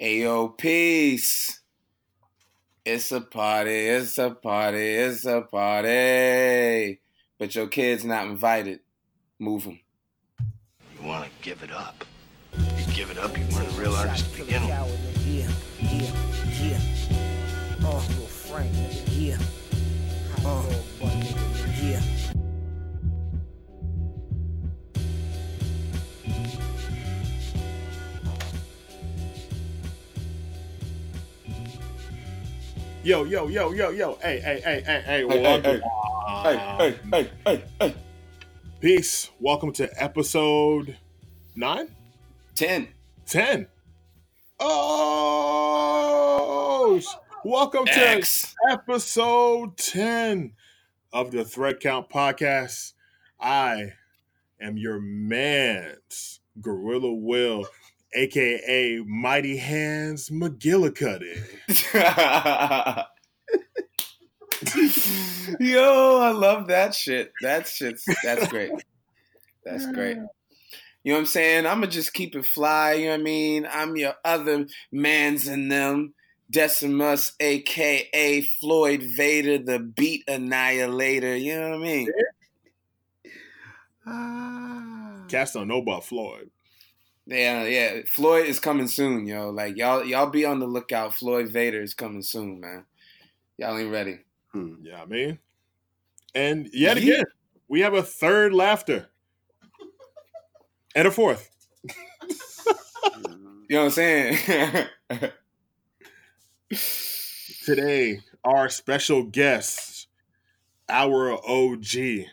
Ayo, peace. It's a party, it's a party, it's a party. But your kid's not invited. Move him. You want to give it up. You give it up, you weren't a real artist to begin with. Yeah, yeah, yeah. Little Frank, yeah. Uh, Yo, yo, yo, yo, yo. Hey, hey, hey, hey, hey. Hey, hey, Hey, hey, hey, hey. Peace. Welcome to episode nine, 10. ten. Oh, welcome to episode 10 of the Thread Count podcast. I am your man's Gorilla Will, aka Mighty Hands McGillicuddy. Yo, I love that shit. That shit's that's great. That's great. You know what I'm saying? I'ma just keep it fly, you know what I mean? I'm your other mans in them. Decimus, aka Floyd Vader, the beat annihilator, you know what I mean? Cats don't know about Floyd. Yeah, yeah. Floyd is coming soon, yo. Like y'all y'all be on the lookout. Floyd Vader is coming soon, man. Y'all ain't ready. Hmm. Yeah, I mean, and yet Yeah. again, we have a third laughter and a fourth. You know what I'm saying? Today, our special guest, our OG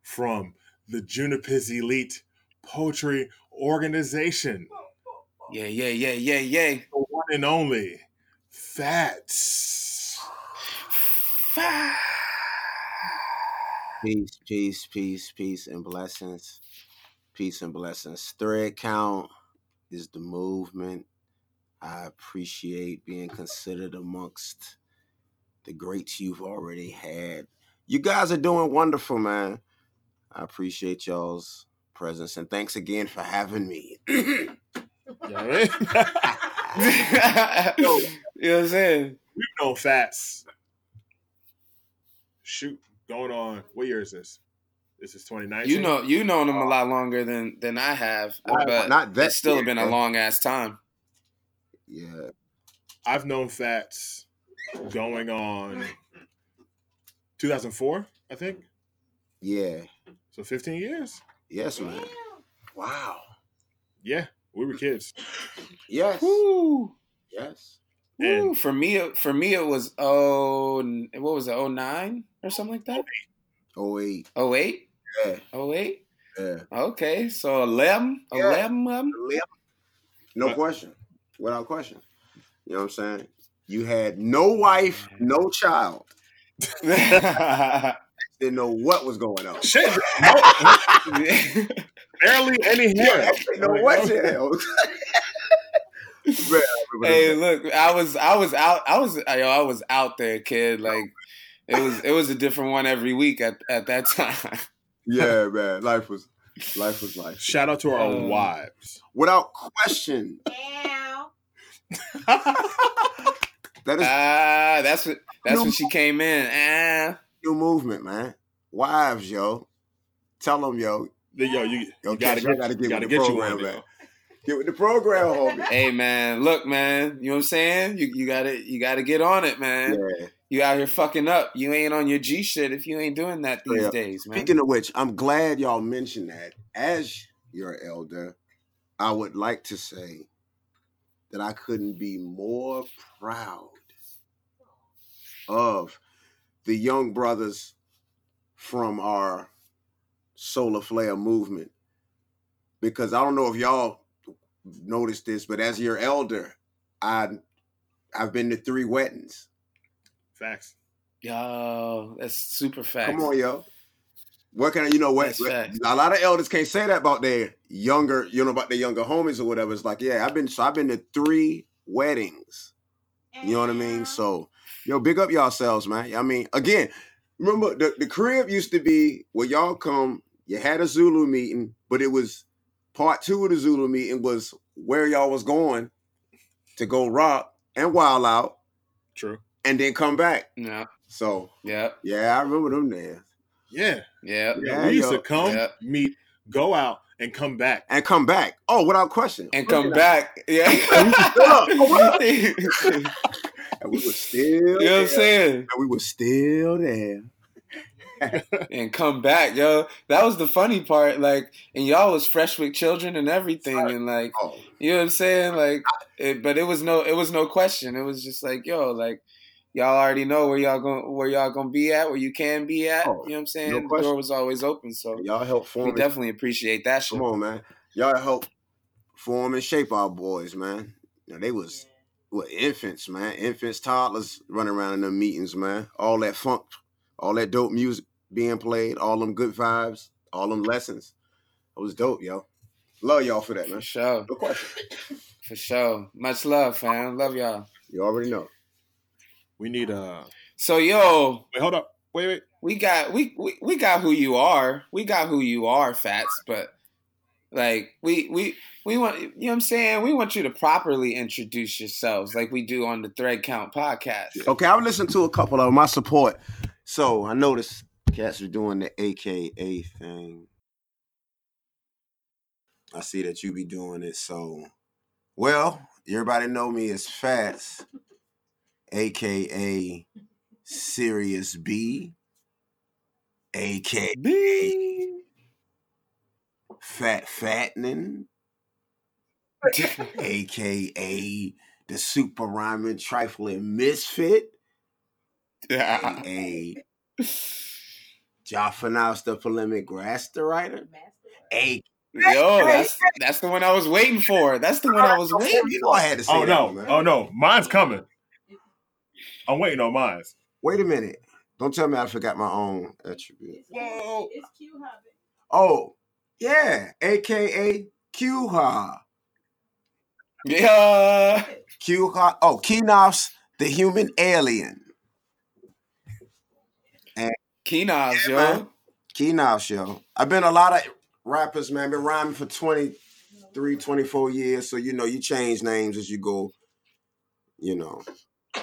from the Junipers Elite Poetry Organization, yeah, yeah, yeah, yeah, yeah. the one and only Fats. Peace, peace, peace, peace, and blessings. Peace and blessings. Thread count is the movement. I appreciate being considered amongst the greats you've already had. You guys are doing wonderful, man. I appreciate y'all's presence and thanks again for having me. You know what I mean? you know what I'm saying? We've known Fats. Shoot, going on. What year is this? This is 2019. You know, you known him a uh, lot longer than than I have, Well, but not that it's still year, been a long ass time. yeah. I've known Fats going on 2004, I think. Yeah. So 15 years. Yes, man. Wow. Yeah, we were kids. Yes. Woo. Yes. Woo. And For me, it- for me, it was oh, what was it? Oh nine or something like that. Oh wait. Oh eight. Yeah. Oh eight. Yeah. Okay, so 11, Yeah. 11, 11? No But- question. Without question. You know what I'm saying? You had no wife, no child. Didn't know what was going on. shit, no, barely any hair. Didn't know what the hell. Man, I remember hey, look, I was, I was out, I was, yo, I was out there, kid. Like, it was, it was a different one every week at at that time. Yeah, man. Life was life was life. Shout out to our Um, wives. Without question. That is Ah, that's what, that's when she came in. Ah, new movement, man. Wives, yo. Tell them, yo. Yo, you, Yo, you gotta Cash, I get, gotta get gotta with the get you program, one, man. man. Get with the program, homie. hey man, look, man, you know what I'm saying? You you gotta you gotta get on it, man. Yeah. You out here fucking up. You ain't on your G shit if you ain't doing that these Yeah. days, man. Speaking of which, I'm glad y'all mentioned that. As your elder, I would like to say that I couldn't be more proud of the young brothers from our solar flare movement. Because I don't know if y'all noticed this, but as your elder, I I've been to three weddings. Facts. Yo, that's super facts. Come on, yo. What can I, you know what? That's facts. A lot of elders can't say that about their younger, you know, about their younger homies or whatever. It's like, yeah, I've been so I've been to three weddings. You know what I mean? So, yo, big up yourselves, man. I mean, again, remember the, the crib used to be where y'all come, you had a Zulu meeting, but it was part two of the Zulu meeting was where y'all was going to go rock and wild out True. and then come back. Yeah, So yeah, yeah, I remember them days. Yeah. yeah. Yeah, we used yo. to come, Yeah. meet, go out, and come back. And come back. Oh, without question. And come back. Yeah. And we were still you know what there. I'm saying? And we were still there. and come back, yo. That was the funny part. Like, and y'all was fresh with children and everything, and like, Oh, you know what I'm saying? Like, it, but it was no, it was no question. It was just like, yo, like, y'all already know where y'all going, where y'all gonna be at, where you can be at. Oh, you know what I'm saying? no the question. door was always open, so y'all helped we form. definitely appreciate that shit. Come on, man. Y'all helped form and shape our boys, man. Now they was what infants, man. Infants, toddlers running around in them meetings, man. All that funk, all that dope music being played, all them good vibes, all them lessons. It was dope, yo. Love y'all for that, man. For sure, No question. for sure. Much love, fam. Love y'all. You already know. We need uh So, yo, wait, hold up. Wait, wait. we got we, we we got who you are. We got who you are, Fats, but like we we we want you know what I'm saying? We want you to properly introduce yourselves like we do on the Thread Count podcast. Okay, I've listened to a couple of my support. So I noticed cats are doing the AKA thing. I see that you be doing it. So, well, everybody know me as Fats, aka Serious B, aka Fat Fattening, aka the Super Rhyming Trifling Misfit. Yeah. a Jaffanos the polemic Raster writer. A Yo, that's that's the one I was waiting for. That's the one I oh, was waiting you know I had to say Oh that no. one, man. Oh no. Mine's coming. I'm waiting on mine. Wait a minute. Don't tell me I forgot my own attribute. Whoa. It's Q Hobbit. Oh, yeah. AKA Q-Ha. Yeah. Q-Ha. Oh, Kenos, the human alien. Keenos, Yeah, yo. man. Kenos, yo. I've been a lot of rappers, man. Been rhyming for 23, 24 years. So, you know, you change names as you go. You know.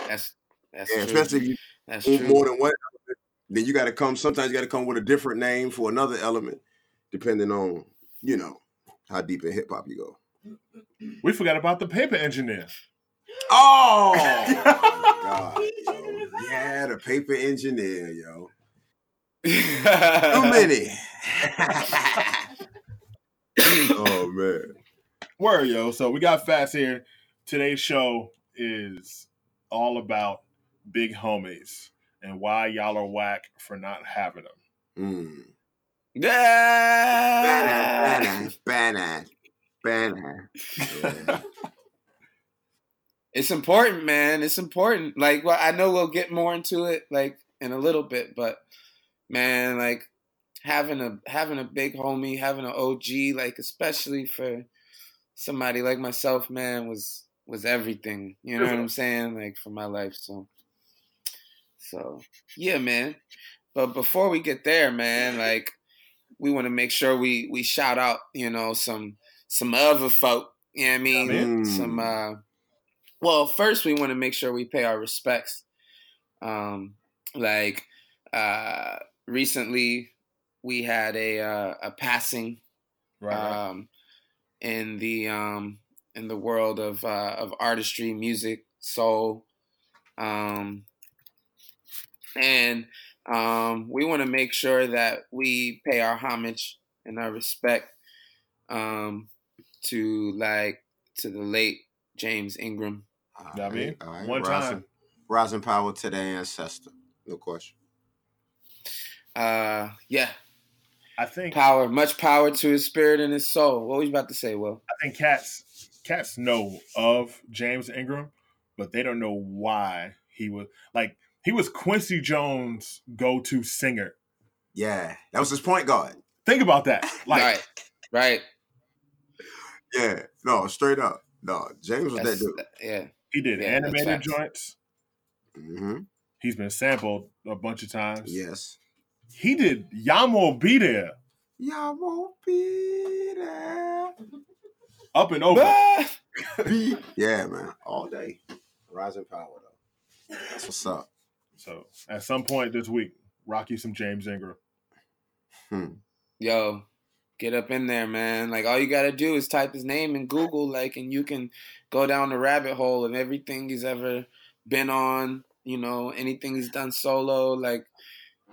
That's that's Yeah, true. especially if you That's true. more than one then you got to come. Sometimes you got to come with a different name for another element, depending on you know how deep in hip hop you go. We forgot about the paper engineer. Oh my god, yo. yeah, the paper engineer, yo. Too many. oh man, Word, yo. So we got Fats here. Today's show is all about big homies and why y'all are whack for not having them. mm. Badass, badass. Yeah. It's important, man. It's important. Like, well, I know we'll get more into it like in a little bit, but man, like having a having a big homie, having an OG, like especially for somebody like myself, man, was was everything. You know what I'm saying? Like for my life. So so yeah, man. But before we get there, man, like we want to make sure we we shout out, you know, some some other folk. You know what I mean? Mm. Some uh well, first we want to make sure we pay our respects. Um like uh recently we had a uh, a passing Right. um, in the um, in the world of uh, of artistry, music, soul, um, and um, we want to make sure that we pay our homage and our respect um, to like to the late James Ingram. All Yeah, I mean, all right. one rising, time. rising power to the ancestor. No question. Uh, yeah, I think power, much power to his spirit and his soul. What was you about to say, Will? I think cats cats know of James Ingram, but they don't know why he was like he was Quincy Jones' go-to singer. Yeah, that was his point guard. Think about that. Like right, right. Yeah, no, straight up. No, James was That's, that dude. yeah. he did Yeah, animated facts. joints. hmm He's been sampled a bunch of times. Yes. He did Yah Mo B There. Y'all won't be there. Up and over. Ah! yeah, man, all day. Rising power though. That's what's up. So at some point this week, rock you some James Ingram. Hmm. Yo, get up in there, man. Like all you gotta do is type his name in Google, like, and you can go down the rabbit hole of everything he's ever been on. You know, anything he's done solo, like,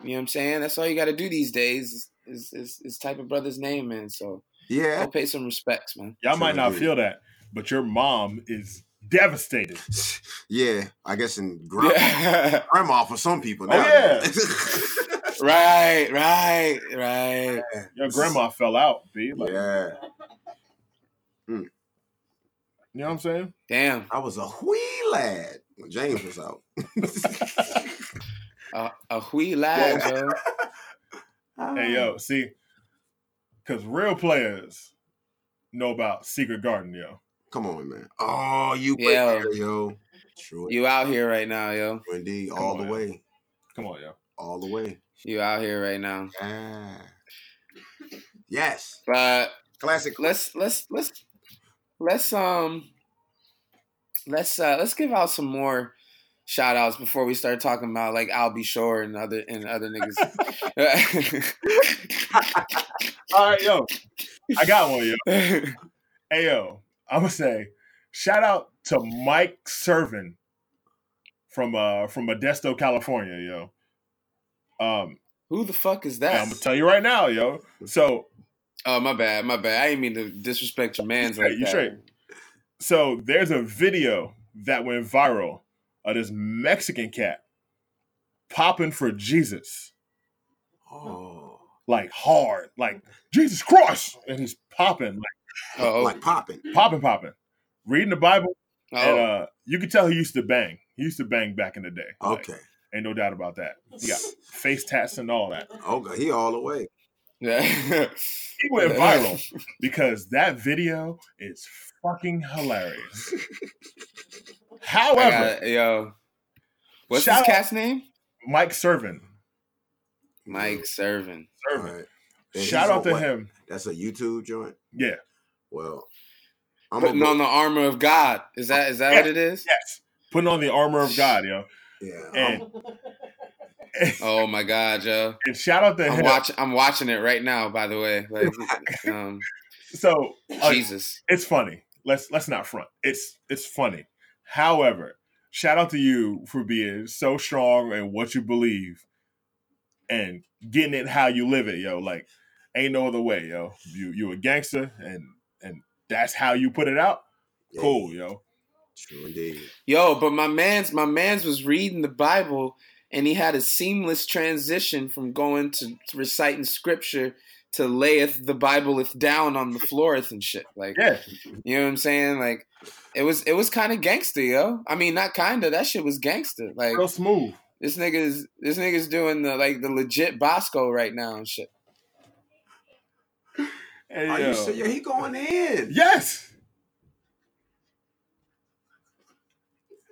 you know what I'm saying. That's all you gotta do these days is is, is, is type a brother's name in. So Yeah, go pay some respects, man. Y'all might not feel that, but your mom is devastated. yeah. I guess in gra- Yeah. grandma for some people. Oh, yeah. right, right, right. Your grandma fell out, B. Like, yeah. Hmm. You know what I'm saying? Damn. I was a wee lad when James was out. A, a wee lad, yo. Hey, yo, see, because real players know about Secret Garden, yo. Come on, man. Oh, you Yeah. yeah. there, yo. True. You out here right now, yo. Indeed, Come all on, the man. way. Come on, yo. All the way. You out here right now. Yeah. Yes. But Classic. let's let's let's let's um let's uh let's give out some more shout outs before we start talking about like I'll be sure and other and other niggas. All right, yo. I got one, yo. Hey, yo. I'm to say, shout out to Mike Servin from uh from Modesto, California, yo. Um, Who the fuck is that? I'm gonna tell you right now, yo. So Oh my bad, my bad. I didn't mean to disrespect your man's like you that. straight. So there's a video that went viral of this Mexican cat popping for Jesus, Oh. like hard, like Jesus Christ, and he's popping, like Oh, Like popping. popping, popping, reading the Bible, oh, and uh, you can tell he used to bang. He used to bang back in the day. Like, Okay. ain't no doubt about that. He got face tats and all that. Okay. He all the way. yeah. He went viral because that video is fucking hilarious. However, got it. yo, what's his this out- cat's name? Mike Servin, Mike Servin. All Servin. right. Shout out to what? him. That's a YouTube joint. Yeah. Well, I'm Putting gonna on the armor of God. Is that is that Yeah. what it is? Yes. Putting on the armor of God, yo. yeah. And, Oh my God, yo. and shout out to I'm him. watching. I'm watching it right now. By the way, like, um, So uh, Jesus. it's funny. Let's let's not front. It's it's funny. However, shout out to you for being so strong and what you believe and getting it how you live it, yo. Like ain't no other way, yo. You you a gangster and and that's how you put it out. Yeah, Cool, yo. True indeed. Yo, but my man's my man's was reading the Bible and he had a seamless transition from going to, to reciting scripture to layeth the Bibleth down on the flooreth and shit. Like Yeah. you know what I'm saying? Like it was it was kind of gangster, yo. I mean, not kinda. That shit was gangster. Like Real smooth. this nigga's this nigga's doing the like the legit Bosco right now and shit. Hey, Are yo. you? Yeah, he going in. Yes.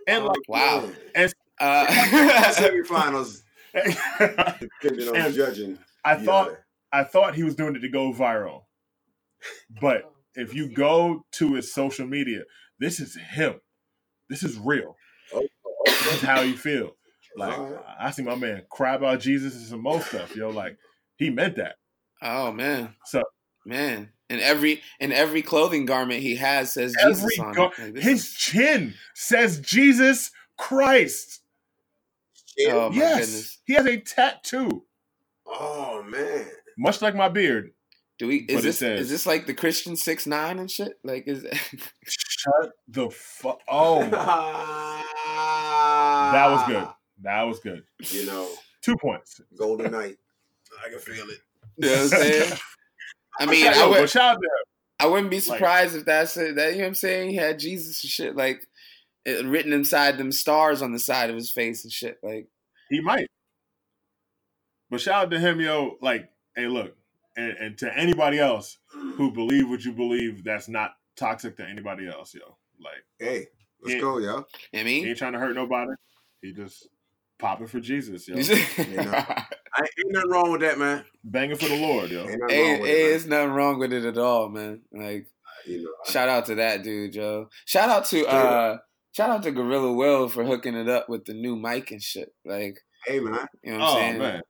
And like Wow. Yeah. Uh, Semifinals, depending on And judging. I thought know, I thought he was doing it to go viral. But if you go to his social media, this is him. This is real. This is how you feel. Like Alright. I see my man cry about Jesus and some more stuff, yo. Like he meant that. oh man. So Man. And every in every clothing garment he has says every Jesus on gar- it. Like, his is- chin says Jesus Christ. Oh my yes, goodness. he has a tattoo, Oh man. much like my beard. Do we But is it this says- is this like the Christian six nine and shit? Like is Shut the fuck. Oh, that that was good. That was good. You know, Two points. Golden Night. I can feel it. you know what I'm saying? I mean, I but would shout out to him. I wouldn't be surprised if that's it. That you know what I'm saying? He had Jesus and shit like it, written inside them stars on the side of his face and shit. Like He might. But shout out to him, yo. Like, hey, look, and, and to anybody else who believe what you believe, that's not toxic to anybody else, yo. Like, Hey, let's Yeah. go, yo. I he mean, ain't trying to hurt nobody. He just popping for Jesus, yo. I ain't nothing wrong with that, man. Banging for the Lord, yo. Ain't nothing Hey, wrong with hey, it. it's nothing wrong with it at all, man. Like You know, Shout out to that dude, Joe. Shout out to Straight uh shout out to Gorilla Will for hooking it up with the new mic and shit. Like, hey man, you know what I'm Oh saying? man,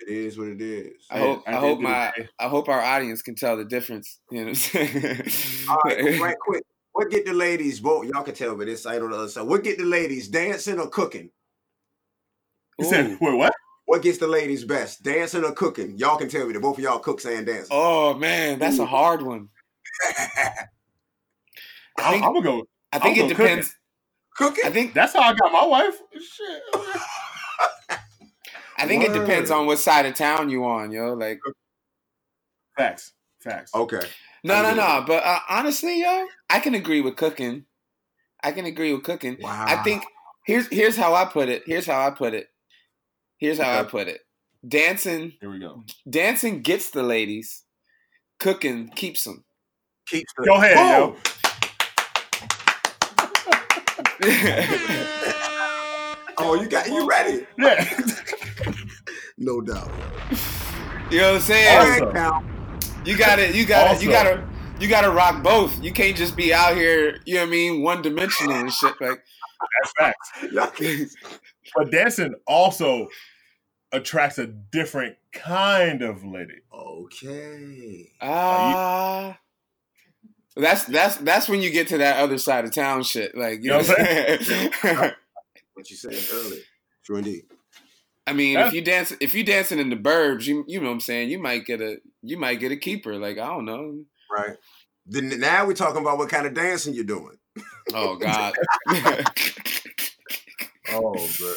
it is what it is. I hope I I, hope my that. I hope our audience can tell the difference. You know what I'm saying? All right, right quick. What get the ladies both? Y'all can tell me this side on the other side. What get the ladies dancing or cooking? He said, "Wait, what?" What gets the ladies best, dancing or cooking? Y'all can tell me that both of y'all cooks and dancers. Oh man, that's a hard one. I I'm gonna go. I think I'll it go cooking. depends. cooking? I think That's how I got my wife. Shit. I think it depends on what side of town you on, yo. Like Facts. Facts. okay. no, no, no. But uh, honestly, yo, I can agree with cooking. I can agree with cooking. Wow. I think here's here's how I put it. Here's how I put it. Here's how I put it. Dancing, Here we go. dancing gets the ladies. Cooking keeps them. keeps the Go ahead, yo. Oh, you got you ready? Yeah. No doubt. you know what I'm All saying? right, now. You got it. you gotta, you gotta, you gotta rock both. You can't just be out here, you know what I mean, one dimensional and shit. Like, That's facts. Y'all can- But dancing also attracts a different kind of lady. Okay. ah, that's that's that's when you get to that other side of town shit. Like, you know, You what I'm saying? What you said earlier. True indeed. I mean, Yeah. if you dance, if you dancing in the burbs, you you know what I'm saying, you might get a you might get a keeper. Like, I don't know. Right. Then now we're talking about what kind of dancing you're doing. Oh God. Oh, bro.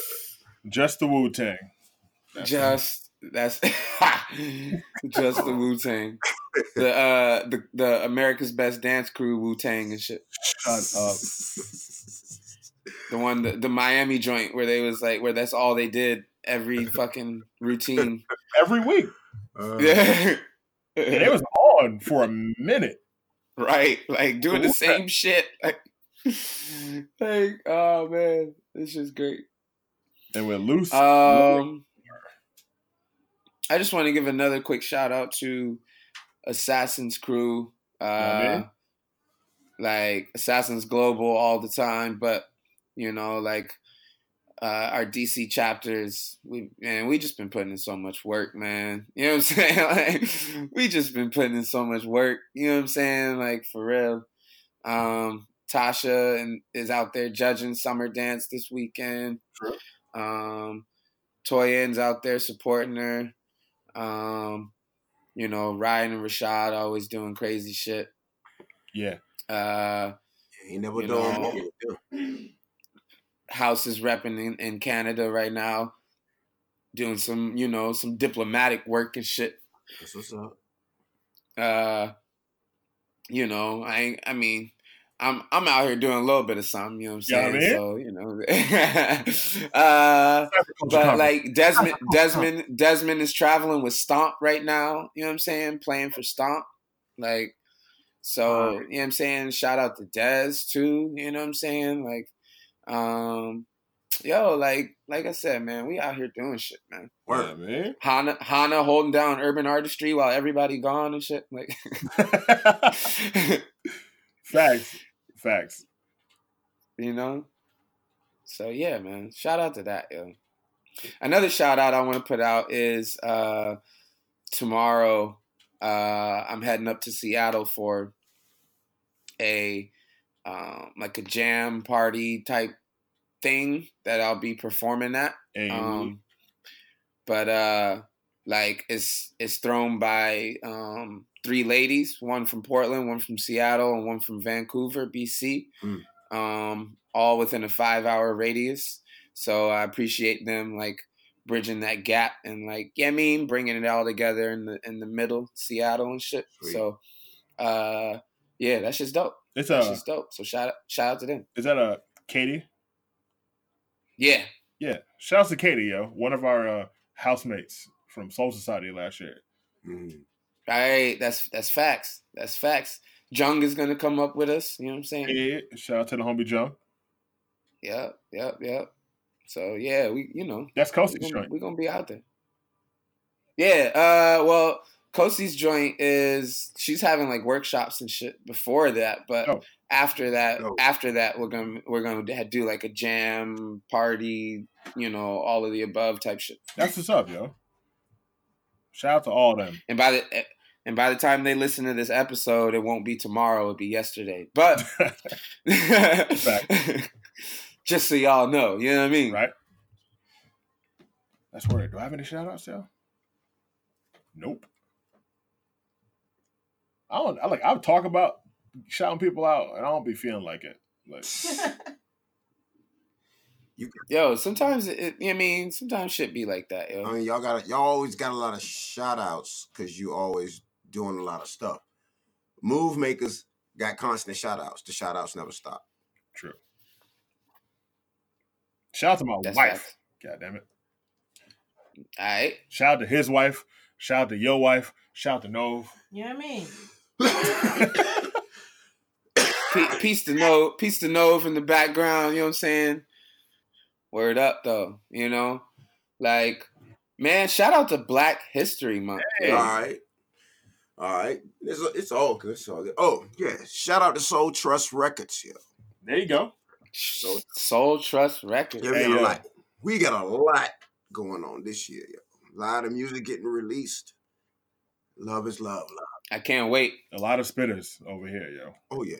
Just the Wu Tang. just that's just the Wu Tang, the uh the the America's Best Dance Crew Wu Tang and shit. Shut up. The one the, the Miami joint where they was like where that's all they did every fucking routine. Every week. Uh, Yeah. And it was on for a minute. right, like doing the Wu-Tang. same shit. Like, like oh man, it's just great. And with loose. Um, I just want to give another quick shout out to Assassin's Crew. Uh, Yeah, like Assassins Global all the time, but you know, like uh, our DC chapters, we man, we just been putting in so much work, man. You know what I'm saying? Like, we just been putting in so much work. You know what I'm saying? Like for real. Um, Tasha and is out there judging Summer Dance this weekend. True. Um, out there supporting her. Um, you know, Ryan and Rashad always doing crazy shit. yeah. Uh, He never You doing know, more. House is repping in, in Canada right now, doing some, you know, some diplomatic work and shit. That's what's up. Uh, you know, I I mean, I'm I'm out here doing a little bit of something, you know what I'm Yeah, I saying? mean. So, you know, uh, but like Desmond Desmond Desmond is traveling with Stomp right now, you know what I'm saying? Playing for Stomp. Like so, you know what I'm saying? Shout out to Dez too, you know what I'm saying? Like um yo, like like I said, man, we out here doing shit, man. Yeah, Work. man. Hana Hana holding down urban artistry while everybody gone and shit. Like Facts. Facts. you know? So yeah, man. Shout out to that, yo. Another shout out I want to put out is uh tomorrow uh I'm heading up to Seattle for a um like a jam party type thing that I'll be performing at. Um, but uh, like it's it's thrown by um three ladies, one from Portland, one from Seattle, and one from Vancouver, BC. Mm. Um, all within a five hour radius. So I appreciate them like bridging that gap and like yeah, I mean bringing it all together in the in the middle, Seattle and shit. Sweet. So uh, yeah, that's just dope. it's That's a just dope. So shout out shout out to them. is that a Katie? Yeah, Yeah. Shout out to Katie, yo. One of our uh, housemates from Soul Society last year. Mm. Right, that's that's facts. That's facts. Jung is gonna come up with us. You know what I'm saying? Yeah. Shout out to the homie Joe. Yep, yep, yep. So yeah, we you know That's gonna, joint. We're gonna be out there. Yeah. Uh. Well, Kosi's joint is she's having like workshops and shit before that, but Oh. after that, Oh. after that, we're gonna we're gonna do like a jam party, you know, all of the above type shit. That's what's up, yo. Shout out to all them. And by the and by the time they listen to this episode, it won't be tomorrow; it'll be yesterday. But just so y'all know, you know what I mean? right? That's word. Do I have any shout outs, y'all? Nope. I don't I like I would talk about shouting people out and I don't be feeling like it. Like Yo, sometimes it, I mean, sometimes shit be like that, yo. I mean, y'all got y'all always got a lot of shout outs because you always doing a lot of stuff. Move makers got constant shout outs. The shout outs never stop. true. Shout out to my That's wife. facts. God damn it. All right. Shout out to his wife. Shout out to your wife. Shout out to Nove. You know what I mean? Pe- Peace to know, peace to Nove in the background. You know what I'm saying? Word up, though. You know, like, man, shout out to Black History Month. All yo. right. All right. It's, it's all good. It's all good. Oh, yeah. Shout out to Soul Trust Records, yo. There you go. Soul, Soul Trust Records. Yeah, we Hey, got a lot. We got a lot going on this year, yo. A lot of music getting released. Love is love, love. I can't wait. A lot of spitters over here, yo. Oh yeah.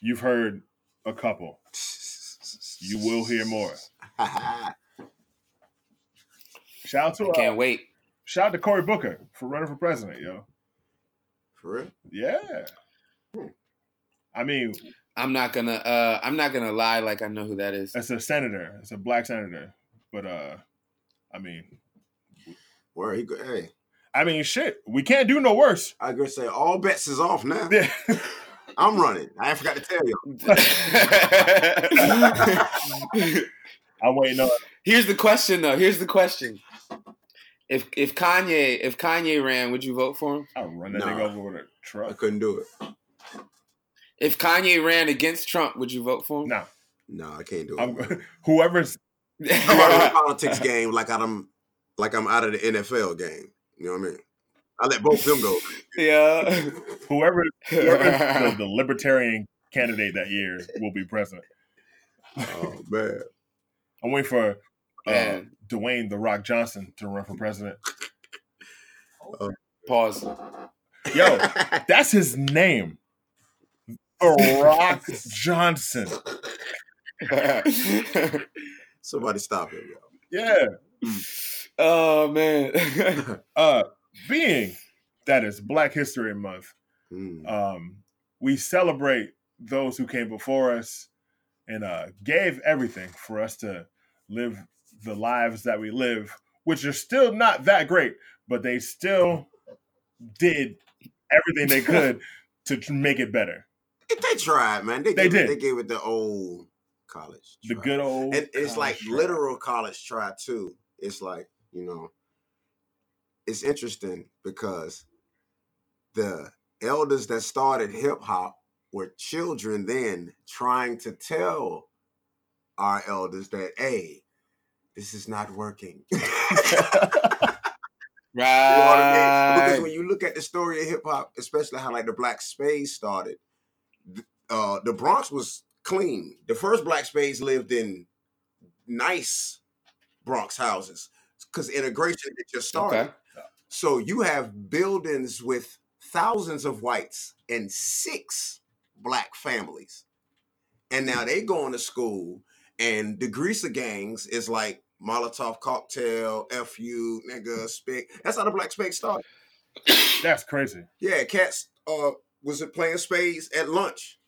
You've heard a couple. You will hear more. Shout out to I uh, can't wait. shout out to Cory Booker for running for president, yo. For real? Yeah. I mean, I'm not gonna. uh I'm not gonna lie. Like I know who that is. it's a senator. It's a black senator. But uh I mean Where he go? Hey, I mean shit. We can't do no worse. I gotta say all bets is off now. Yeah. I'm running. I forgot to tell you. I'm waiting on Here's the question, though. Here's the question. If if Kanye if Kanye ran, would you vote for him? I'll run that Nah. nigga over with a I truck. I couldn't do it. If Kanye ran against Trump, would you vote for him? No. No, I can't do it. I'm whoever's I'm out of the politics game like I'm like I'm out of the NFL game. You know what I mean? I let both of them go. yeah. whoever, whoever the, the libertarian candidate that year will be president. Oh man. I'm waiting for uh, Dwayne the Rock Johnson to run for president. Pause. Yo, that's his name. The Rock Johnson. Somebody stop him, yo. Yeah. oh man. Uh being that is Black History Month, Mm. um, we celebrate those who came before us and uh, gave everything for us to live the lives that we live, which are still not that great, but they still did everything they could to make it better. They tried, man. They, They gave did. It, they gave it the old college. The good old. and it's like try. literal college try too. It's like you know, it's interesting because the elders that started hip hop were children then trying to tell our elders that hey, this is not working. You know I mean? Because when you look at the story of hip hop, especially how like the Black Spades started, uh, the Bronx was clean. The first Black Spades lived in nice Bronx houses because integration had just started. Okay. So you have buildings with thousands of whites and six black families. And now they going to school and the greaser gangs is like Molotov cocktail, FU, nigga, spick. That's how the black spade started. That's crazy. Yeah, cats uh was it playing spades at lunch?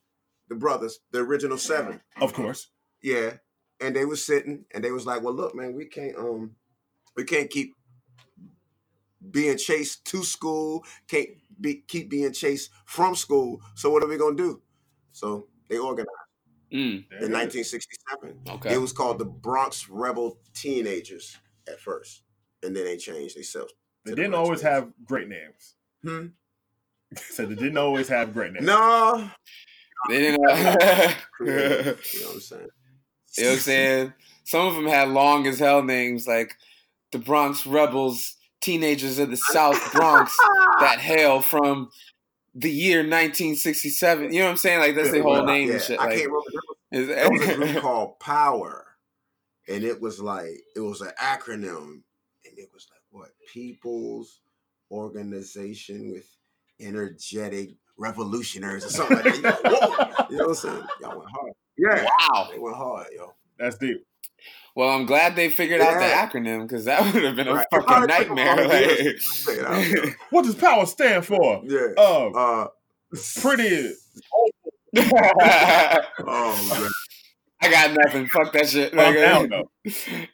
The brothers, the original seven. Of course. Yeah. And they was sitting and they was like, Well look, man, we can't um we can't keep being chased to school, can't be keep being chased from school. So what are we gonna do? So they organized Mm, in 1967. okay. It was called the Bronx Rebel Teenagers at first. And then they changed themselves. They didn't Black always Spades. have great names. Hmm? so they didn't always have great names. No. They didn't. you know you know what I'm saying? You know what I'm saying? Some of them had long as hell names, like the Bronx Rebels teenagers of the South Bronx that hail from the year 1967. You know what I'm saying? Like that's the whole Well, name yeah, and shit. I Like, can't remember. There was, there was a group called Power, and it was like it was an acronym, and it was like what People's Organization with Energetic Revolutionaries or something like that. You know, you know what I'm saying? Y'all went hard. Yeah, wow. they went hard, yo. That's deep. Well, I'm glad they figured out the acronym because that would have been a Right. Fucking probably took them nightmare. all Like, years. Check it out, yo. What does power stand for? Yeah. Uh, Uh, pretty. I oh man. I got nothing. Fuck that shit. I'm Like, down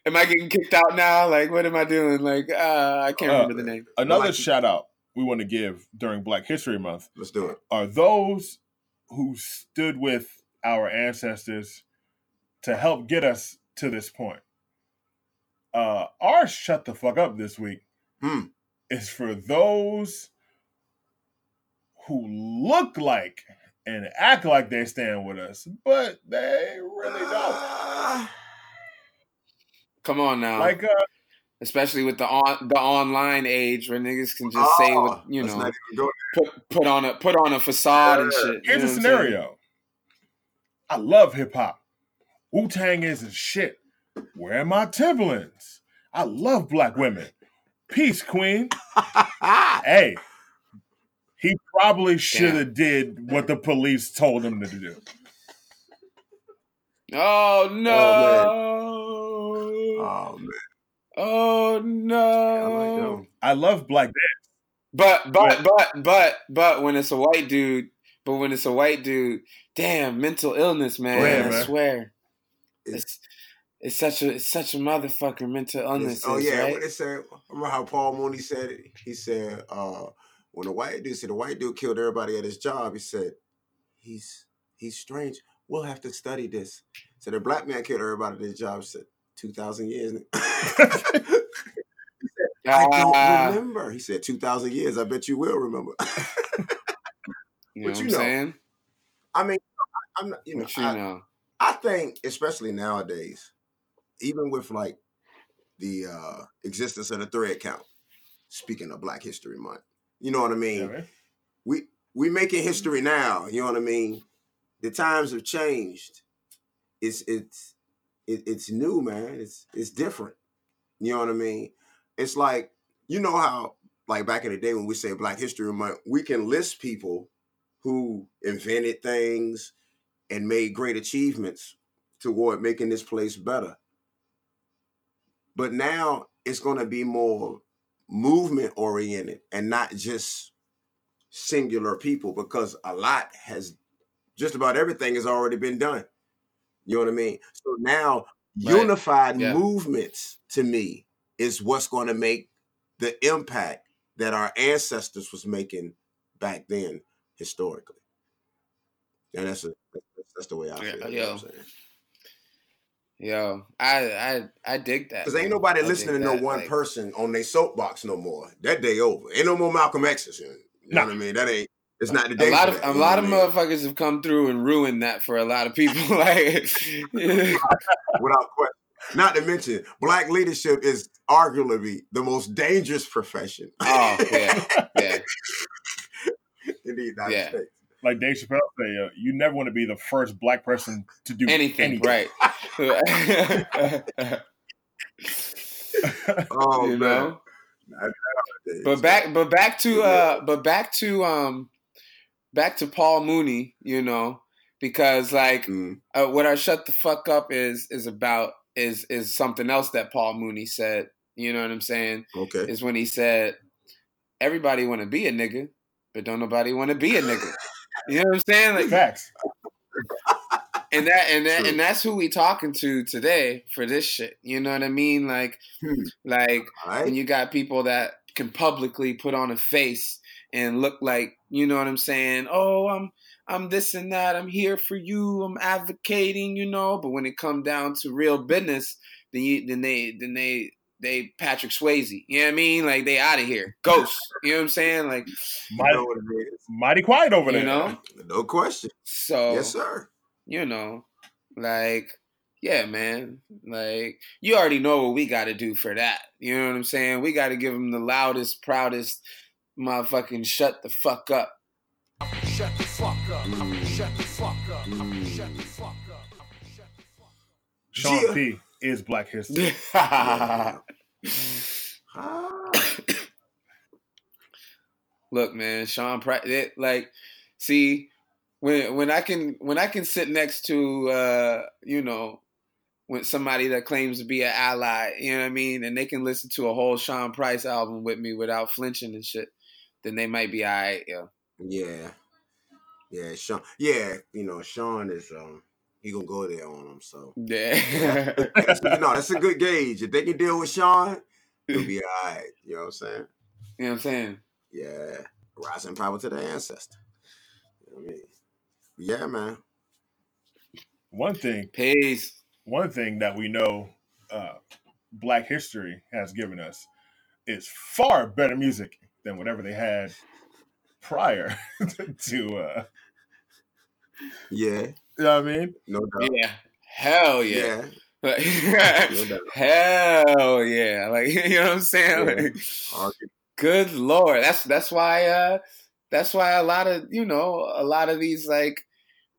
am I getting kicked out now? Like, what am I doing? Like, uh, I can't Uh, remember the name. Another like- shout out we want to give during Black History Month Let's do it. are those who stood with our ancestors to help get us to this point. Uh, our shut the fuck up this week Hmm. is for those who look like and act like they stand with us, but they really don't. Come on now. Like, uh, especially with the on the online age where niggas can just say what oh, you know not even go put put on a put on a facade and Yeah. shit. You here's know a what I'm saying? scenario. I love hip hop. Wu Tang is a shit. Where are my Timberlands? I love black women. Peace, Queen. Hey, he probably should have did what the police told him to do. Oh no! Oh man, Oh, oh I like no! them. I love black dance. But but but but but when it's a white dude, but when it's a white dude, damn mental illness, man. Yeah, I man. swear, It's- it's such a it's such a motherfucker mental illness. oh yeah, right? when they said, remember how Paul Mooney said it? He said, uh, when the white dude said the white dude killed everybody at his job, he said, he's he's strange. We'll have to study this. So the black man killed everybody at his job. He said two thousand years. I don't Ah, remember. He said two thousand years. I bet you will remember. you know But what you I'm know, saying? I mean, I'm not. You know, you I, know? I think, especially nowadays, even with like the uh existence of the thread count. Speaking of Black History Month, you know what I mean. We we making history now. You know what I mean. The times have changed. It's it's it, it's new, man. It's it's different. You know what I mean. It's like you know how like back in the day when we say Black History Month, we can list people who invented things and made great achievements toward making this place better. But now it's going to be more movement oriented and not just singular people because a lot has just about everything has already been done. You know what I mean? So now Right. unified Yeah. movements to me is what's going to make the impact that our ancestors was making back then historically. And that's a, that's the way I feel. Yeah, feel. yo. Yo, I I I dig that. Because ain't nobody I listening to no that, one like- person on their soapbox no more. That day over. Ain't no more Malcolm X's. You know Nah. what I mean? That ain't. It's not the day. a lot of that, a lot of know what motherfuckers have come through and ruined that for a lot of people. like, without question. Not to mention, black leadership is arguably the most dangerous profession. Oh, yeah, yeah. in the United Yeah. States. Like Dave Chappelle say, uh, you never want to be the first black person to do anything, right? Oh you man. know. But back, but back to, uh, but back to, um, back to Paul Mooney. You know, because like Mm, uh, what I shut the fuck up is is about is is something else that Paul Mooney said. You know what I'm saying? okay. Is when he said, "Everybody want to be a nigga, but don't nobody want to be a nigga." You know what I'm saying? Like, Facts. and that and that True. and that's who we talking to today for this shit. You know what I mean? Like, Hmm. like All right. when you got people that can publicly put on a face and look like, you know what I'm saying? Oh, I'm I'm this and that. I'm here for you. I'm advocating, you know. But when it come down to real business, then you then they then they they Patrick Swayze. You know what I mean? Like they out of here. Ghost. You know what I'm saying? Like You Mighty, know what it is. mighty quiet over you there. know. No question. So Yes, sir. you know, like yeah, man. Like you already know what we got to do for that. You know what I'm saying? We got to give them the loudest, proudest, motherfucking shut the fuck up. Shut the fuck up. Mm. Shut the fuck up. Mm. Shut the fuck up. Shut the fuck up. Sean Yeah. P is Black History. Look, man, Sean Price. It, like, see, when when I can when I can sit next to uh, you know, when somebody that claims to be an ally, you know what I mean, and they can listen to a whole Sean Price album with me without flinching and shit, then they might be alright. Yeah. Yeah. Yeah, Sean. Yeah, you know, Sean is um he gonna go there on him. So Yeah. you know, that's a good gauge. If they can deal with Sean, it'll be all right. You know what I'm saying? you know what I'm saying? Yeah. Rising power to the ancestor. You know what I mean? Yeah, man. One thing, Peace. one thing that we know uh, Black History has given us is far better music than whatever they had prior to. Uh, Yeah. You know what I mean? No doubt. Yeah. Hell yeah. Yeah. Like, No hell yeah. Like you know what I'm saying? Yeah. Like, Argue. good lord. That's that's why uh that's why a lot of you know, a lot of these like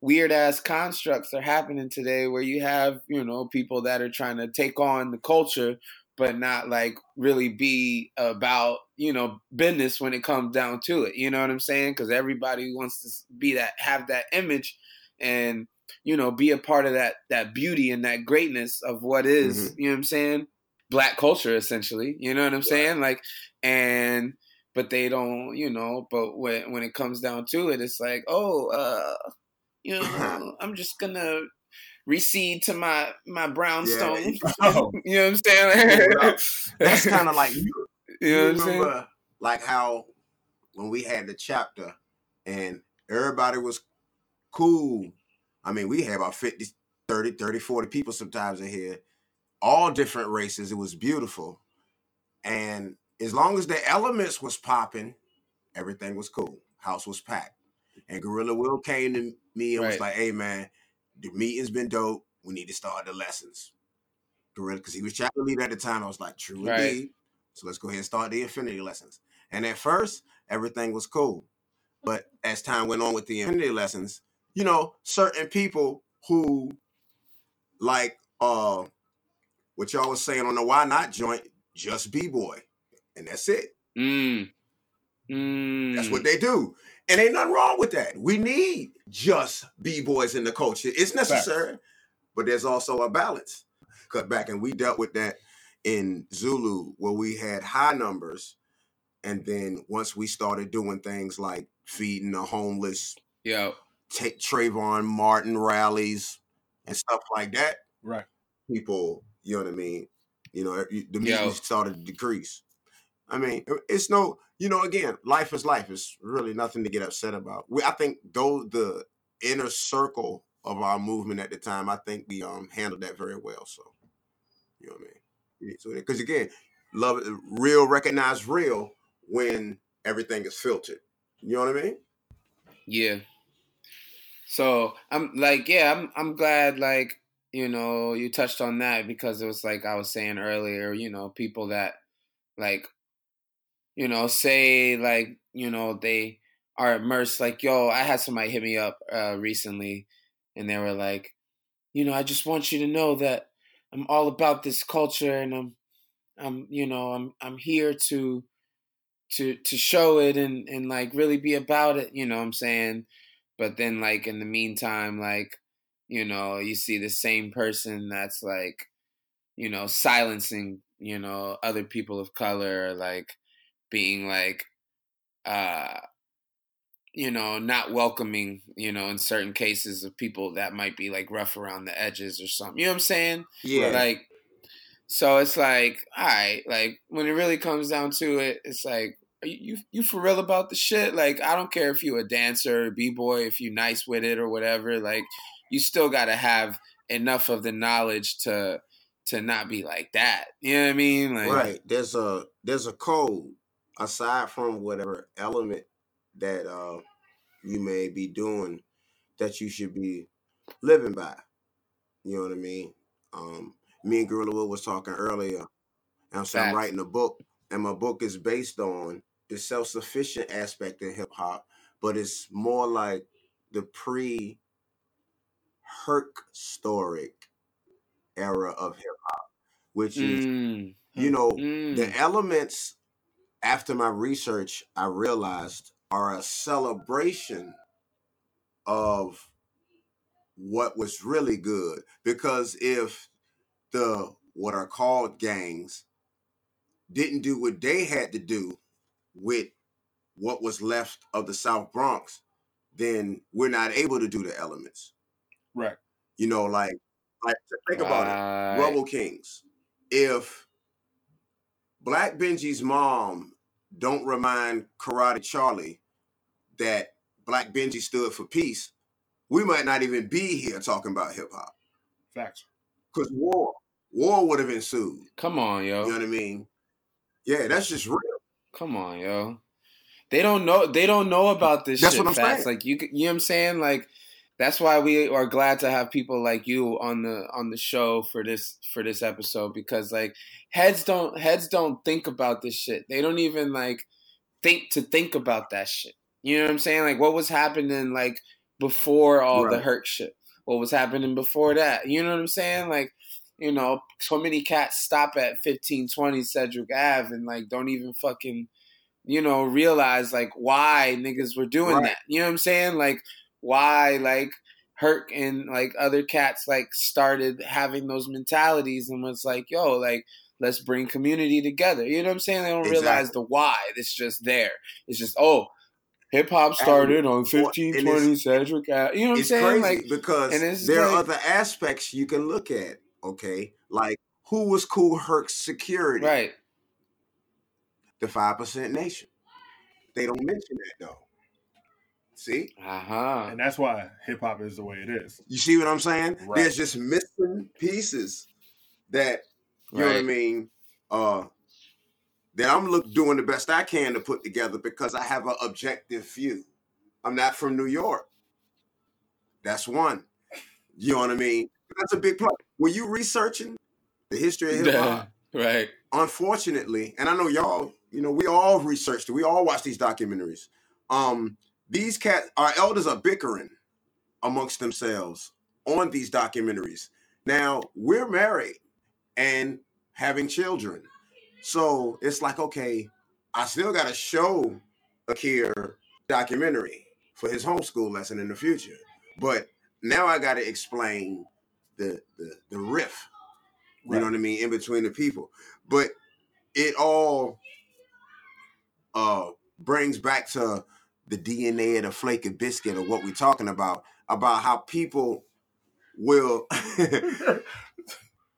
weird ass constructs are happening today where you have, you know, people that are trying to take on the culture but not like really be about, you know, business when it comes down to it. You know what I'm saying? Cuz everybody wants to be that have that image and you know, be a part of that that beauty and that greatness of what is, you know what I'm saying? Black culture essentially. You know what I'm saying? Like and but they don't, you know, but when when it comes down to it, it's like, oh, uh, you know, I'm just gonna recede to my my brownstone. Oh, you know what I'm saying? That's kind of like you, you know what I'm saying? like how when we had the chapter and everybody was cool. I mean, we had about 50, 30, 30, 40 people sometimes in here, all different races. It was beautiful. And as long as the elements was popping, everything was cool. House was packed. And Gorilla Will came to me and was like, hey man, the meeting's been dope. We need to start the lessons. Gorilla, because he was chapter leader at the time. I was like, true Right. indeed. So let's go ahead and start the infinity lessons. And at first, everything was cool. But as time went on with the infinity lessons, you know, certain people who like uh what y'all was saying on the why not joint, just B-boy. And that's it. Mm. Mm. That's what they do. And ain't nothing wrong with that. We need just B-boys in the culture. It's necessary, but there's also a balance. Cut back and we dealt with that in Zulu where we had high numbers. And then once we started doing things like feeding the homeless, Yo. Take Trayvon Martin rallies and stuff like that, right. people, you know what I mean? You know, the Yo. started to decrease. I mean, it's no, you know, again, life is life. It's really nothing to get upset about. We, I think, though the inner circle of our movement at the time, I think we um handled that very well. So, you know what I mean? Because again, love, real, recognize real when everything is filtered. You know what I mean? Yeah. So I'm like, yeah, I'm I'm glad like, you know, you touched on that because it was like I was saying earlier, you know, people that like you know, say like, you know, they are immersed like, yo, I had somebody hit me up uh recently and they were like, you know, I just want you to know that I'm all about this culture and I'm I'm you know, I'm I'm here to to to show it and and like really be about it, you know what I'm saying? But then like in the meantime like you know, you see the same person that's like you know, silencing, you know, other people of color like being like uh you know, not welcoming, you know, in certain cases of people that might be like rough around the edges or something. You know what I'm saying? Yeah. Like, so it's like, all right, like when it really comes down to it, it's like, you, you for real about the shit? Like, I don't care if you a dancer, b boy, if you nice with it or whatever. Like, you still got to have enough of the knowledge to to not be like that. You know what I mean? Like, right there's a there's a code aside from whatever element that uh you may be doing that you should be living by you know what i mean Um, me and Gorilla Will was talking earlier. And saying I'm writing a book, and my book is based on the self-sufficient aspect of hip hop, but it's more like the pre Herc storic era of hip hop, which is Mm, you know mm. the elements after my research i realized are a celebration of what was really good because if the what are called gangs didn't do what they had to do with what was left of the south bronx then we're not able to do the elements Right. you know like like think about it Right. Rubble Kings. If Black Benji's mom don't remind Karate Charlie that Black Benji stood for peace, we might not even be here talking about hip hop. Facts. Because war, war would have ensued. Come on, yo. You know what I mean? Yeah, that's just real. Come on, yo. They don't know. They don't know about this That's shit. what I'm saying. Like you, you know what I'm saying? Like that's why we are glad to have people like you on the on the show for this for this episode because like heads don't heads don't think about this shit. They don't even like think to think about that shit. You know what I'm saying? Like what was happening like before all the Herc shit. What was happening before that? You know what I'm saying? Like you know, so many cats stop at 1520 Sedgwick Ave and like don't even fucking you know, realize like why niggas were doing Right. that. You know what I'm saying? Like why like Herc and like other cats like started having those mentalities and was like, yo, like let's bring community together. You know what I'm saying? They don't realize the why. It's just there. It's just oh, hip hop started on 1520 Sedgwick Ave. You know what I'm saying? crazy Like because and it's there are other aspects you can look at. Okay, like who was Kool Herc's security? right. The Five Percent Nation. They don't mention that though. See, Uh-huh. And that's why hip hop is the way it is. you see what I'm saying? Right. There's just missing pieces that you know what I mean. Uh, that I'm look doing the best I can to put together because I have an objective view. I'm not from New York. That's one. You know what I mean? That's a big plus. Were you researching the history of hip hop, right. unfortunately, and I know y'all, you know, we all researched it. We all watch these documentaries. Um, these cat, our elders are bickering amongst themselves on these documentaries. Now we're married and having children, so it's like, okay, I still got to show Akir documentary for his homeschool lesson in the future, but now I got to explain the the the riff. You know what I mean in between the people, but it all uh brings back to the DNA of the flake of biscuit of what we're talking about about how people will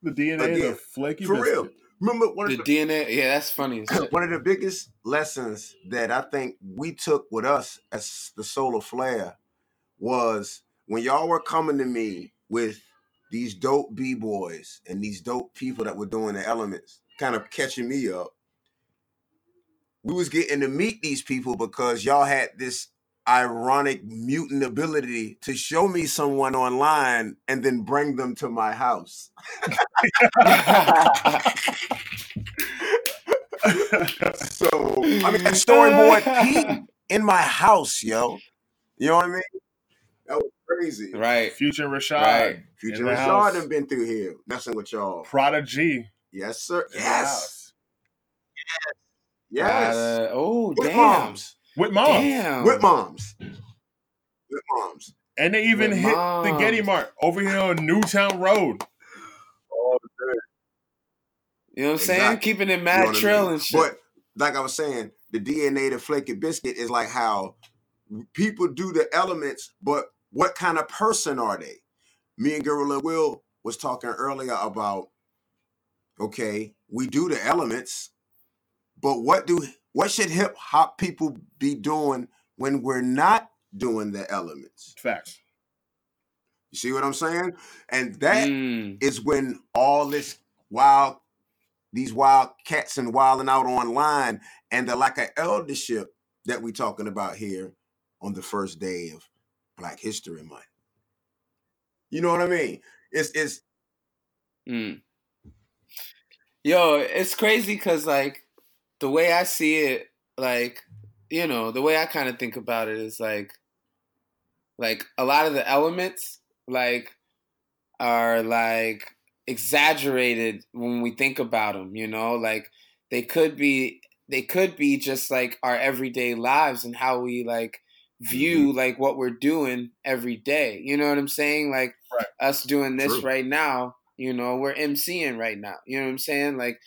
The DNA Again, of flaky for biscuit. real. Remember one The of the, DNA, yeah, that's funny. one of the biggest lessons that I think we took with us as the Solar Flare was when y'all were coming to me with these dope b boys and these dope people that were doing the elements, kind of catching me up. We was getting to meet these people because y'all had this ironic mutant ability to show me someone online and then bring them to my house. So I mean, storyboard Pete in my house, yo. You know what I mean? That was crazy. right. Future Rashad. Right. Future in the Rashad house. done been through here messing with y'all. Prodigy. Yes, sir. in the Yes. Yes. Uh, oh, With damn. moms. With moms. Damn. With moms. With moms. And they even With hit the Getty. Mart over here on Newtown Road. Oh, You know what I'm saying? Keeping it You mad know what I mean? and shit. But like I was saying, the DNA to flaky biscuit is like how people do the elements, but what kind of person are they? Me and Gorilla Will was talking earlier about okay, we do the elements, but what do what should hip hop people be doing when we're not doing the elements? Facts. You see what I'm saying? And that Mm, is when all this wild, these wild cats and wilding out online, and the lack of eldership that we're talking about here on the first day of Black History Month. You know what I mean? It's it's Mm. Yo, it's crazy because like the way I see it, like you know, the way I kind of think about it is like, like a lot of the elements like are like exaggerated when we think about them. You know, like they could be they could be just like our everyday lives and how we like view Mm-hmm. like what we're doing every day. You know what I'm saying? Like Right. us doing this True. right now, you know, we're MCing right now. You know what I'm saying? Like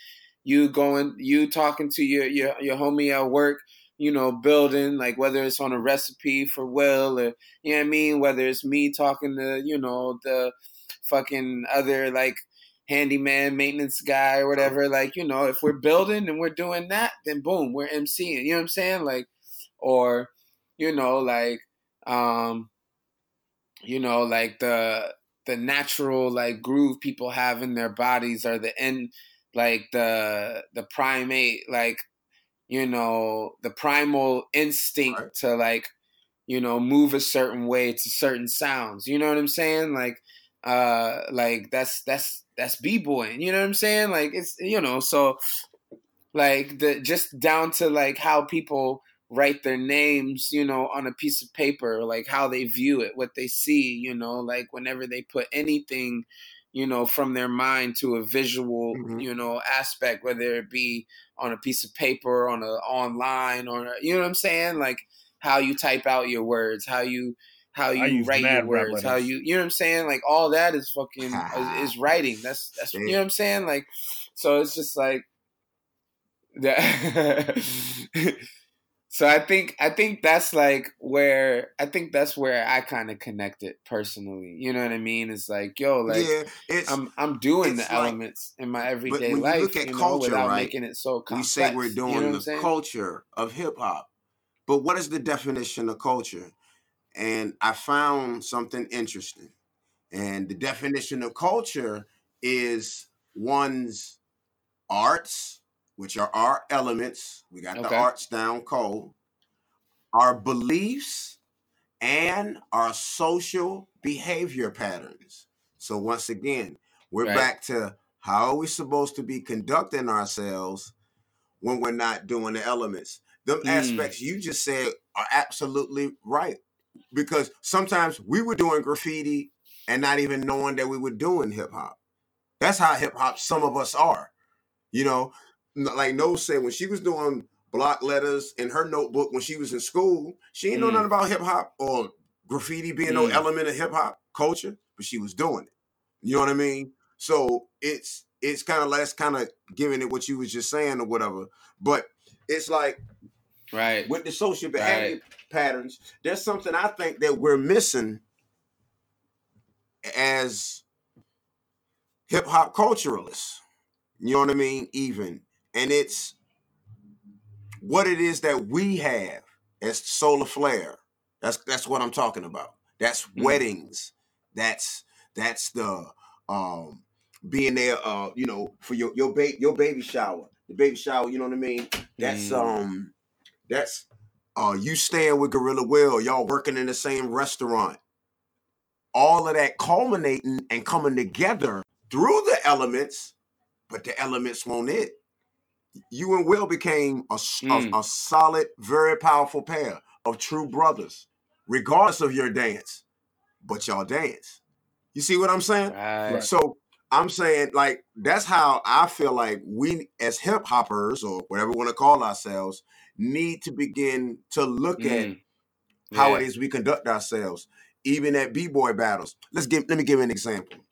you going you talking to your your your homie at work, you know, building, like whether it's on a recipe for Will or you know what I mean, whether it's me talking to, you know, the fucking other like handyman maintenance guy or whatever, like, you know, if we're building and we're doing that, then boom, we're MCing. You know what I'm saying? Like or, you know, like um you know, like the the natural like groove people have in their bodies are the end like the the primate like you know the primal instinct Right. to like you know move a certain way to certain sounds you know what i'm saying like uh like that's that's that's b-boying you know what i'm saying like it's you know so like the just down to like how people write their names you know on a piece of paper like how they view it what they see you know like whenever they put anything you know from their mind to a visual Mhm. you know aspect whether it be on a piece of paper on a online or you know what i'm saying? Like how you type out your words how you how you write your words how you you know what i'm saying? Like all that is fucking is, is writing. That's that's you know what i'm saying? Like so it's just like that so i think i think that's like where i think that's where i kind of connected personally you know what i mean it's like yo like yeah, i'm i'm doing the like- elements in my everyday when you life look at you know, culture, without right, making it so we say we're you doing know the culture of hip hop. But what is the definition of culture? And I found something interesting. And the definition of culture is one's arts, which are our elements. We got the arts down cold. Our beliefs and our social behavior patterns. So once again, we're Right. back to how are we supposed to be conducting ourselves when we're not doing the elements. Them Mm. aspects you just said are absolutely right. Because sometimes we were doing graffiti and not even knowing that we were doing hip hop. That's how hip hop some of us are. You know, like No said, when she was doing block letters in her notebook when she was in school, she didn't know Mm. nothing about hip hop or graffiti being no Mm. element of hip hop culture, but she was doing it. You know what I mean? So it's it's kind of less kind of giving it what you was just saying or whatever. But it's like right with the social behavior patterns, there's something I think that we're missing as hip hop culturalists. You know what I mean? Even. And it's what it is that we have as solar flare. That's that's what I'm talking about. That's Mm. weddings. That's that's the um being there uh you know for your your baby your baby shower. The baby shower, you know what I mean? That's Mm. um that's uh you staying with Gorilla Will, y'all working in the same restaurant. All of that culminating and coming together through the elements, but the elements won't it. You and Will became a, s- a- Mm. a solid, very powerful pair of true brothers, regardless of your dance. But y'all dance. You see what I'm saying? right So I'm saying, like, that's how I feel like we, as hip hoppers or whatever we want to call ourselves, need to begin to look at Mm. how Yeah. it is we conduct ourselves, even at b-boy battles. Let's give. Let me give an example.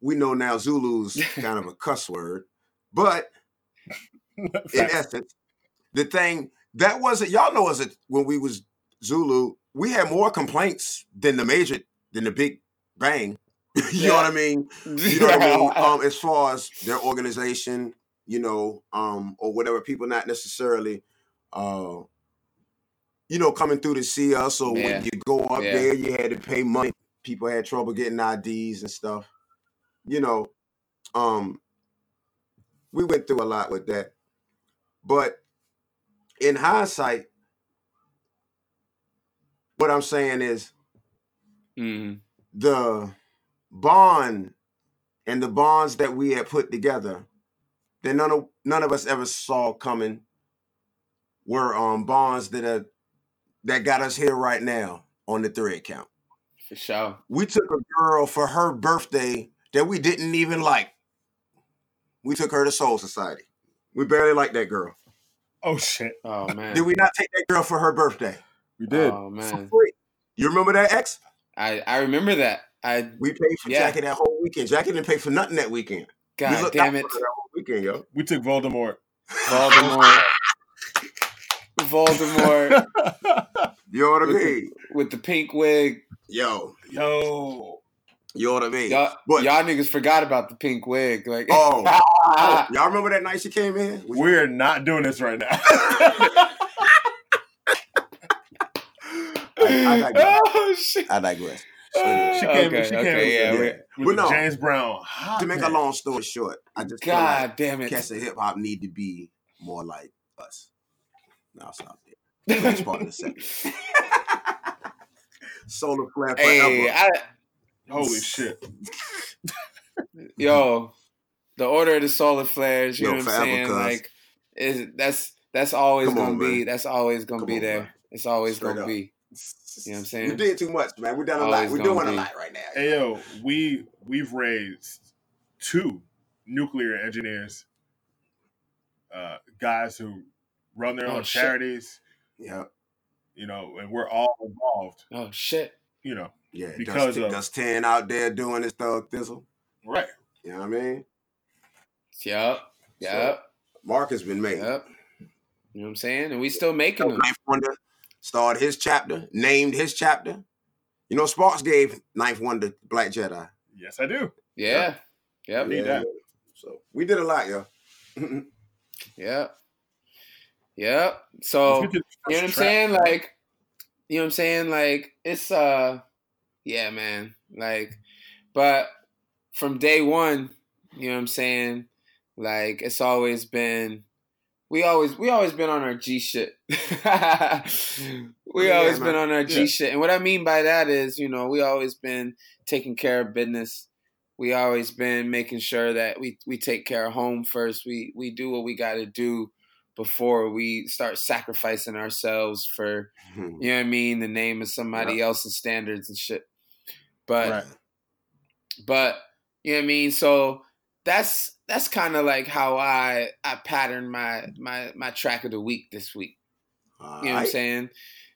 We know now Zulu's kind of a cuss word, but in essence, the thing that wasn't y'all know as it when we was Zulu, we had more complaints than the major than the big bang. you know what I mean? You know what I mean? Um, as far as their organization, you know, um, or whatever, people not necessarily uh you know, coming through to see us or Yeah. when you go up Yeah. there, you had to pay money. People had trouble getting IDs and stuff. You know, um, we went through a lot with that. But in hindsight, what I'm saying is Mm. the bond and the bonds that we had put together that none of none of us ever saw coming were um bonds that are that got us here right now on the thread count. For sure. We took a girl for her birthday that we didn't even like. We took her to Soul Society. We barely liked that girl. Oh shit, Oh man. Did we not take that girl for her birthday? we did. Oh For man. free. You remember that ex? I I remember that. I We paid for Yeah. Jackie that whole weekend. Jackie didn't pay for nothing that weekend. God looked damn it. that whole weekend, yo. we took Voldemort. Voldemort. Voldemort You know what I With the- mean? with the pink wig. Yo, Yo, you know what I mean? Y'all, But- y'all niggas forgot about the pink wig. Like, Oh. Y'all remember that night she came in? We- we're not doing this right now. I digress. oh shit. I digress. she came. Okay, she came okay, yeah, with, we- with But the no. James Brown. hot To make a long story short, I just feel God like damn it. cats of hip hop need to be more like us. No, I'll stop there. Next part in the second. Solar flare forever. Hey, I, Holy shit! yo, the order of the solar flares. You Yo, know what I'm saying? cuz. Like, is that's that's always Come gonna on, be. man. That's always gonna Come be on, there. man. It's always Straight gonna up. be. You know what I'm saying? We did too much, man. We're done a lot. We're gonna doing a lot right now. Hey yo, we we've raised two nuclear engineers, uh, guys who run their Oh, own shit. charities. Yeah, You know, and we're all involved. Oh shit. You know, yeah. Because Dust, of- Dust 10 out there doing his thug thistle. right? You know what I mean? Yup. Yup. Mark has been made. Yup. You know what I'm saying? And we still making them. Ninth Wonder started his chapter, named his chapter. You know, Sparks gave Ninth Wonder Black Jedi. Yes, I do. Yeah. Yep. Need that. So we did a lot, yo. Yep. Yep. So Let's get to the you know what I'm first track. saying? Like, you know what I'm saying? Like, it's uh, yeah, man. Like, but from day one, you know what I'm saying? Like, it's always been, we always, we always been on our G shit. we Yeah, always man. been on our G Yeah. shit, and what I mean by that is, you know, we always been taking care of business. We always been making sure that we we take care of home first. We we do what we got to do before we start sacrificing ourselves for you know what I mean, the name of somebody else's standards and shit. But Right. but you know what I mean. So that's that's kind of like how I I pattern my my my track of the week this week. You know what I'm saying?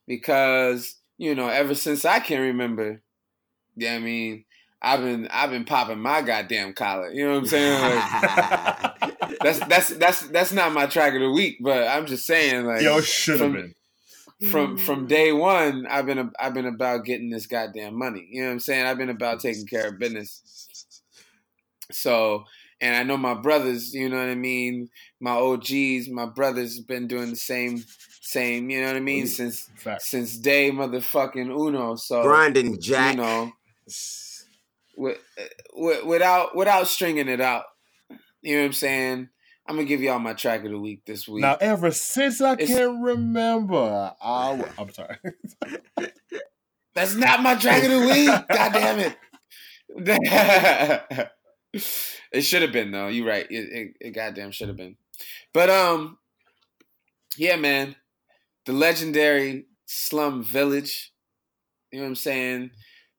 Because you know, ever since I can remember, yeah, I mean, I've been I've been popping my goddamn collar. You know what I'm saying? Like, that's that's that's that's not my track of the week, but I'm just saying, like, Yo, should have from- been. from from day one, I've been I've been about getting this goddamn money. You know what I'm saying? I've been about taking care of business. So, and I know my brothers. You know what I mean? My OGs, my brothers, been doing the same same. You know what I mean? Since Fact. since day motherfucking uno. So Grinding Jack. you know, with, uh, with, without without stringing it out. You know what I'm saying? I'm gonna give y'all my track of the week this week. Now, ever since I It's- can remember, I, I'm sorry. That's not my track of the week. God damn it. it should have been though. You're right. It, it, it goddamn should have been. But um, yeah, man, the legendary Slum Village. You know what I'm saying?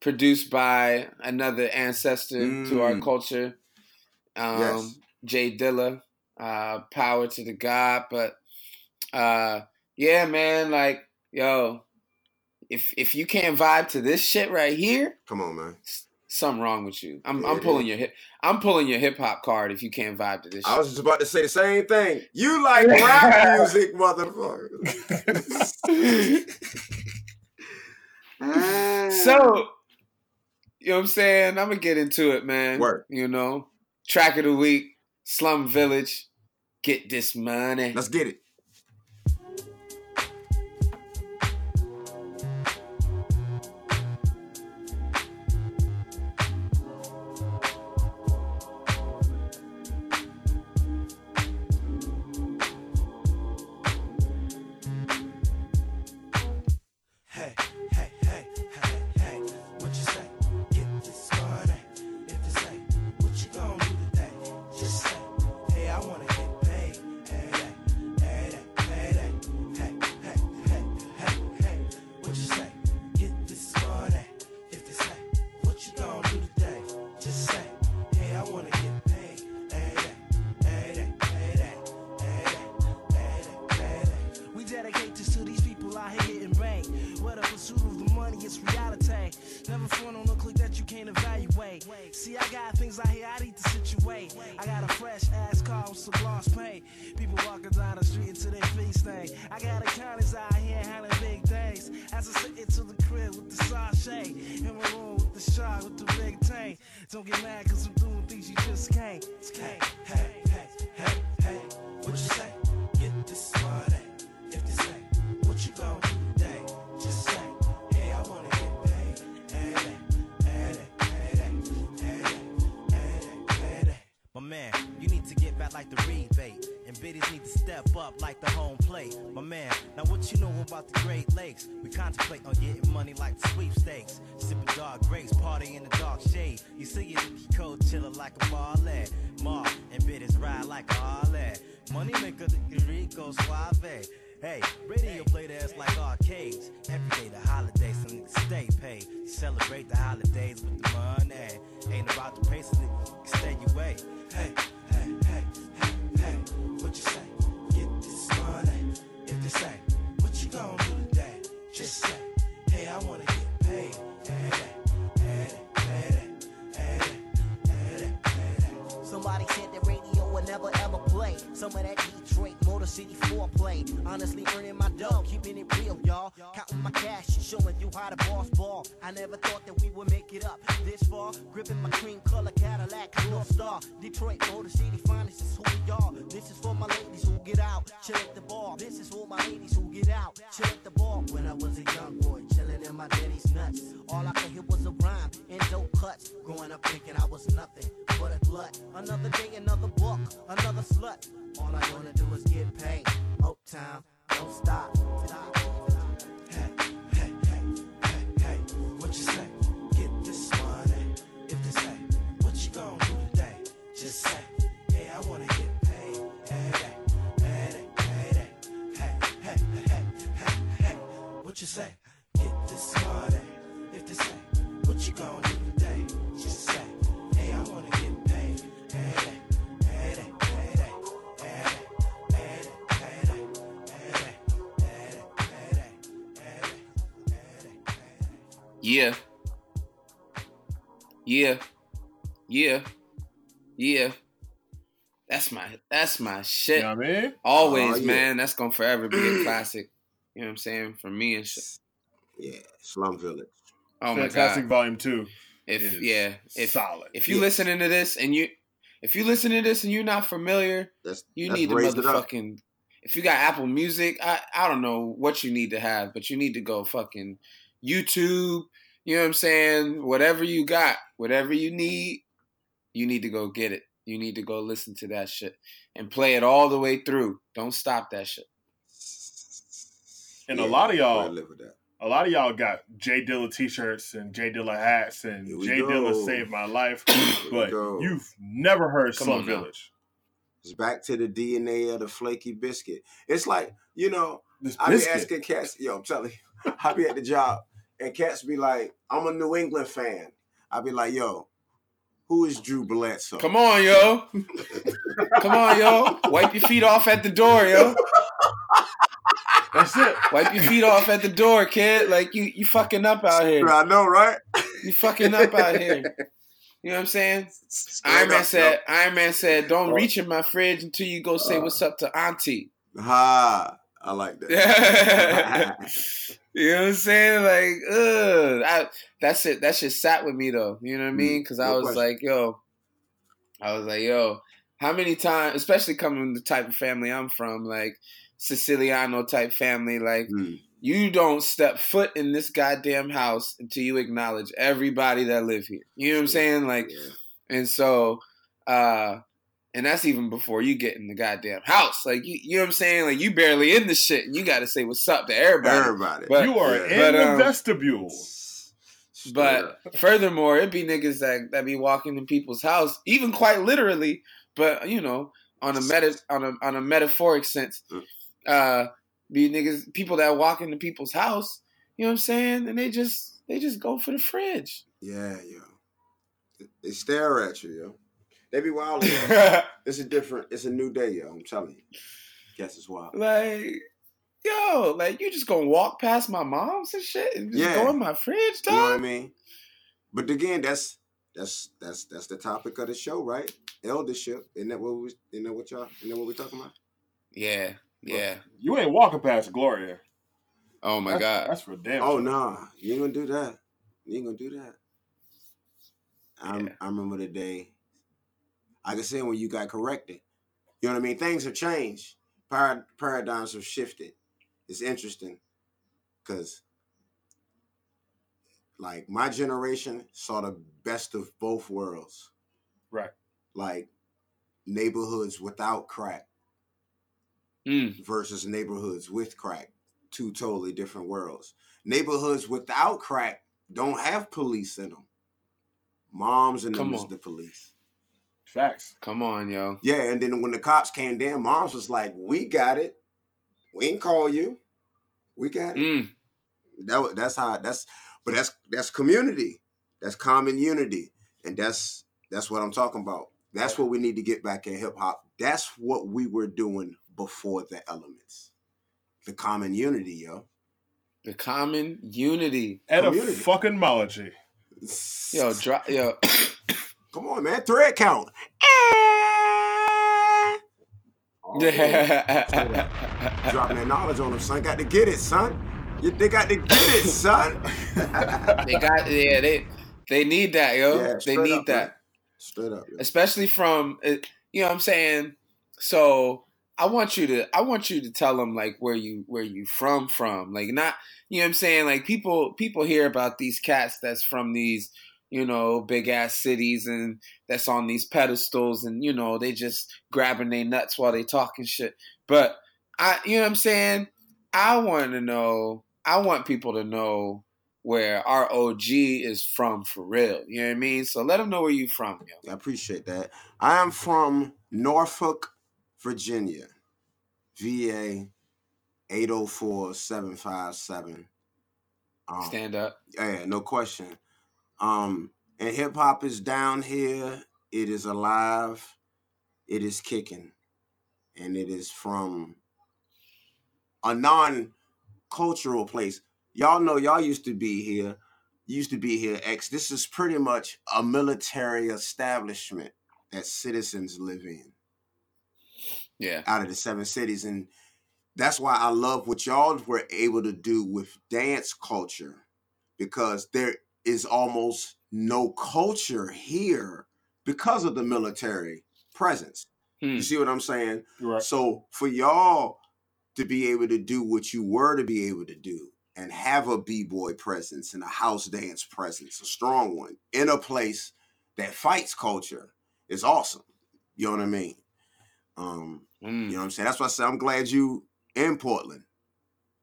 Produced by another ancestor to our Mm. culture, um, Yes. J Dilla. Uh, power to the God, but uh, yeah, man, like yo, if if you can't vibe to this shit right here, Come on, man. Something wrong with you. I'm Yeah, I'm pulling your hip I'm pulling your hip hop card if you can't vibe to this I shit. was just about to say the same thing. You like rap music, motherfucker. so you know what I'm saying? I'm gonna get into it, man. Work. You know, track of the week, Slum Village, get this money. let's get it. Yeah. Yeah. Yeah. That's my that's my shit. You know what I mean? Always, Oh, yeah. man. That's gonna forever be a classic. You know what I'm saying? For me and shit. Yeah, Slum Village. Oh my Fantastic god. Volume Two. If is yeah, if solid. if you Yeah. listening to this and you if you listen to this and you're not familiar, That's you that's need to raised it up. motherfucking if you got Apple Music, I I don't know what you need to have, but you need to go fucking YouTube. You know what I'm saying? Whatever you got, whatever you need, you need to go get it. You need to go listen to that shit and play it all the way through. Don't stop that shit. And Yeah, a lot of y'all, live with that. a lot of y'all got J Dilla t-shirts and J Dilla hats and Here we J go. Dilla saved my life, but you've never heard Come Slum on. Village. It's back to the DNA of the flaky biscuit. It's like you know, I be biscuit. asking cats. Yo, I'm telling you, I be at the job, and cats be like, "I'm a New England fan." I be like, "Yo, who is Drew Bledsoe?" Come on, yo. Come on, yo. Wipe your feet off at the door, yo. That's it. Wipe your feet off at the door, kid. Like you you fucking up out here. I know, right? You fucking up out here. You know what I'm saying? Straight Iron Man up, said, Iron Man said, don't Oh. reach in my fridge until you go say Uh. what's up to Auntie. Ha! I like that. you know what I'm saying? Like, ugh. I, that's it. That shit sat with me though. You know what I mean? Because I was like, yo, I was like, yo, how many times, especially coming from the type of family I'm from, like Siciliano type family, like Mm. you don't step foot in this goddamn house until you acknowledge everybody that live here. You know what I'm saying? Like, Yeah. and so, uh, and that's even before you get in the goddamn house. Like, you, you know what I'm saying? Like, you barely in the shit, and you got to say what's up to everybody. everybody. But- you are yeah. in but, the um, vestibule. But up. furthermore, it'd be niggas that that be walking in people's house, even quite literally, but you know, on a meta on a on a metaphoric sense, uh, be niggas people that walk into people's house. You know what I'm saying? And they just they just go for the fridge. yeah, yo, they stare at you, yo. They be wild. It's a different. It's a new day, yo. I'm telling you. Guess it's wild. like, yo, like you just gonna walk past my mom's and shit and just Yeah. go in my fridge, dog. You know what I mean? But again, that's that's that's that's the topic of the show, right? Eldership. Isn't that what we isn't that what y'all isn't that what we're talking about? Yeah, yeah. You ain't walking past Gloria. Oh my that's, god. That's for damn. Oh sure. nah, you ain't gonna do that. You ain't gonna do that. Yeah. I remember the day. I can say when you got corrected. You know what I mean? Things have changed. Parad- paradigms have shifted. It's interesting because, like, my generation saw the best of both worlds. Right. Like neighborhoods without crack Mm, versus neighborhoods with crack. Two totally different worlds. Neighborhoods without crack don't have police in them. Moms and them is the police. Facts. come on, yo. Yeah, and then when the cops came down, moms was like, "We got it. We ain't call you. We got it." Mm, That that's how that's, but that's that's community. That's common unity, and that's that's what I'm talking about. That's what we need to get back in hip hop. That's what we were doing before the elements. The common unity, yo. the common unity. Community. Etymology. Yo, drop yo. Come on, man. Thread count. Oh, dropping that knowledge on them, son. Got to get it, son. You, they got to get it, son. they got yeah, they they need that, yo. Yeah, they need up, that. man. Straight up. yo. especially from uh, you know what I'm saying. So I want you to I want you to tell them like where you where you from from like not you know what I'm saying like people people hear about these cats that's from these you know big ass cities and that's on these pedestals and you know they just grabbing their nuts while they talking shit but I you know what I'm saying I want to know I want people to know where our OG is from for real you know what I mean so let them know where you from yo. I appreciate that. I am from Norfolk, Virginia, VA 804757. Um, stand up Yeah, no question. Um, and hip hop is down here. It is alive. It is kicking, and it is from a non-cultural place. Y'all know y'all used to be here. Used to be here. X. This is pretty much a military establishment that citizens live in Yeah. out of the seven cities. And that's why I love what y'all were able to do with dance culture because there is almost no culture here because of the military presence. Hmm. You see what I'm saying? Right. So for y'all to be able to do what you were to be able to do and have a b-boy presence and a house dance presence, a strong one, in a place that fights culture is awesome. You know what I mean? Um, Mm. you know what I'm saying? That's why I say I'm glad you in Portland.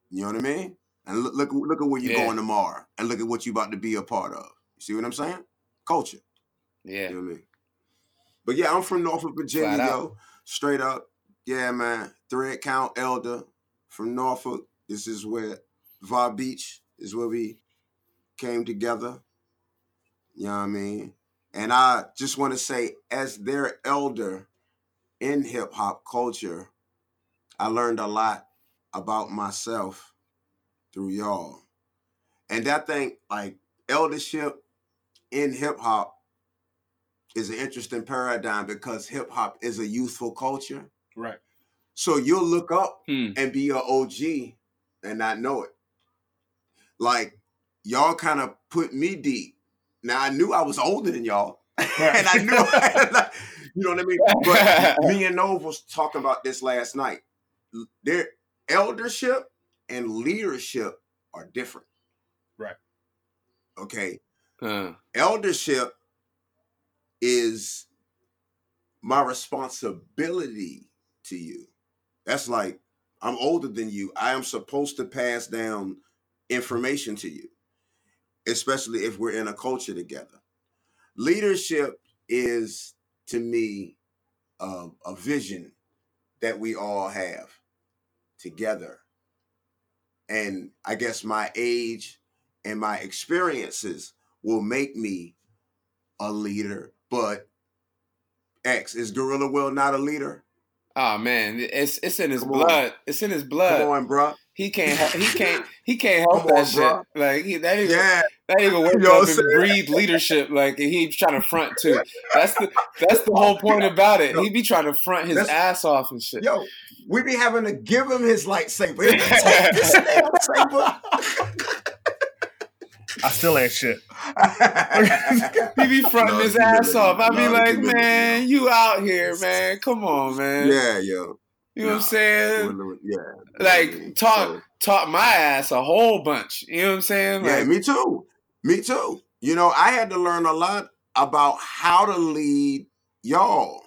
You know what I mean? And look, look, look at where you're Yeah. going tomorrow, and look at what you're about to be a part of. You see what I'm saying? Culture. Yeah. You know I mean? But yeah, I'm from Norfolk, Virginia, Flat out. yo. Straight up. Yeah, man. Thread count elder from Norfolk. This is where Va Beach is where we came together. You know what I mean? And I just want to say, as their elder in hip hop culture, I learned a lot about myself through y'all. And that thing, like eldership in hip hop, is an interesting paradigm because hip hop is a youthful culture. Right. So you'll look up Hmm. and be an OG and not know it. Like y'all kind of put me deep. Now I knew I was older than y'all, and I knew, you know what I mean. But me and Nova was talking about this last night. Their eldership and leadership are different. Right. Okay Huh. eldership is my responsibility to you. That's like I'm older than you. I am supposed to pass down information to you, especially if we're in a culture together. Leadership is to me a, a vision that we all have together. And I guess my age and my experiences will make me a leader. But X is Gorilla Will not a leader? Oh man, it's it's in his Come on. blood. It's in his blood. Come on, bro. He can't. he can't. He can't help Come that on, shit. bruh. Like he, that nigga, Yeah, That nigga wake You know up and saying? breathe leadership like and he trying to front too. That's the that's the whole point about it. He be trying to front his That's- ass off and shit. Yo, we be having to give him his lightsaber. Take this damn saber. I still ain't shit. He be fronting No, his he ass off. I be no, he like, really- man, you out here, man. Come on, man. yeah, yo. You know what I'm saying? Yeah. Like talk So- taught my ass a whole bunch. You know what I'm saying? Yeah, me too. Me too. You know, I had to learn a lot about how to lead y'all.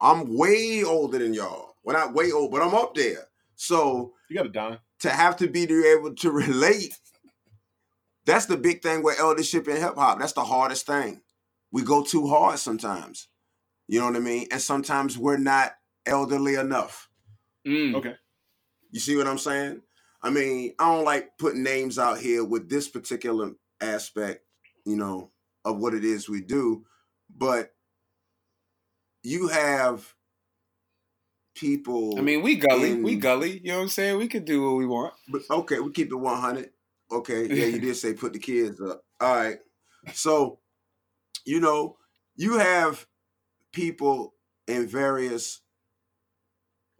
I'm way older than y'all. Well, not way old, but I'm up there. So You got a dime. to have to be to able to relate, that's the big thing with eldership in hip hop. That's the hardest thing. We go too hard sometimes. You know what I mean? And sometimes we're not elderly enough. mm, Okay. You see what I'm saying? I mean, I don't like putting names out here with this particular aspect, you know, of what it is we do, but you have people. I mean, we gully, we gully. You know what I'm saying? We could do what we want. but okay, we keep it 100. Okay, yeah, you did say put the kids up. All right. So, you know, you have people in various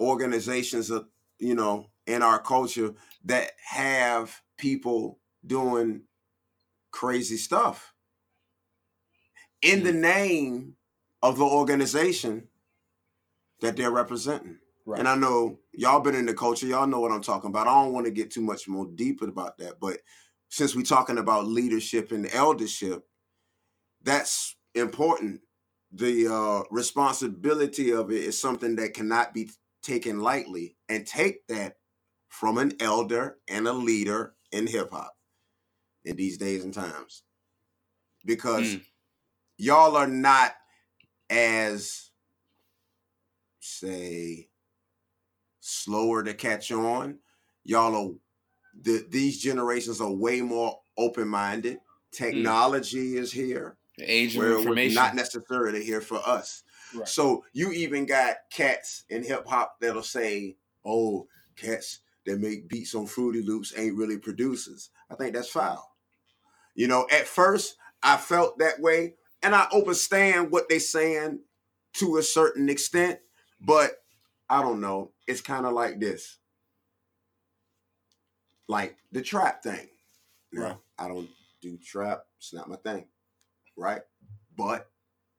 organizations of, you know, in our culture that have people doing crazy stuff in the name of the organization that they're representing. Right. And I know y'all been in the culture, y'all know what I'm talking about. I don't want to get too much more deeper about that, but since we're talking about leadership and eldership, that's important. The uh, responsibility of it is something that cannot be taken lightly, and take that from an elder and a leader in hip hop in these days and times, because Mm. y'all are not as say slower to catch on. Y'all are the, these generations are way more open minded. Technology is here The age where was information. not necessarily here for us. Right. So you even got cats in hip hop that'll say, "Oh, cats that make beats on Fruity Loops ain't really producers." I think that's foul. You know, at first I felt that way, and I understand what they're saying to a certain extent, but I don't know. It's kind of like this, like the trap thing. Now, Right. I don't do trap; it's not my thing, right? But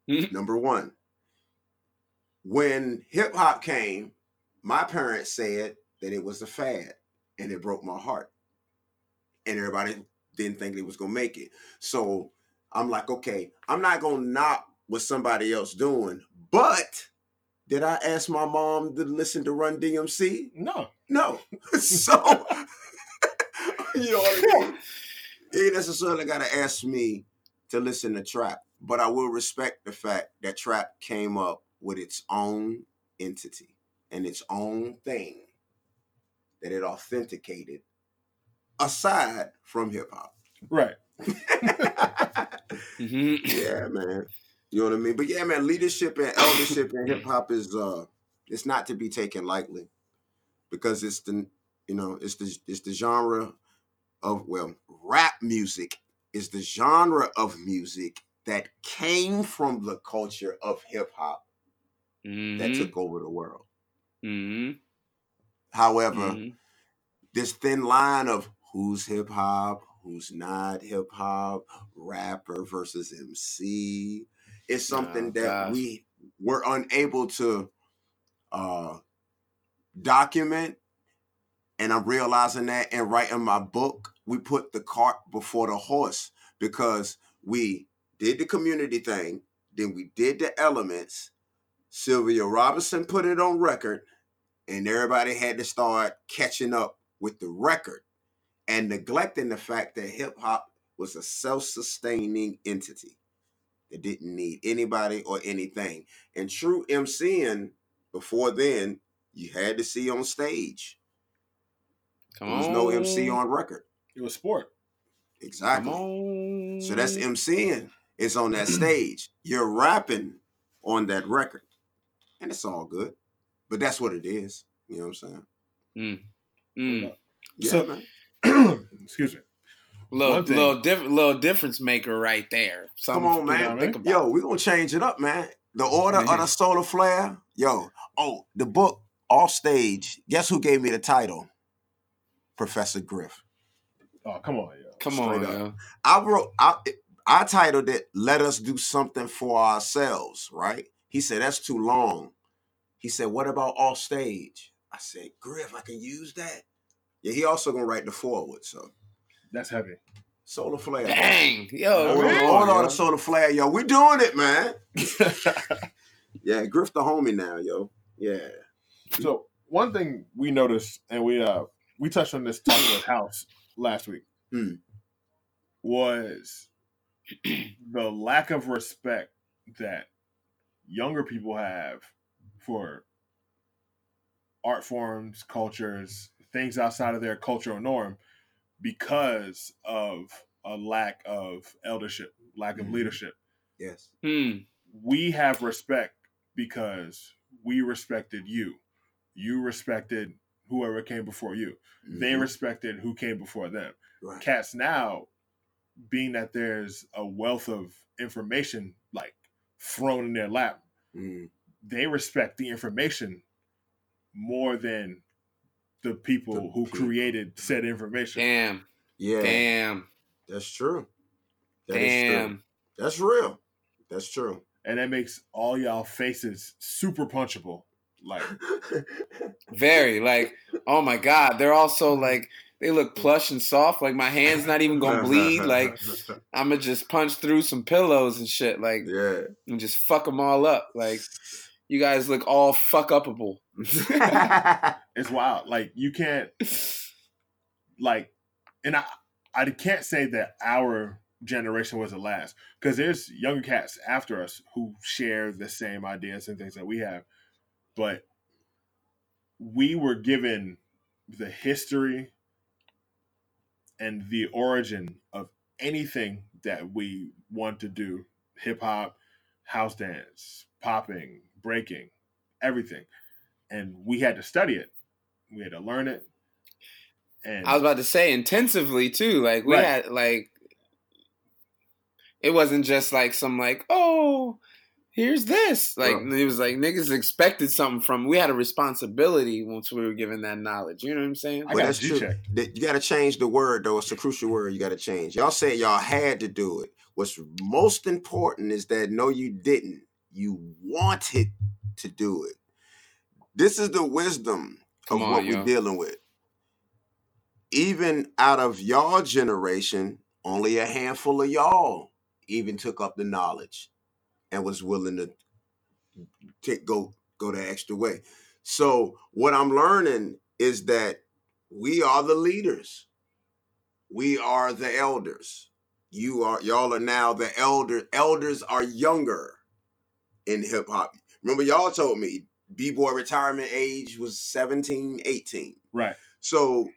Mhm. number one, when hip hop came, my parents said that it was a fad, and it broke my heart. And everybody didn't think they was gonna make it. So I'm like, okay, I'm not gonna knock what somebody else doing, but did I ask my mom to listen to Run DMC? No. No. so you know what I mean? You ain't necessarily gotta ask me to listen to trap, but I will respect the fact that trap came up with its own entity and its own thing that it authenticated aside from hip hop. Right. Mhm. yeah, man. You know what I mean? But yeah, man, leadership and eldership in hip hop is uh it's not to be taken lightly because it's the you know, it's the it's the genre of well, rap music is the genre of music that came from the culture of hip hop that Mhm. took over the world. Mhm. However, Mhm. this thin line of who's hip hop, who's not hip hop, rapper versus MC is something Oh, that gosh. we were unable to uh, document. And I'm realizing that and writing my book, we put the cart before the horse because we did the community thing, then we did the elements. Sylvia Robinson put it on record, and everybody had to start catching up with the record and neglecting the fact that hip hop was a self sustaining entity that didn't need anybody or anything. And true MCing, before then, you had to see on stage. Come There was on. no MC on record. It was sport. Exactly. So that's MCing. It's on that stage. You're rapping on that record. And it's all good. But that's what it is. You know what I'm saying? Mm. Yeah, So- man. Excuse me. little little different little difference maker right there. Come on, man. Think about. Yo, we gonna change it up, man. The order of the solar flare. Yo, oh, the book off stage. Guess who gave me the title? Professor Griff. Oh, come on, yo. Come on, straight up. yo. I wrote. I I titled it "Let Us Do Something for Ourselves." Right? He said that's too long. He said, "What about off stage?" I said, "Griff, I can use that." Yeah, he also gonna write the forward. So That's heavy. solar flare. Dang, yo, Order, come on, of yo. the solar flare, yo. We doing it, man. Yeah, Griff the homie now, yo. Yeah. So one thing we noticed, and we uh we touched on this talking with House last week, Hmm. was the lack of respect that younger people have for art forms, cultures, things outside of their cultural norm because of a lack of eldership, lack of Mhm. leadership. Yes. Hmm. We have respect because we respected you. You respected whoever came before you. They Mhm. respected who came before them. right. Cats now, being that there's a wealth of information like thrown in their lap, Mhm. they respect the information more than the people The who people. created said information. Damn, Yeah. damn, That's true. That is damn. true. That's real. That's true. And that makes all y'all faces super punchable. Like Very like, oh my god, they're also like they look plush and soft. Like my hand's not even gonna bleed. Like I'm gonna just punch through some pillows and shit. Like yeah. and just fuck them all up. Like you guys look all fuck upable. it's wild. Like you can't like and I I can't say that our generation was the last because there's younger cats after us who share the same ideas and things that we have but we were given the history and the origin of anything that we want to do hip hop house dance popping breaking everything and we had to study it we had to learn it and I was about to say intensively too. Like we Right. had like it wasn't just like some like oh here's this like Bro. it was like niggas expected something from we had a responsibility once we were given that knowledge. You know what I'm saying? I Well, got that's G true. checked. You got to change the word, though. It's a crucial word you got to change. Y'all said y'all had to do it. What's most important is that no, you didn't. You wanted to do it. This is the wisdom Come of on, what yo. we're dealing with. Even out of y'all generation, only a handful of y'all even took up the knowledge and was willing to take go go the extra way. So what I'm learning is that we are the leaders. We are the elders. You are y'all are now the elder. Elders are younger in hip hop. Remember y'all told me B-boy retirement age was 17, 18. right So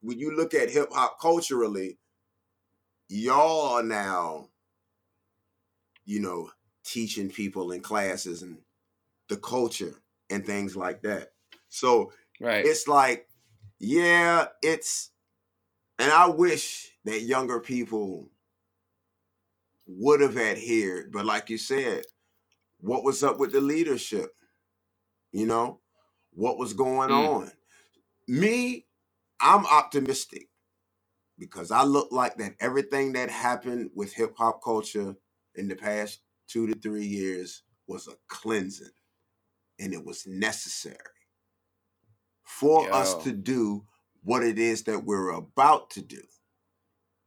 when you look at hip hop culturally, y'all are now, you know, teaching people in classes and the culture and things like that. So Right. it's like, yeah, it's, and I wish that younger people would have adhered. But like you said, what was up with the leadership? You know, what was going Mm. on? Me, I'm optimistic because I look like that everything that happened with hip hop culture in the past two to three years was a cleansing and it was necessary for us to do what it is that we're about to do.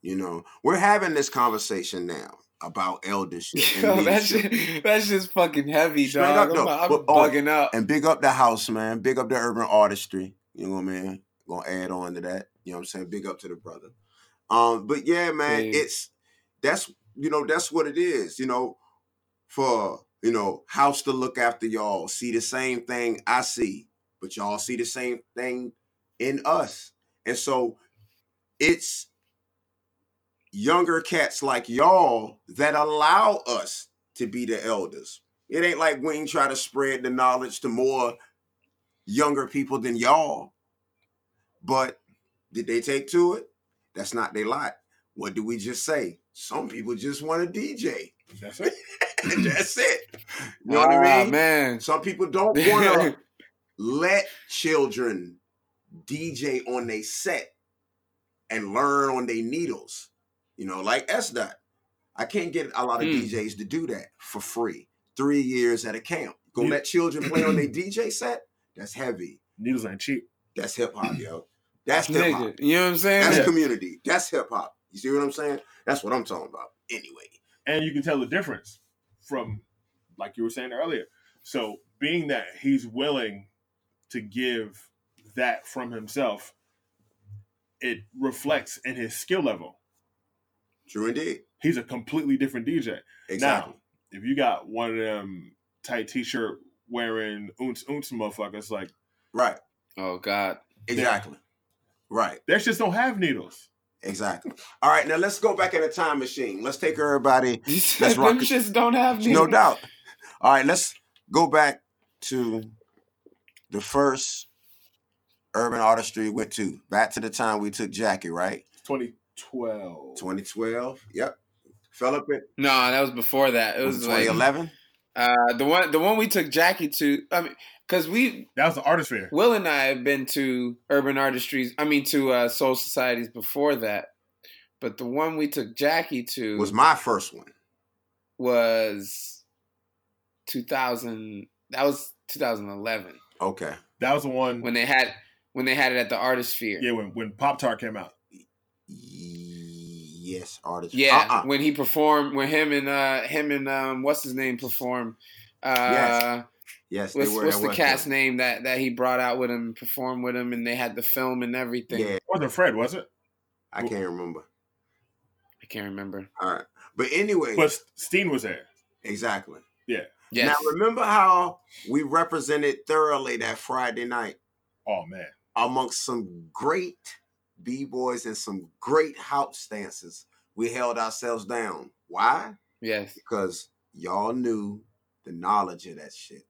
You know, we're having this conversation now about eldership Yo, that leadership. shit, that's just fucking heavy, Straight dog. up, I'm. I'm But, oh, bugging out. And big up the house, man. Big up the urban artistry. You know what I mean? Gonna add on to that. You know what I'm saying? Big up to the brother. Um, but yeah, man, it's that's you know, that's what it is, you know, for you know, house to look after y'all, see the same thing I see, but y'all see the same thing in us. And so it's younger cats like y'all that allow us to be the elders. It ain't like we ain't try to spread the knowledge to more younger people than y'all. But did they take to it? That's not their lot. what do we just say? Some people just want to DJ. That's it. That's it. You know what I Ah, mean? man. Some people don't want to let children DJ on their set and learn on their needles. You know, like S Dot. I can't get a lot of Hmm. DJs to do that for free. Three years at a camp. Go You- let children play on their DJ set? That's heavy. Needles ain't cheap. That's hip hop, yo. That's hip hop. You know what I'm saying? That's Yeah. community. That's hip hop. You see what I'm saying? That's what I'm talking about. Anyway. and you can tell the difference from like you were saying earlier so being that he's willing to give that from himself it reflects in his skill level True indeed. he's a completely different dj Exactly. now if you got one of them tight t-shirt wearing ounce ounce motherfuckers like right. Oh God. Exactly. Right. they just don't have needles Exactly. All right, now let's go back in a time machine. Let's take everybody. You said rock them it. shits don't have needles. No doubt. All right, let's go back to the first urban artistry we went to. Back to the time we took Jackie, right? 2012 2012. Yep. Philip it. No, that was before that. It Was was it like 2011? uh, the one the one we took Jackie to. I mean, because we that was the artist fair Will and I have been to urban artistries. I mean, to uh, soul societies before that. But the one we took Jackie to Was my first one. was 2000. That was 2011 Okay. that was the one when they had when they had it at the Artisphere. yeah when, when pop tart came out Yes, artist. Yeah, Uh-uh. when he performed, when him and uh him and um what's his name performed. Uh, Yes. Yes, they what's, were. what's that the was cat's them. name that that he brought out with him, performed with him, and they had the film and everything. Yeah, it wasn't fred was it I can't remember. I can't remember. All right. But anyway, but steen was there exactly. Yeah. Yes, Now remember how we represented thoroughly that Friday night oh man amongst some great b-boys and some great house stances. We held ourselves down. Why? yes, Because y'all knew the knowledge of that shit.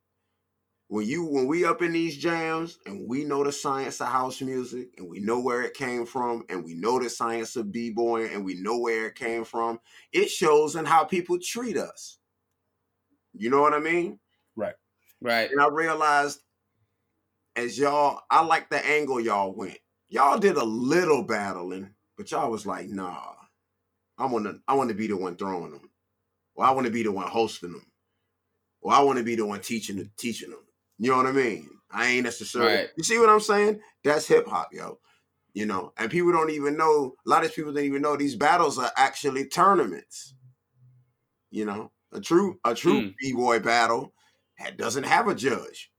When you when we up in these jams and we know the science of house music and we know where it came from and we know the science of b-boy and we know where it came from, it shows in how people treat us. You know what I mean? Right. Right. And I realized as y'all, I like the angle y'all went. Y'all did a little battling, but y'all was like, nah, I want to, I want to be the one throwing them, or I want to be the one hosting them, or I want to be the one teaching teaching them. You know what I mean? I ain't necessarily. Right. You see what I'm saying? That's hip hop, yo. You know, and people don't even know. A lot of people don't even know these battles are actually tournaments. You know, a true a true Hmm. b boy battle doesn't have a judge,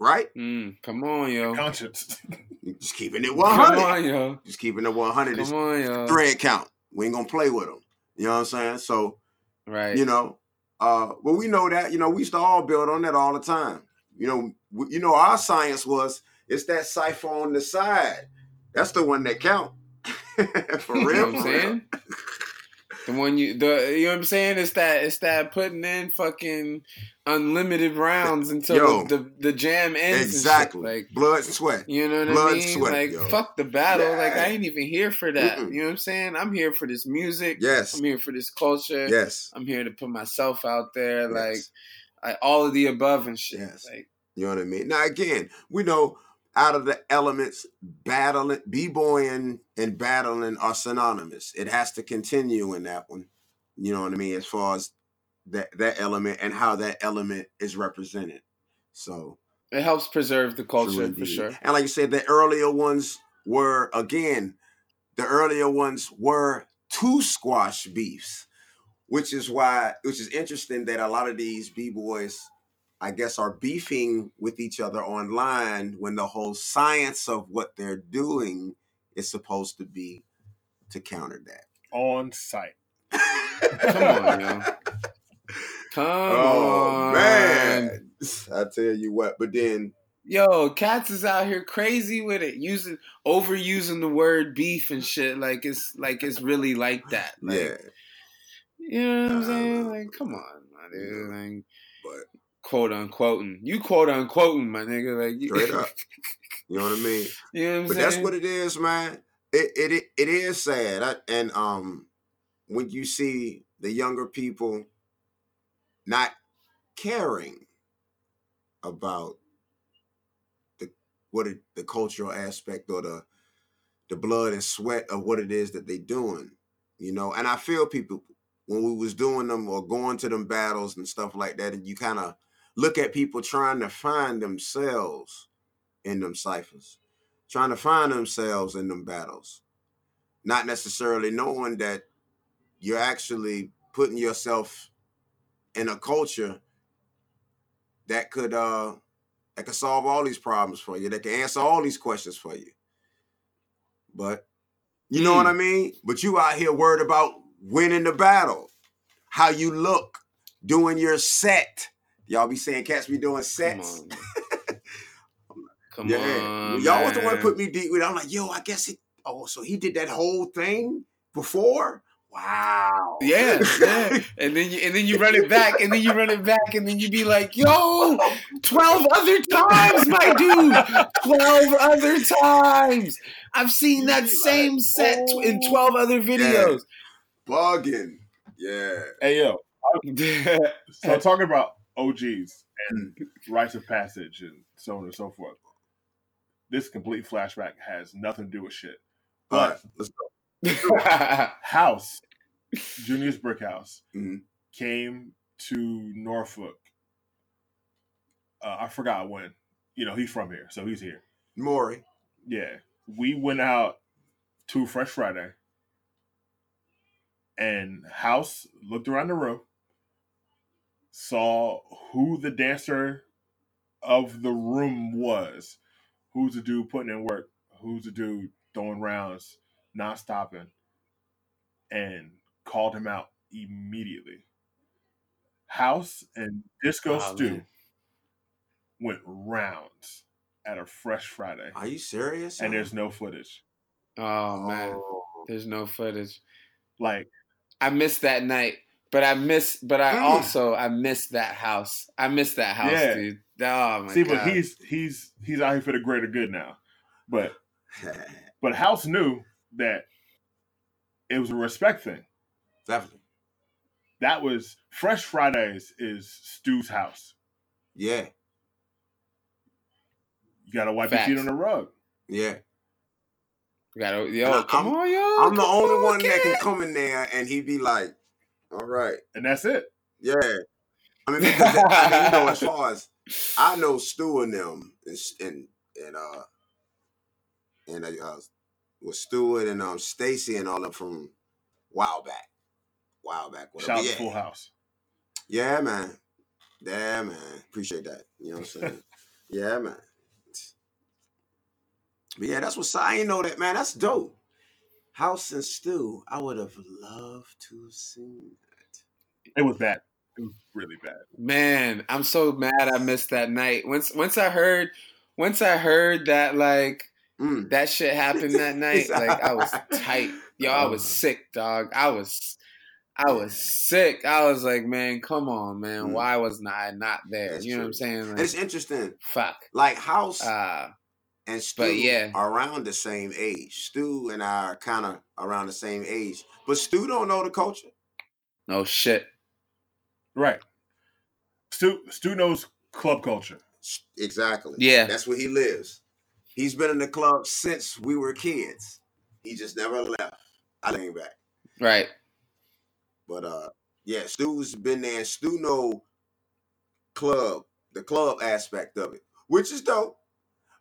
right? Mm, come on, yo. conscience Just keeping it Come 100. on, yo. Just keeping it 100. Come on, yo. thread count. We ain't gonna play with them. You know what I'm saying? So Right. you know, uh, well, we know that. You know, we used to all build on that all the time. You know, we, you know, our science was it's that cipher on the side. That's the one that count. for You know what I'm for real. The one you the you know what I'm saying? It's that it's that putting in fucking unlimited rounds until Yo. the, the the jam ends. Exactly. Like Blood and sweat. you know what Blood I mean? sweat, like yo. fuck the battle. Like I ain't even here for that. Mm-mm. You know what I'm saying? I'm here for this music. Yes. I'm here for this culture. Yes. I'm here to put myself out there. Like Yes. I, all of the above and shit. Yes. Like You know what I mean? Now again, we know out of the elements, battling, b-boying and battling are synonymous. It has to continue in that one. You know what I mean? As far as that that element and how that element is represented. So it helps preserve the culture for sure. And like you said, the earlier ones were again, the earlier ones were two squash beefs, which is why, which is interesting that a lot of these b boys, I guess, are beefing with each other online when the whole science of what they're doing is supposed to be to counter that. on site. Come on, yo. Come oh on. man, I tell you what. But then, Yo, cats is out here crazy with it, using overusing the word beef and shit. Like it's like it's really like that. Like, yeah, You know what I'm saying? Like, come on, my dude. Like, but quote unquoting. You quote unquoting, my nigga. Like, you, Straight up. you know what I mean. you know what But saying? that's what it is, man. it it it, it is sad, I, and um, when you see the younger people not caring about the what it, the cultural aspect or the the blood and sweat of what it is that they doing, you know. And I feel people when we was doing them or going to them battles and stuff like that, and you kind of look at people trying to find themselves in them ciphers, trying to find themselves in them battles, not necessarily knowing that you're actually putting yourself in a culture that could uh that could solve all these problems for you, that can answer all these questions for you. But you know what I mean? But you out here worried about winning the battle, how you look, doing your set. Y'all be saying cats be doing Come sets. on. Come Yeah. on. Y'all was the one man. put me deep with. I'm like, yo, I guess it. Oh, so he did that whole thing before? Wow. Yeah, yeah. And then you and then you run it back, and then you run it back, and then you be like, yo, 12 other times, my dude. 12 other times. I've seen that same like, set tw- in oh, 12 other videos. Bugging. Yeah. Hey yo, so talking about OGs and rites of passage and so on and so forth. This complete flashback has nothing to do with shit. All right. But Let's go. House, Junious Brickhouse, Mhm. came to Norfolk. Uh, I forgot when. You know, he's from here, so he's here. Maury. Yeah. We went out to Fresh Friday and House looked around the room, saw who the dancer of the room was, who's the dude putting in work, who's the dude throwing rounds, not stopping, and called him out immediately. House and Disco Oh, Stew man. went rounds at a Fresh Friday, Are you serious? and there's no footage. oh man, Oh. there's no footage. Like, I missed that night, but I miss. But I Mm. also I miss that house. I miss that house, Yeah. dude. Oh my see, god. but he's he's he's out here for the greater good now. But but House knew that it was a respect thing. Definitely. That was Fresh Fridays is Stu's house. Yeah. You gotta wipe your feet on the rug. Yeah. We gotta, yo, I- come I'm- on, yo. I'm the only on, one that can come in there and he'd be like, all right. And that's it. Yeah. I mean, because I mean, you know, as far as I know Stu and them and and, and uh and uh with Stewart and um Stacy and all them from while back. While back. whatever. Shout out yeah. to Full House. yeah, man. Yeah, man. Appreciate that. You know what I'm saying? yeah, man. But yeah, that's what I ain't know that, man. That's dope. House and Stew. I would have loved to see It was bad. It was really bad. Man, I'm so mad I missed that night. Once once I heard once I heard that like Mm. that shit happened that night, like I was tight. Yo, I was Uh. sick, dog. I was I was sick. I was like, man, come on, man. Mm. Why wasn't I not there? That's you know what. I'm saying? Like, it's interesting. fuck. Like House Uh and Stu but yeah. are around the same age. Stu and I are kind of around the same age. But Stu don't know the culture. no shit. Right. Stu Stu knows club culture. Exactly. Yeah. That's where he lives. He's been in the club since we were kids. He just never left. I think back. Right. But uh yeah, Stu's been there and Stu know club, the club aspect of it, which is dope.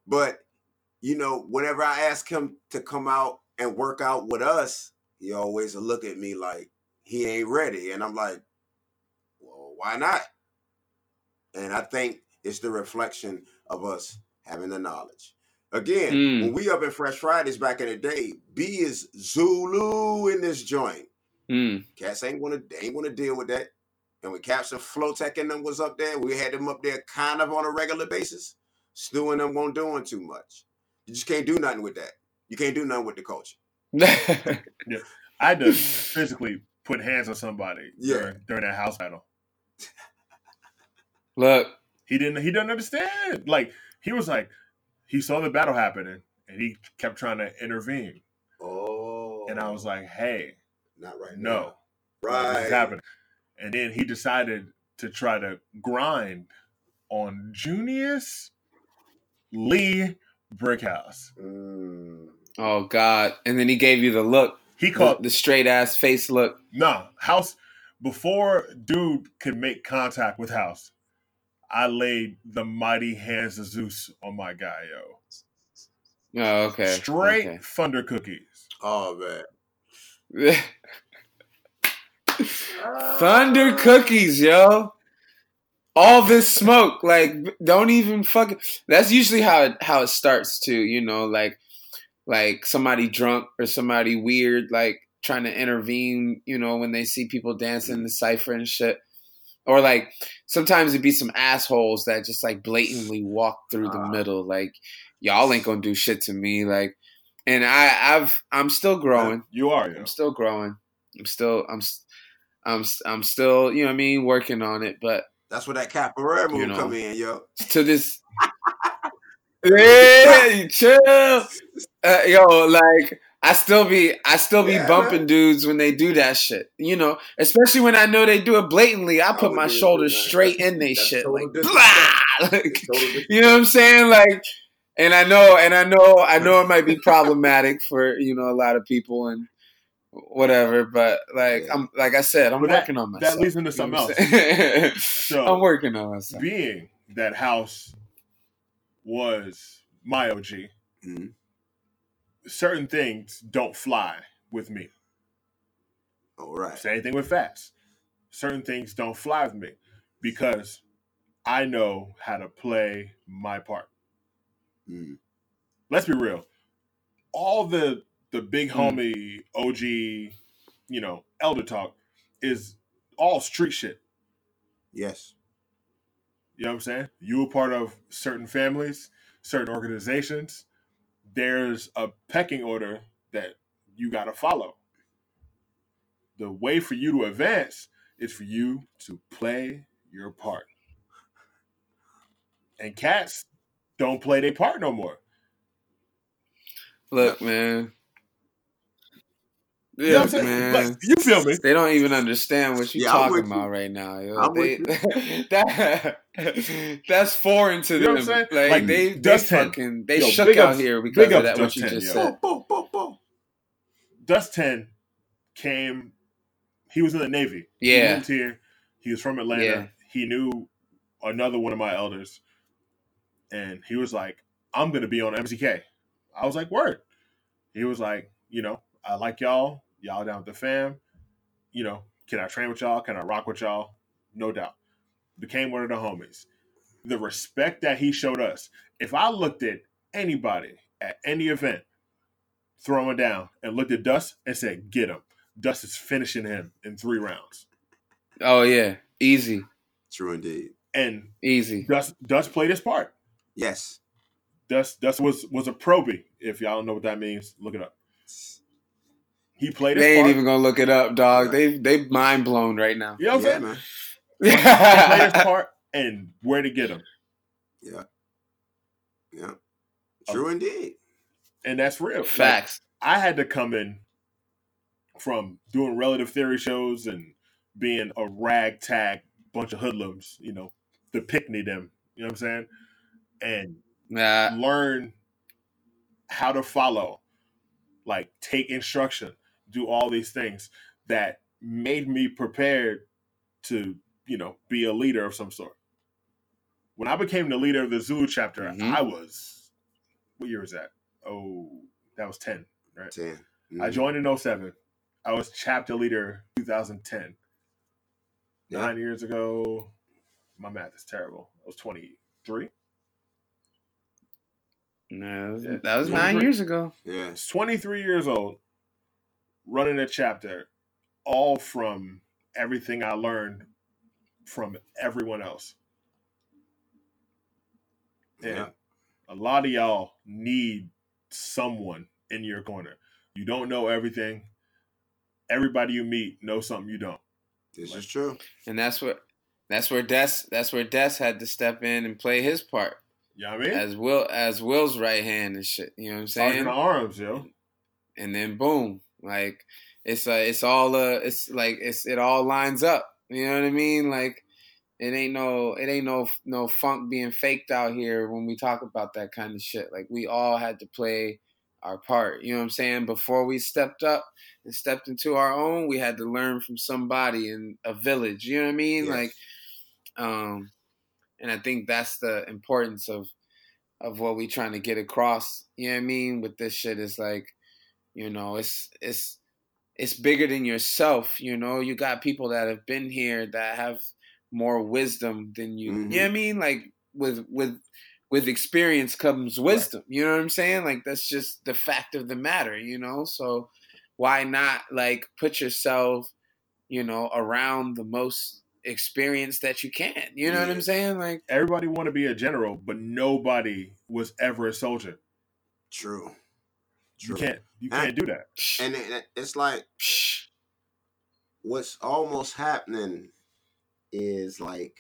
But you know, whenever I ask him to come out and work out with us, he always look at me like he ain't ready. And I'm like, well, why not? And I think it's the reflection of us having the knowledge. Again, Mm. when we up in Fresh Fridays back in the day, B is Zulu in this joint. Mm. Cats ain't gonna they ain't gonna deal with that. And when Caps and Flowtech and them was up there, we had them up there kind of on a regular basis. Stu and them won't doing too much. You just can't do nothing with that. You can't do nothing with the culture. I had to physically put hands on somebody Yeah. during, during that house battle. Look, He didn't he didn't understand. Like he was like he saw the battle happening and he kept trying to intervene. Oh. and I was like, "Hey, not right no, now. Right. what's happening?" And then he decided to try to grind on Junious Lee Brickhouse. Mm. Oh God! And then he gave you the look, He the, the straight ass face look. nah House before dude could make contact with House. I laid the mighty hands of Zeus on my guy, yo. Oh, okay. Straight okay. thunder cookies. Oh man. Thunder cookies, yo. All this smoke, like, don't even fucking. That's usually how it how it starts too. You know, like, like somebody drunk or somebody weird, like trying to intervene. You know, when they see people dancing the cipher and shit, or like sometimes it'd be some assholes that just like blatantly walk through the Ah. middle, like y'all ain't gonna do shit to me, like. And I, I've, I'm still growing. You are. I'm still growing. I'm still I'm I'm, I'm still, you know what I mean, working on it, but That's where that capoeira move You know. come in, yo. to this Hey, chill. Uh, yo, like I still be I still be Yeah, bumping dudes when they do that shit. You know, especially when I know they do it blatantly. I put would my shoulders straight in they That's shit. total Like, blah! Like, It's total disrespect. you know what I'm saying? Like, and I know, and I know, I know it might be problematic for you know a lot of people and whatever, but like I'm, like I said, I'm But that- working on myself. that myself. leads into You know something else. I'm? So- I'm working on myself. Being that house was my OG, Mhm. Certain things don't fly with me. All right. Same thing with fast. Certain things don't fly with me because I know how to play my part. Mm. Let's be real. All the the big Mm. homie OG, you know, elder talk is all street shit. Yes. You know what I'm saying? You a part of certain families, certain organizations. There's a pecking order that you got to follow. The way for you to advance is for you to play your part. And cats don't play their part no more. Look, man. You know what I'm saying? man. Like, you feel me? They don't even understand what you're Yeah, I'm talking with about you. right now. Yo. I'm They, with that that's foreign to You know what them. I'm saying? Like, Like, they, they Dust Ten. fucking they Yo, shook out ups- here because big of that. What Dust you 10, just yo. said. Boom, boom, boom, boom. Dust 10 came, he was in the Navy. He Yeah. moved here. He was from Atlanta. Yeah. He knew another one of my elders. And he was like, I'm going to be on MCK. I was like, word. He was like, you know, I like y'all. Y'all down with the fam. You know, can I train with y'all? Can I rock with y'all? No doubt. Became one of the homies. The respect that he showed us. If I looked at anybody at any event throwing down and looked at Dust and said, get him. Dust is finishing him in three rounds. Oh yeah, easy, True indeed. And easy. Dust Dust played his part. Yes. Dust Dust was was a probie. If y'all don't know what that means, look it up. He played his They ain't part. even gonna look it up, dog. They they mind blown right now. you know what I'm yeah, saying? man. He played his part and where to get him. Yeah. Yeah. Uh, True indeed. And that's real. Like, Facts. I had to come in from doing relative theory shows and being a ragtag bunch of hoodlums, you know, the pickney them, you know what I'm saying? And Nah, learn how to follow, like take instruction, do all these things that made me prepared to, you know, be a leader of some sort. When I became the leader of the Zulu chapter, Mhm. I was what year was that? Oh, that was 10, right? 10. I Mhm. joined in 07. I was chapter leader 2010. Yeah. Nine years ago. My math is terrible. I was 23. nah, that was- that was nine years ago. Yeah. I 23 years old, running a chapter, all from everything I learned from everyone else. And Yeah. a lot of y'all need someone in your corner. You don't know everything. Everybody you meet knows something you don't. This is true. And that's what that's where Des that's where Des had to step in and play his part You know what I mean? as Will as Will's right hand and shit. You know what I'm saying? of Arms, yo. and then boom, like it's uh, it's all uh, it's like it's it all lines up. You know what I mean? Like it ain't no it ain't no no funk being faked out here when we talk about that kind of shit. Like we all had to play our part. You know what I'm saying? Before we stepped up and stepped into our own, we had to learn from somebody in a village. You know what I mean? Yes. Like, um, and I think that's the importance of of what we trying to get across. You know what I mean? With this shit is like, you know, it's it's it's bigger than yourself. You know, you got people that have been here that have more wisdom than you. You know what I mm-hmm. mean? Like with with with experience comes wisdom. You know what I'm saying? Like that's just the fact of the matter, you know? So why not like put yourself, you know, around the most experience that you can. You know what I'm saying? Like Everybody want to be a general, but nobody was ever a soldier. True. You can't. You And- can't do that. And it, it's like what's almost happening is like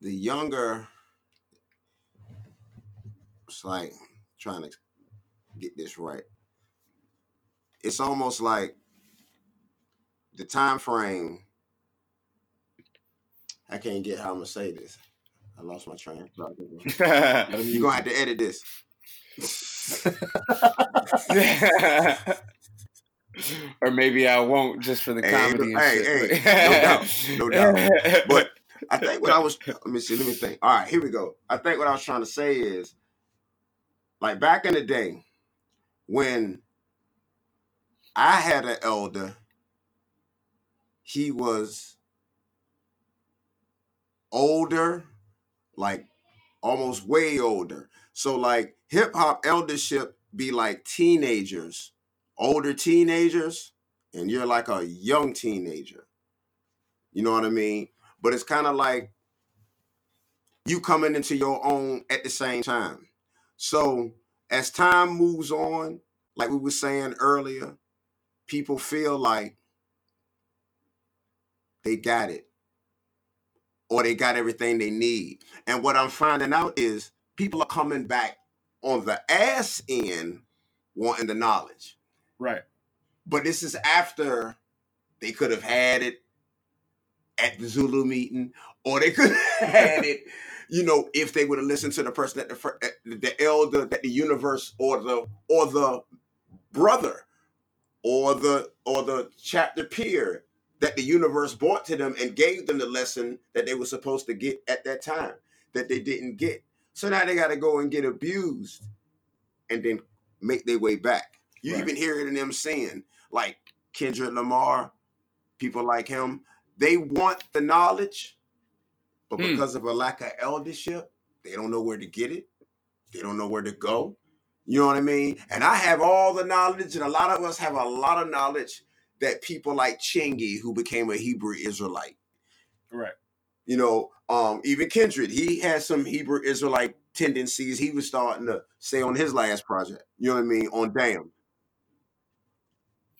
the younger it's like trying to get this right. It's almost like the time frame i can't get how i'm gonna say this. I lost my train you're gonna have to edit this or maybe I won't just for the Hey, comedy. and hey, shit. hey, no doubt, no doubt. But I think what I was let me see, let me think. All right, here we go. I think what I was trying to say is like back in the day when I had an elder, he was older, like almost way older. So like hip hop eldership be like teenagers, older teenagers, and you're like a young teenager. You know what I mean? But it's kind of like you coming into your own at the same time. So as time moves on, like we were saying earlier, people feel like they got it or they got everything they need. And what I'm finding out is people are coming back on the ass end wanting the knowledge. Right. But this is after they could have had it at the Zulu meeting, or they could have had it, you know, if they would have listened to the person that the the elder that the universe or the or the brother or the or the chapter peer that the universe brought to them and gave them the lesson that they were supposed to get at that time that they didn't get. So now they got to go and get abused and then make their way back. You Right. even hear it in them saying, like Kendrick Lamar, people like him, they want the knowledge, but Hmm. because of a lack of eldership, they don't know where to get it. They don't know where to go. You know what I mean? And I have all the knowledge, and a lot of us have a lot of knowledge that people like Chingy, who became a Hebrew Israelite, Right. You know, um, even Kendrick, he had some Hebrew Israelite tendencies. He was starting to say on his last project. You know what I mean? On Damn.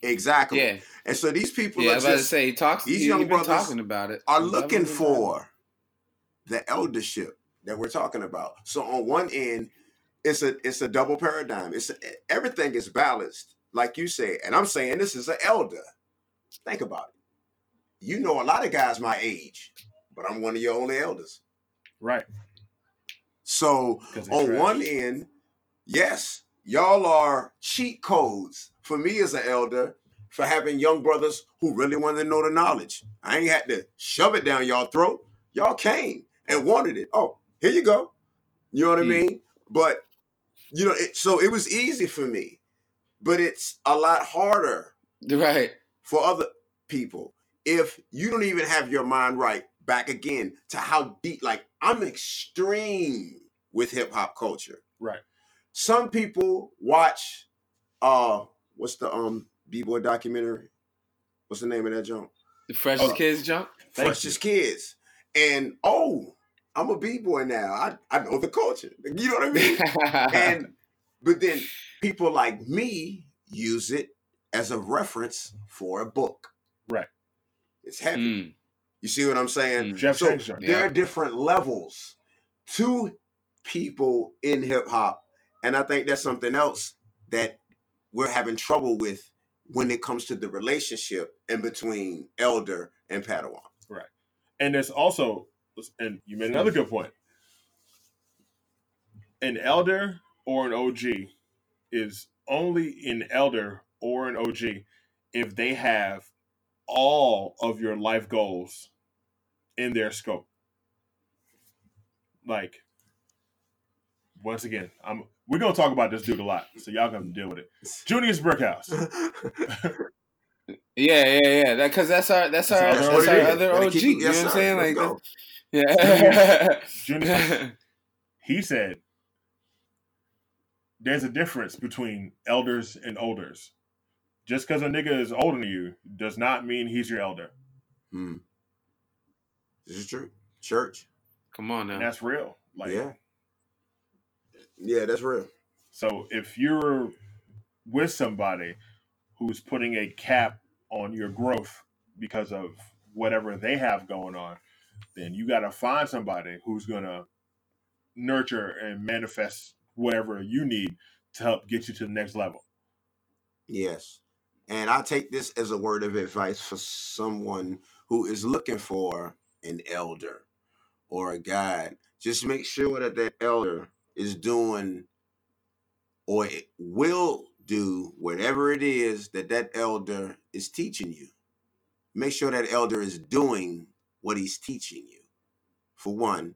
Exactly. yeah, And so these people yeah. I are was about to say he talks. these young brothers talking about it. are looking definitely been talking. for the eldership that we're talking about. So on one end, it's a it's a double paradigm. It's a, everything is balanced, like you said. And I'm saying this is an elder. Think about it. You know a lot of guys my age, but I'm one of your only elders. Right. So on trash. one end, yes, y'all are cheat codes for me as an elder for having young brothers who really wanted to know the knowledge. I ain't had to shove it down y'all throat. Y'all came and wanted it. Oh, here you go. You know what I Hmm. mean? But you know, it, so it was easy for me, but it's a lot harder Right. for other people if you don't even have your mind right back again to how deep like i'm extreme with hip-hop culture Right. some people watch uh what's the um b-boy documentary what's the name of that jump? The freshest Oh. kids jump. Thank freshest kids and oh i'm a b-boy now i i know the culture you know what i mean and but then people like me use it as a reference for a book Right. it's heavy Mm, you see what i'm saying mm. Jeff so Shanks there Yeah. are different levels to people in hip hop, and I think that's something else that we're having trouble with when it comes to the relationship in between elder and Padawan. Right, and there's also, and you made another good point. An elder or an OG is only an elder or an OG if they have all of your life goals in their scope. Like, once again, I'm we're gonna talk about this dude a lot, so y'all gonna deal with it. Junious Brickhouse. Yeah, yeah, yeah. That because that's our that's our That's that's, our our other OG. keep- you know yes, what I'm saying? Let's Like, go. yeah. Junious, he said, "There's a difference between elders and olders. Just because a nigga is older than you does not mean he's your elder. Hmm. This is true. Church. Come on And now. that's real. Like, yeah. Yeah, that's real. so if you're with somebody who's putting a cap on your growth because of whatever they have going on, then you got to find somebody who's gonna nurture and manifest whatever you need to help get you to the next level." Yes. And I take this as a word of advice for someone who is looking for an elder or a guide. Just make sure that that elder is doing or it will do whatever it is that that elder is teaching you. Make sure that elder is doing what he's teaching you, for one.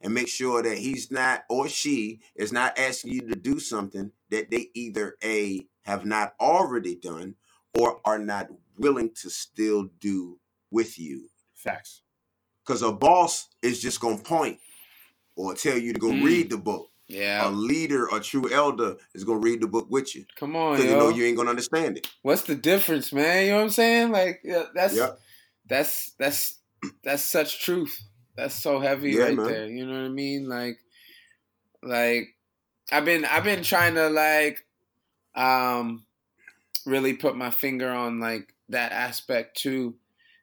And make sure that he's not or she is not asking you to do something that they either A, have not already done or are not willing to still do with you. Facts. Because a boss is just going to point or tell you to go Mm. read the book. Yeah. A leader, a true elder, is going to read the book with you Come on, because yo. you know you ain't going to understand it. What's the difference, man? You know what I'm saying? Like, yeah, that's Yep. that's that's that's such truth. That's so heavy Yeah, right man. there. You know what I mean? Like, like I've been I've been trying to like um really put my finger on like that aspect too.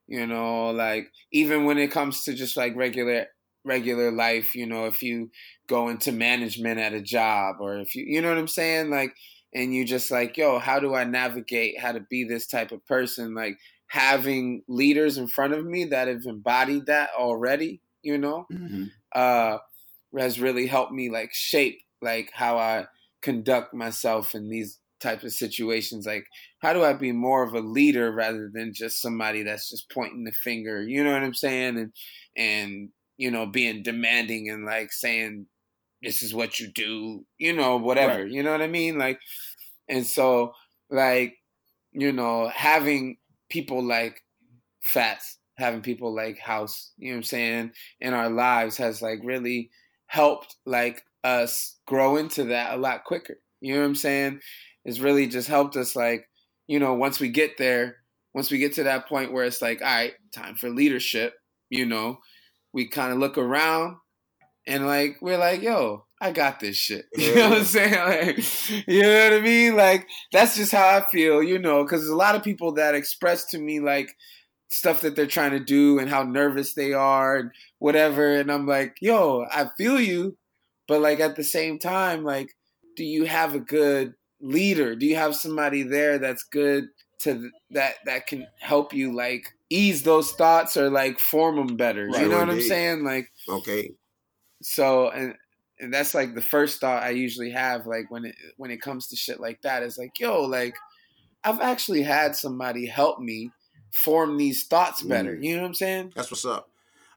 You know, like even when it comes to just like regular regular life, you know, if you go into management at a job or if you you know what I'm saying? Like and you just like, yo, how do I navigate how to be this type of person? Like having leaders in front of me that have embodied that already, you know, Mhm. uh, has really helped me like shape like how I conduct myself in these types of situations. Like, how do I be more of a leader rather than just somebody that's just pointing the finger? You know what I'm saying? And and you know, being demanding and like saying this is what you do. You know, whatever. Right. You know what I mean? Like, and so like you know having people like Fats, having people like House, you know what I'm saying, in our lives has like really helped like us grow into that a lot quicker. You know what I'm saying? It's really just helped us like, you know, once we get there, once we get to that point where it's like, all right, time for leadership, you know, we kind of look around and like we're like, yo, I got this shit. You know what I'm saying? Like, you know what I mean? Like that's just how I feel, you know, because there's a lot of people that express to me like stuff that they're trying to do and how nervous they are and whatever, and I'm like, yo, I feel you, but like at the same time, like, do you have a good leader? Do you have somebody there that's good to that that can help you like ease those thoughts or like form them better? Right, you know what I'm saying? Like Okay. so and and that's like the first thought I usually have like when it when it comes to shit like that is like yo like I've actually had somebody help me form these thoughts better Mm. you know what I'm saying That's what's up.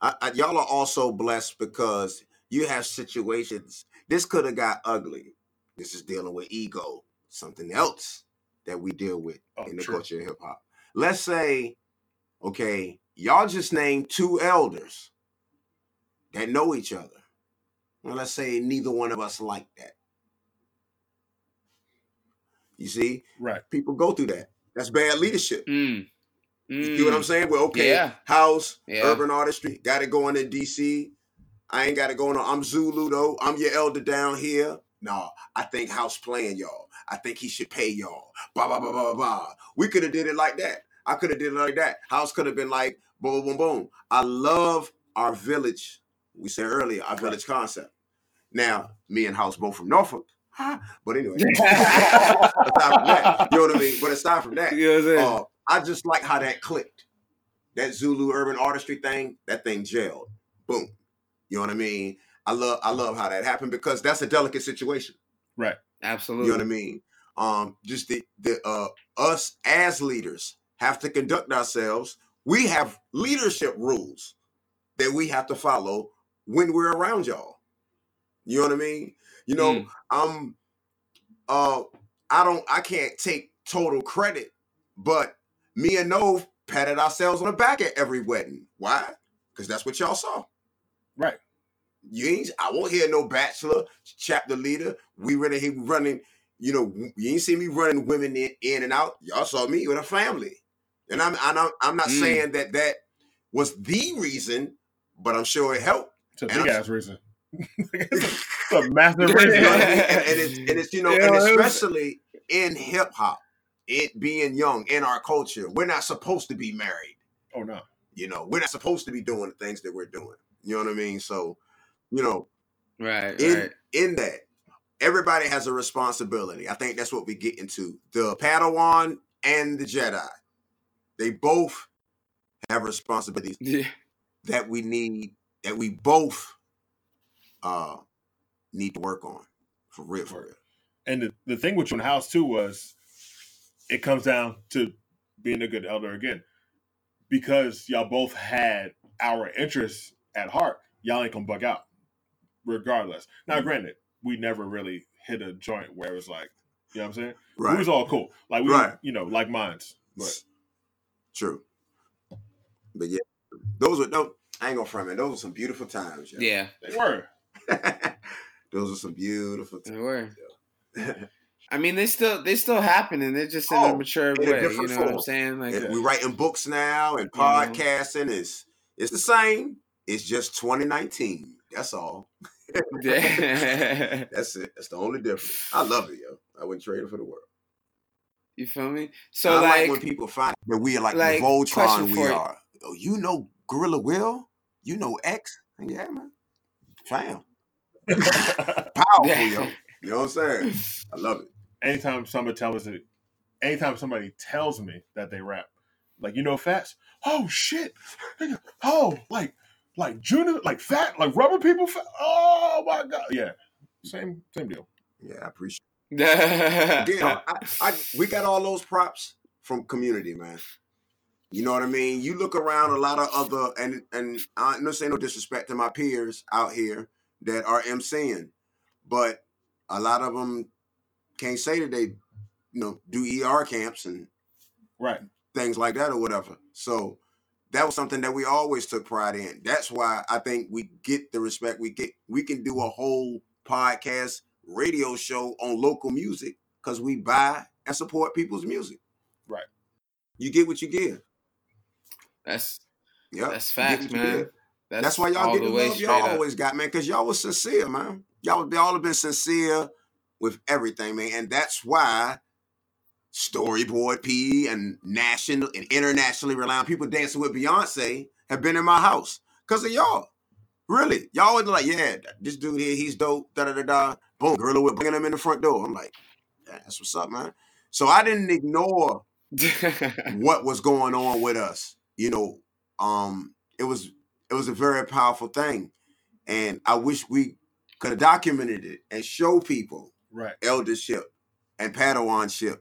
I, I, y'all are also blessed because you have situations. This could have got ugly. This is dealing with ego, something else that we deal with Oh, in the true. culture of hip hop. Let's say, okay, y'all just named two elders that know each other. Well, let's say neither one of us like that. You see, Right. people go through that. That's bad leadership. mm. You see what I'm Mm. saying? Well, okay, Yeah. house, Yeah. urban artistry, got it going in DC. I ain't got it going on. I'm Zulu though. I'm your elder down here. No, I think house playing y'all. I think he should pay y'all. Blah blah blah blah blah. We could have did it like that. I could have did it like that. House could have been like boom boom boom. I love our village. We said earlier our village concept. Now, me and House both from Norfolk. but anyway, aside from that, you know what I mean. But aside from that, You know what I'm saying? uh, I just like how that clicked. That Zulu urban artistry thing, that thing gelled. Boom. You know what I mean? I love I love how that happened because that's a delicate situation. Right. Absolutely. You know what I mean? Um, just the the uh us as leaders have to conduct ourselves. We have leadership rules that we have to follow when we're around y'all. You know what I mean? You know, Mm. I'm uh I don't I can't take total credit, but me and Nove patted ourselves on the back at every wedding. Why? Because that's what y'all saw. Right. You ain't I won't hear no bachelor, chapter leader. We really he running, you know, you ain't see me running women in, in and out. Y'all saw me with a family. And I'm I'm not, I'm not Mm. saying that that was the reason, but I'm sure it helped. It's a big ass reason. it's a massive reason. what I mean? and, and it's and it's you know, Yeah, and it was- especially in hip hop, it being young in our culture, we're not supposed to be married. Oh no. You know, we're not supposed to be doing the things that we're doing. You know what I mean? So, you know, Right, in right. in that, everybody has a responsibility. I think that's what we get into. The Padawan and the Jedi, they both have responsibilities Yeah. that we need that we both uh need to work on for real for real. And the, the thing with you in house too was it comes down to being a good elder again. Because y'all both had our interests at heart, y'all ain't gonna bug out. Regardless. Now mm-hmm. granted, we never really hit a joint where it was like, you know what I'm saying? Right. We was all cool. Like we Right. you know, like minds. But True. But yeah, those were no I ain't gonna front it. Those were some beautiful times. yo. Yeah, they were. those were some beautiful times. they were. I mean, they still they still happen, and They're just in Oh, a mature in a way. You know different what I'm saying? Like, And We're writing books now and You know. podcasting is it's the same. It's just 2019. That's all. That's it. That's the only difference. I love it, yo. I wouldn't trade it for the world. you feel me? So I like, like, when people find that we are like, like, the Voltron we are. Oh, you know Gorilla Will? You know X? Yeah, man. Fam. Powerful, yo. You know what I'm saying? I love it. anytime somebody tells us it, anytime somebody tells me that they rap, like you know fats, oh shit, oh like like junior, like fat, like rubber people, fat. oh my god, yeah, same same deal. Yeah, I appreciate it. Again, I, I, we got all those props from community, man. You know what I mean? You look around a lot of other and and I'm not saying no disrespect to my peers out here that are MCing, but a lot of them can't say that they, you know, do ER camps and Right. things like that or whatever. So that was something that we always took pride in. That's why I think we get the respect we get. We can do a whole podcast, radio show on local music because we buy and support people's music. Right. You get what you give. that's Yeah. that's facts, man. That's, That's, why y'all all get the, the way love y'all up. always got, man, because y'all was sincere, man. Y'all, y'all have been sincere with everything, man. And that's why Storyboard P and national and internationally renowned people dancing with Beyonce have been in my house because of y'all. Really. Y'all was like, yeah, this dude here, he's dope, da da da da. Boom, Gorilla Will bringing him in the front door. I'm like, "Yeah, that's what's up, man. So I didn't ignore what was going on with us. You know, um, it was it was a very powerful thing, and I wish we could have documented it and show people Right. eldership and Padawanship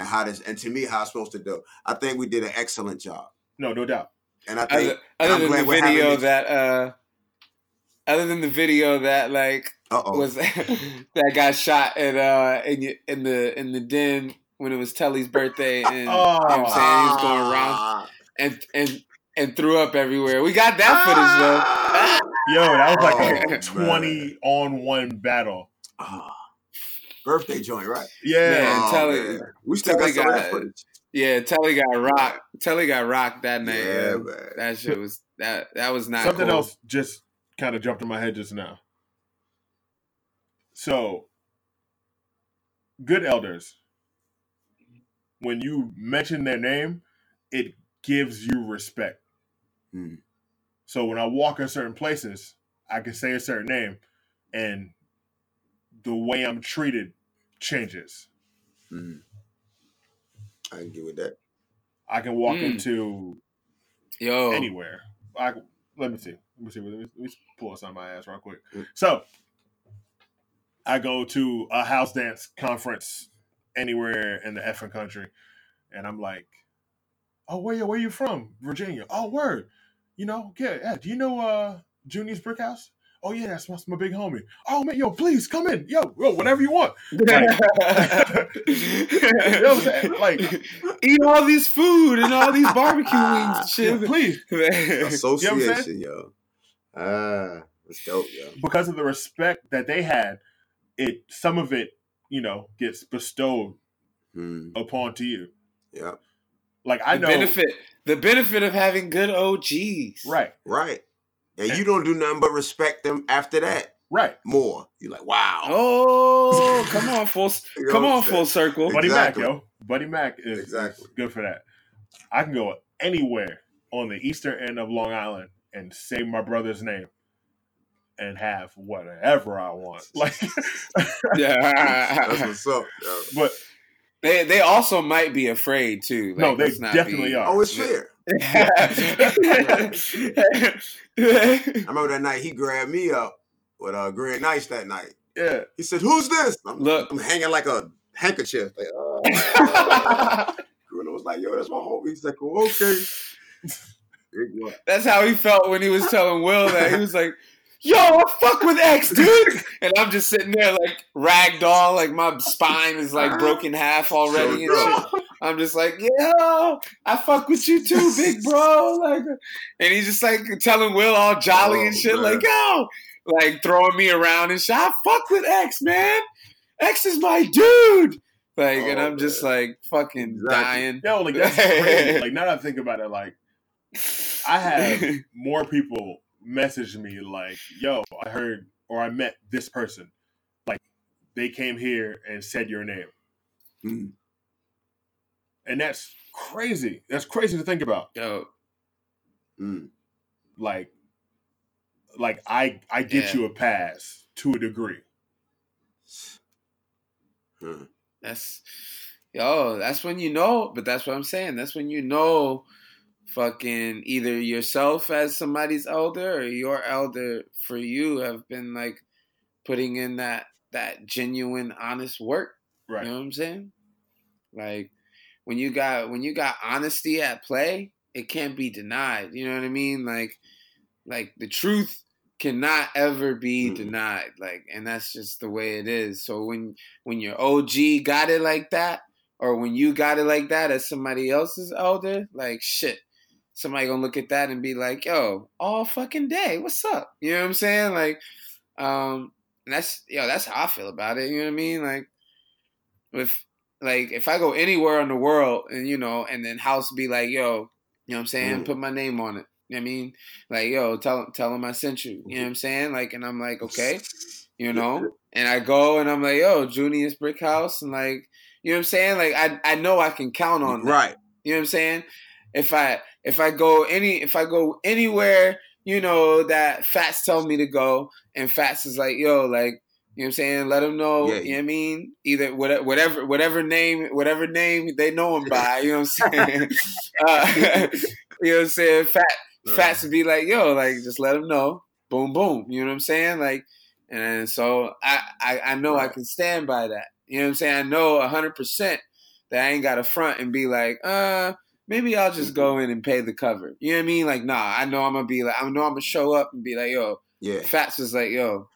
and how this and to me how it's supposed to do. I think we did an excellent job, No, no doubt. and I think other, other I'm than glad the we're video that uh other than the video that like uh oh, was that got shot at uh in in the in the den when it was Telly's birthday and you know I'm saying he was going around and and and threw up everywhere. We got that footage though. Yo, that was like Oh, a twenty on one battle. Ah, birthday joint, right? Yeah. Man, Oh, Telly- man. we still Telly got some of that got- footage. Yeah, Telly got rocked. Telly got rocked that night. Yeah, Yeah, man. that shit was that that was not Something cool. else just kind of jumped in my head just now. So, good elders, when you mention their name, it gives you respect. Hmm. So when I walk in certain places, I can say a certain name, and the way I'm treated changes. Mm. I can get with that. I can walk Mm. into Yo, anywhere. I let me see. Let me see. Let me, let me pull this on my ass real quick. Mm. So I go to a house dance conference anywhere in the effing country, and I'm like, "Oh, where you where you from? Virginia? Oh, word. You know, yeah, yeah. Do you know uh Junious Brickhouse? Oh yeah, that's, that's my big homie. Oh man, yo, please come in, yo, yo, whatever you want. you know what I'm saying? Like- eat all this food and all these barbecue wings and Yeah, please, Association, yo. Ah, that's dope, yo. because of the respect that they had, it some of it, you know, gets bestowed Mm. upon to you. Yeah, Like I the know, benefit, the benefit of having good OGs. right, right. And eh. you don't do nothing but respect them after that right. more. You're like, wow. Oh, come on, full, You know come on, full circle. Buddy Exactly. Mac, yo, Buddy Mac is, is Exactly. good for that. I can go anywhere on the eastern end of Long Island and say my brother's name and have whatever I want. Like, Yeah. That's Yeah, what's up, yo. but they they also might be afraid too. no, they not definitely be- are. Oh, it's fair. I remember that night he grabbed me up with uh, Greg Nice that night. yeah, He said, "Who's this?" I'm, Look. I'm hanging like a handkerchief. Like, Bruno was like, "Yo, that's my homie." He's like, "Oh, okay." That's how he felt when he was telling Will that he was like, "Yo, I fuck with X, dude," and I'm just sitting there like ragdoll, like my spine is like uh-huh. broken half already and shit. I'm just like, "Yo, I fuck with you too, big bro," like, and he's just like telling Will all jolly and Oh, shit, man. like, "Yo," like throwing me around and shit. I fuck with X, man. X is my dude. Like, and Oh, I'm just like fucking Exactly. dying. yo, like that's crazy. Like now that I think about it, like I have more people message me like, "Yo, I heard or I met this person. Like they came here and said your name." Hmm. And that's crazy. That's crazy to think about. Yo, Mm. Like like I I get Yeah. you a pass to a degree. Hmm. That's yo, that's when you know, but that's what I'm saying. That's when you know fucking either yourself as somebody's elder or your elder for you have been like putting in that that genuine honest work. Right. You know what I'm saying? Like when you got when you got honesty at play, it can't be denied. You know what I mean? Like like the truth cannot ever be denied. Like and that's just the way it is. So when when your OG got it like that, or when you got it like that as somebody else's elder, like shit. Somebody gonna look at that and be like, yo, all fucking day, what's up? You know what I'm saying? Like, um, and that's yo, that's how I feel about it. You know what I mean? Like, if like if I go anywhere in the world and you know, and then house be like, yo, you know what I'm saying? Mm. Put my name on it. You know what I mean? Like, yo, tell tell them I sent you. You know what I'm saying? Like, and I'm like, okay, you know, and I go and I'm like, yo, Junious Brickhouse, and like, you know what I'm saying? Like, I I know I can count on that. Right. You know what I'm saying? If I if I go any if I go anywhere, you know that Fats tell me to go, and Fats is like, yo, like you know what I'm saying? Let them know. Yeah. You know what I mean? Either whatever whatever whatever name whatever name they know him by. You know what I'm saying? uh, you know what I'm saying? Fat Fats would be like, yo, like just let them know. Boom, boom. You know what I'm saying? Like, and so I I, I know I can stand by that. You know what I'm saying? I know hundred percent that I ain't got to front and be like, uh, maybe I'll just go in and pay the cover. You know what I mean? Like, nah, I know I'm gonna be like, I know I'm gonna show up and be like, yo, Yeah. Fats was like, yo,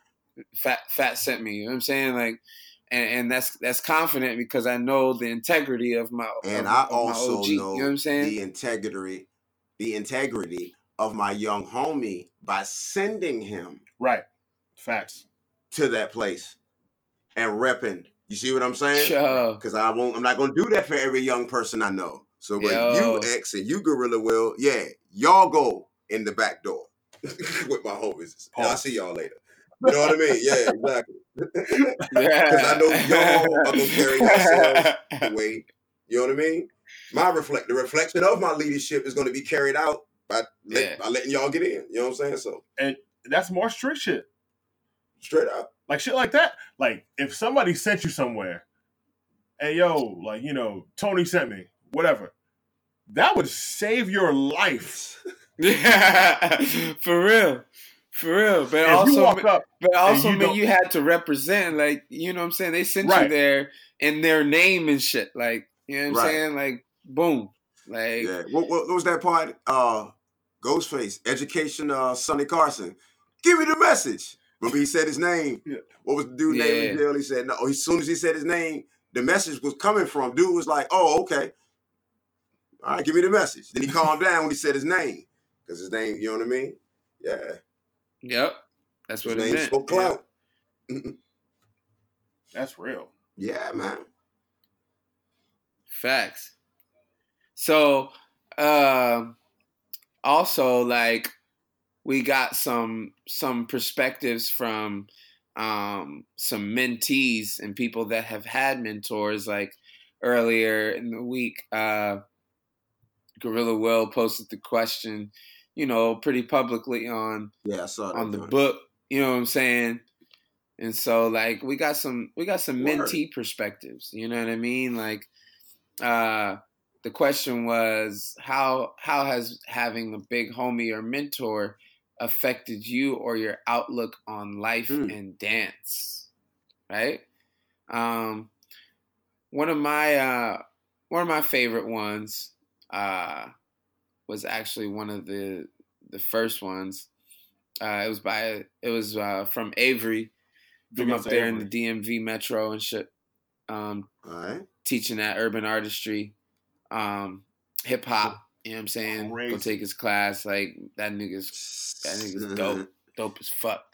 Fat Fat sent me. You know what I'm saying? Like, and, and that's that's confident because I know the integrity of my And of, I also OG. know you know what I'm saying? the integrity, the integrity of my young homie by sending him Right. Facts. to that place and repping. You see what I'm saying? Sure. Because I won't. I'm not gonna do that for every young person I know. So, but Yo. you X and you Gorilla will, yeah, y'all go in the back door with my homies. And I'll see y'all later. You know what I mean? Yeah, exactly. Yeah. Because I know y'all are gonna carry yourselves the way. You know what I mean? My reflect the reflection of my leadership is going to be carried out by, let- Yeah. by letting y'all get in. You know what I'm saying? So and That's more strict shit. straight up, like shit like that. Like if somebody sent you somewhere, hey yo, like you know, Tony sent me, whatever. That would save your life. Yeah, for real, for real. But If you also, walk up, but also you mean you had to represent, like you know what I'm saying. They sent you there in their name and shit, like you know what I'm Right. saying. Like boom, like Yeah. What, what was that part? Uh, Ghostface, education. Uh, Sonny Carson. Give me the message. Remember he said his name. Yeah. What was the dude name in jail? He said no. As soon as he said his name, the message was coming from. Dude was like, "Oh, okay. All right, give me the message." Then he calmed down when he said his name because his name. You know what I mean? Yeah. yep, that's His what it name meant. spoke Yeah. that's real. Yeah, man. Facts. So, um, also like we got some some perspectives from um, some mentees and people that have had mentors. Like earlier in the week, uh, Gorilla Will posted the question, you know, pretty publicly on Yeah, I saw on the book. You know what I'm saying? And so like we got some we got some Word. mentee perspectives. You know what I mean? Like uh the question was how how has having a big homie or mentor affected you or your outlook on life Hmm. and dance? Right? Um one of my uh one of my favorite ones uh was actually one of the the first ones. Uh, it was by it was uh, from Avery from up there Avery. in the DMV metro and shit. Um, All right. teaching at urban artistry, um, hip hop. You know what I'm saying? Go take his class. Like that nigga's that nigga's dope, dope as fuck.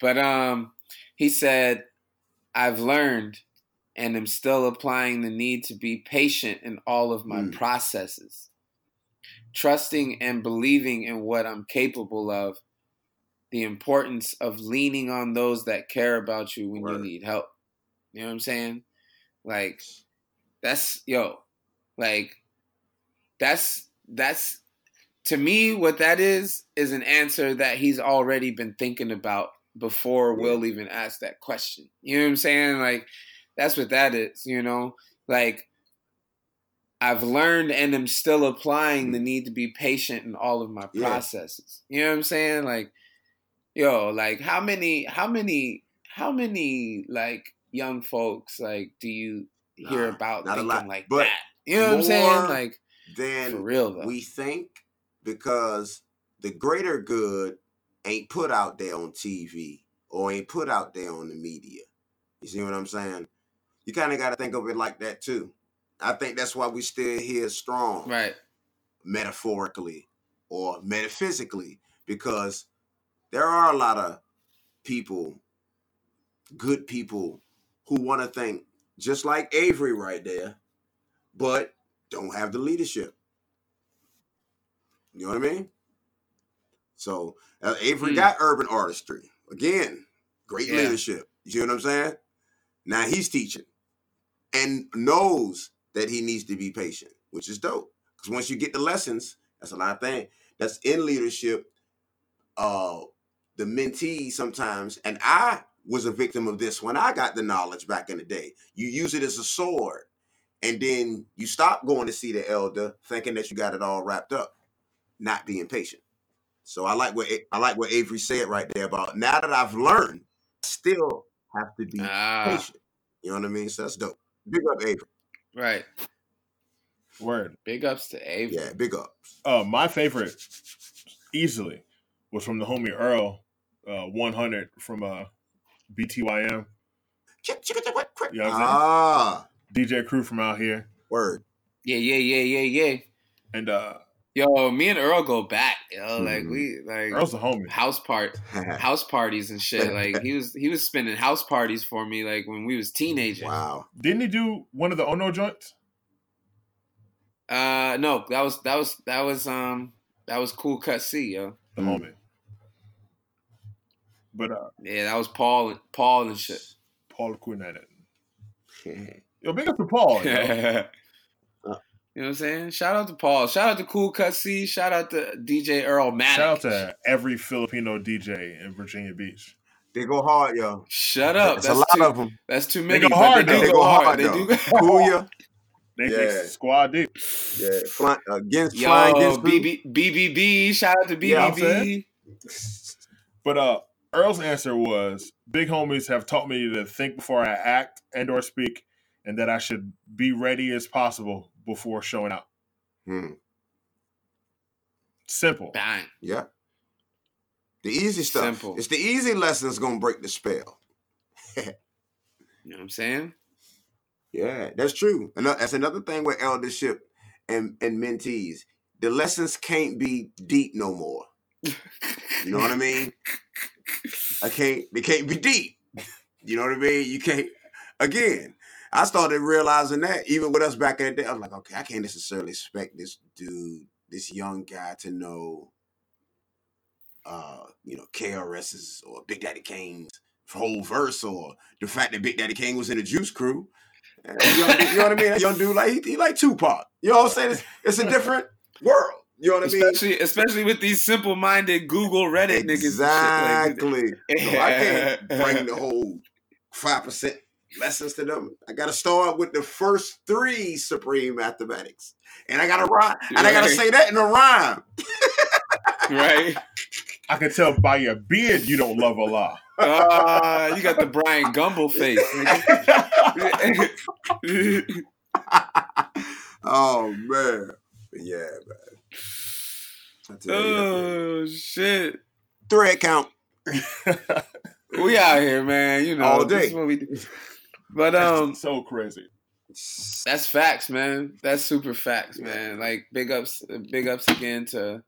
But um, he said, "I've learned and am still applying the need to be patient in all of my Mm. processes, trusting and believing in what I'm capable of." The importance of leaning on those that care about you when you need help. You know what I'm saying? Like that's yo, like that's that's to me what that is is an answer that he's already been thinking about before Yeah. Will even ask that question. You know what I'm saying? Like that's what that is, you know? Like I've learned and am still applying the need to be patient in all of my Yeah. processes. You know what I'm saying? Like yo, like how many how many how many like young folks like do you hear Nah, about not a thinking lot. like But that? You know what I'm saying? Like Then for real though. we think because the greater good ain't put out there on TV or ain't put out there on the media. You see what I'm saying? You kind of got to think of it like that too. I think that's why we still here strong, right. metaphorically or metaphysically, because there are a lot of people, good people, who want to think just like Avery right there, but don't have the leadership. You know what I mean? So uh, Avery Hmm. got urban artistry again, great Yeah. leadership. You see what I'm saying? Now he's teaching and knows that he needs to be patient, which is dope. Because once you get the lessons, that's a lot of things that's in leadership. Uh, the mentee sometimes, and I was a victim of this when I got the knowledge back in the day. You use it as a sword, and then you stop going to see the elder, thinking that you got it all wrapped up, not being patient. So I like what I like what Avery said right there about now that I've learned, I still have to be Ah, patient. You know what I mean? So that's dope. Big up Avery. right. Word. Big ups to Avery. Yeah, big ups. Uh, my favorite, easily, was from the homie Earl, uh, 100 from uh, BTYM. You know what I'm saying? Ah, DJ crew from out here, word. Yeah, yeah, yeah, yeah, yeah. and uh, Yo, me and Earl go back, yo. Like Mhm. we like Earl's a homie. house part house parties and shit. Like he was he was spending house parties for me like when we was teenagers. wow. Didn't he do one of the Ono joints? Uh no, that was that was that was um that was cool cut C, yo. The Mm. homie. But uh, Yeah, that was Paul Paul and shit. Paul Quinn at it. Yo, big up to Paul. you know what I'm saying? Shout out to Paul. Shout out to Cool Cut C. Shout out to DJ Earl Maddox. Shout out to every Filipino DJ in Virginia Beach. They go hard, yo. Shut up. It's That's a lot too, of them. That's too They many. go hard, they though. They go go hard. hard, They though. do. Kuya, They, Yeah. they squad deep. yeah, fly, against flying Yo, against crew. BB, BBB. Shout out to Yeah, I'm BBB. But uh, Earl's answer was: Big homies have taught me to think before I act and or speak, and that I should be ready as possible before showing up. Hmm, Simple. Bang. yeah. The easy stuff. Simple. It's the easy lessons gonna break the spell. You know what I'm saying? Yeah, that's true. And that's another thing with eldership and, and mentees. The lessons can't be deep no more. You know what I mean? I can't they can't be deep. You know what I mean? You can't again. I started realizing that even with us back in the day, I was like, okay, I can't necessarily expect this dude, this young guy to know uh, you know, KRS's or Big Daddy Kane's whole verse or the fact that Big Daddy Kane was in the Juice Crew. Young dude- you know what I mean? That young dude like he, he like Tupac. You know what I'm saying? It's, it's a different world. You know what I mean? Especially, especially with these simple-minded Google Reddit niggas. and shit. Like, Exactly. So I can't bring the whole five percent lessons to them. I got to start with the first three supreme mathematics, and I got to rhyme, and I got to say that in a rhyme. right? I can tell by your beard you don't love Allah. Uh, you got the Bryant Gumbel face. oh man, yeah, man. I tell you, oh shit. thread count. We out here, man. You know, All this day. Is what we do. But um, so crazy. that's facts, man. That's super facts, man. Like big ups, big ups again to,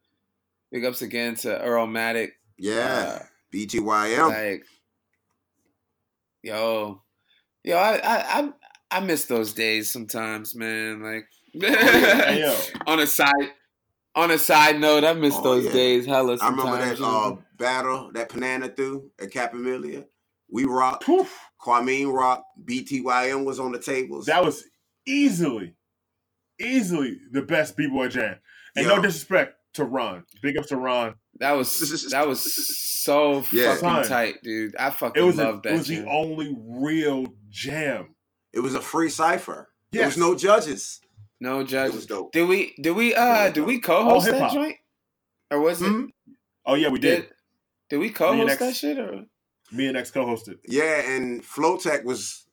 big ups again to Earl Matic. Yeah, Uh. Like, yo, yo, I, I, I, I miss those days sometimes, man. Like, Hey, yo. on a side, on a side note, I miss Oh, those yeah. days hella I remember that uh, battle that Panana threw at Capamilia. We rocked. Poof. Kwame Rock, BTYM was on the tables. That was easily, easily the best B boy jam. And no disrespect to Ron. Big ups to Ron. that was that was so Yeah. fucking tight, dude. I fucking It was, a, love it that. was jam. the only real jam. It was a free cipher. There was no judges. no It was judges. dope. Did we? Did we? Uh, was did we co-host Oh, that joint? Or was it? Hmm? Oh yeah, we did. Did, did we co-host next- that shit? Or Me and X co-hosted. Yeah, and Flowtech was.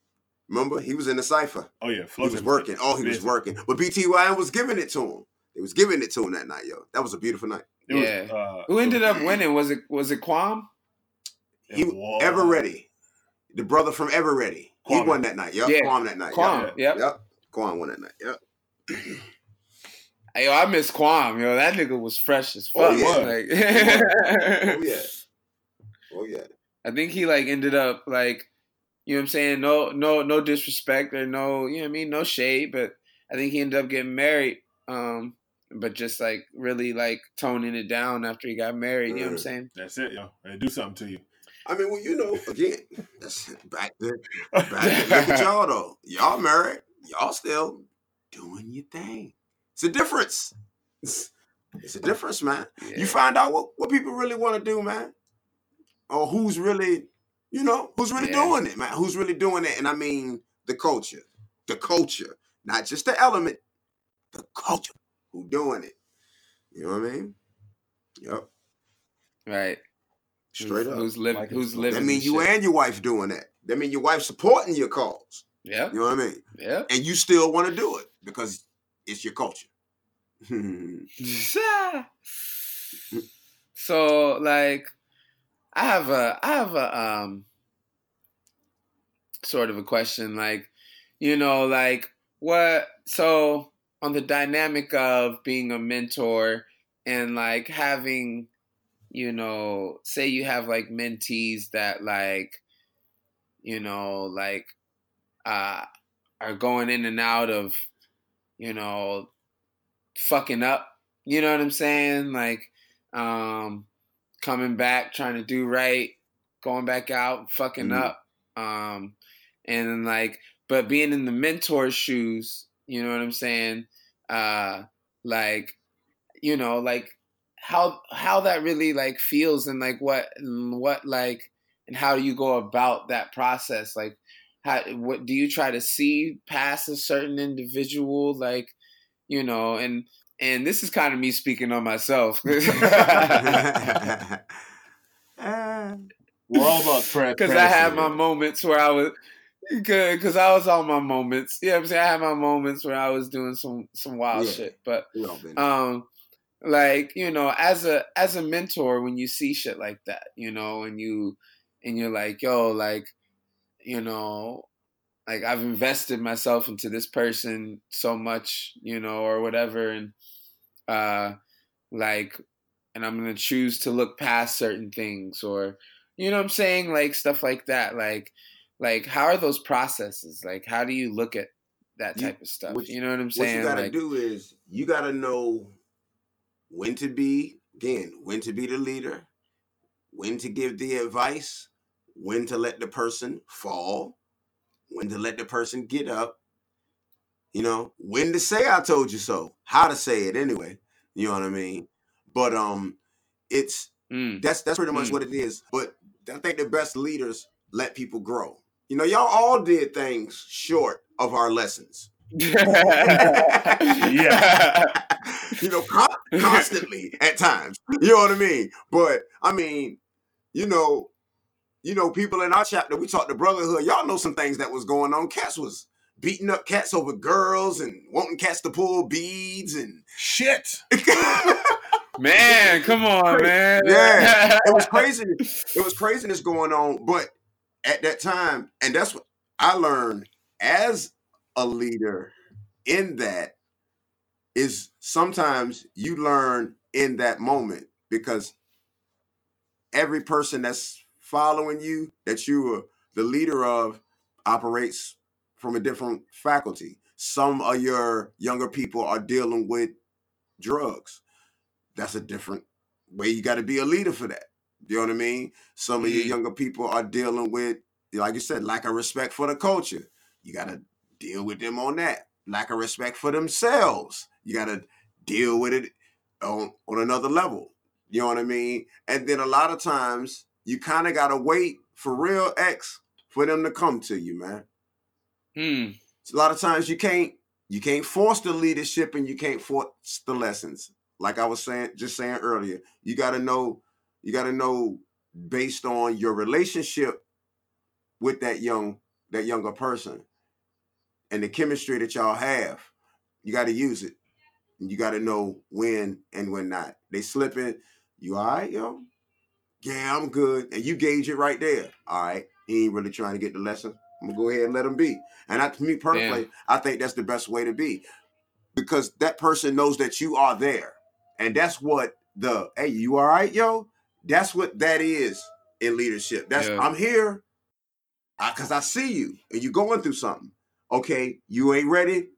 Remember, he was in the cipher. Oh yeah, He was working. Oh, he was working. But BTYM was giving it to him. It was giving it to him that night, yo. That was a beautiful night. It was, Yeah. uh, who ended up winning? Was it? Was it Quam? He it was- Ever Ready, the brother from Ever Ready. He won that night. Yep, Yeah. Kwame that night. Quam. Yep. Yep. Yep. Kwame won that night. Yep. Hey, yo, I miss Quam. Yo, that nigga was fresh as Oh, fuck. yeah. Like, Oh yeah. Oh yeah. I think he like ended up like, you know what I'm saying? No, no, no disrespect or no, you know what I mean? No shade, but I think he ended up getting married. Um, but just like really like toning it down after he got married. You know what I'm saying? That's it, yo. They do something to you. I mean, well, you know, again, that's back there. Back there. Look at y'all though. Y'all married. Y'all still doing your thing. It's a difference. It's, it's a difference, man. Yeah. You find out what, what people really want to do, man. Or who's really, you know, who's really Yeah. doing it, man. Who's really doing it. And I mean the culture. The culture. Not just the element. The culture. Who doing it. You know what I mean? Yep. right. Straight who's, up. Who's living? Like who's living? That mean you shit. and your wife doing that. That mean your wife supporting your cause. Yeah. You know what I mean? Yeah. And you still want to do it because it's your culture. so like I have a I have a um sort of a question like you know like what so on the dynamic of being a mentor and like having you know say you have like mentees that like you know like uh are going in and out of you know fucking up you know what i'm saying? Like um coming back trying to do right going back out fucking Mhm. up um and then like but being in the mentor's shoes you know what i'm saying uh like you know like how how that really like feels and like what and what like and how do you go about that process? Like, how what do you try to see past a certain individual? Like, you know, and and this is kind of me speaking on myself. We're all about transparency. because I had my moments where I was because I was on my moments. Yeah, you know I'm saying I had my moments where I was doing some some wild Yeah. shit. But We all been um like, you know, as a as a mentor when you see shit like that, you know, and you and you're like, yo, like, you know, like I've invested myself into this person so much, you know, or whatever and uh like and I'm gonna choose to look past certain things or you know what I'm saying? Like stuff like that. Like like how are those processes? Like how do you look at that You- type of stuff? you know what I'm saying? what you gotta like, do is you gotta know when to be again when to be the leader when to give the advice when to let the person fall when to let the person get up you know when to say i told you so how to say it anyway you know what i mean but um it's mm, that's that's pretty much Mm. what it is but i think the best leaders let people grow you know y'all all did things short of our lessons Yeah. you know, con- constantly at times. You know what I mean? But I mean, you know, you know, people in our chapter, we talked to brotherhood. Y'all know some things that was going on. Cats was beating up cats over girls and wanting cats to pull beads and Shit. Man, come on, man. Yeah. it was crazy. It was craziness going on. But at that time, and that's what I learned as a leader in that is sometimes you learn in that moment because every person that's following you that you are the leader of operates from a different faculty. Some of your younger people are dealing with drugs. That's a different way you got to be a leader for that. You know what I mean? Some of your Mhm. younger people are dealing with, like you said, lack of respect for the culture. You got to deal with them on that. Lack of respect for themselves. You got to deal with it on, on another level. You know what I mean? And then a lot of times you kind of got to wait for real X for them to come to you, man. Hmm. a lot of times you can't you can't force the leadership and you can't force the lessons like i was saying just saying earlier you got to know you got to know based on your relationship with that young that younger person and the chemistry that y'all have you got to use it and you got to know when and when not they slipping you all right yo yeah i'm good and you gauge it right there all right he ain't really trying to get the lesson i'm gonna go ahead and let him be and I, to me personally, I think that's the best way to be because that person knows that you are there. And that's what the, hey, you all right, yo? That's what that is in leadership. That's, Yeah. I'm here because I see you and you're going through something. Okay, you ain't ready.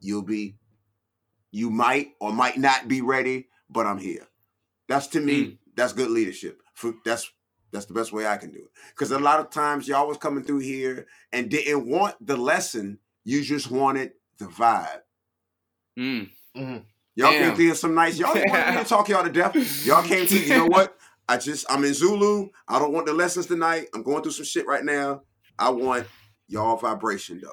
You'll be, you might or might not be ready, but I'm here. That's to me, hmm. that's good leadership. For, that's that's the best way I can do it. Because a lot of times y'all was coming through here and didn't want the lesson, you just wanted the vibe. Hmm. Y'all Damn. came through some nice. Y'all didn't want me to talk y'all to death. Y'all came to, you know what? I just, I'm in Zulu. I don't want the lessons tonight. I'm going through some shit right now. I want y'all vibration though.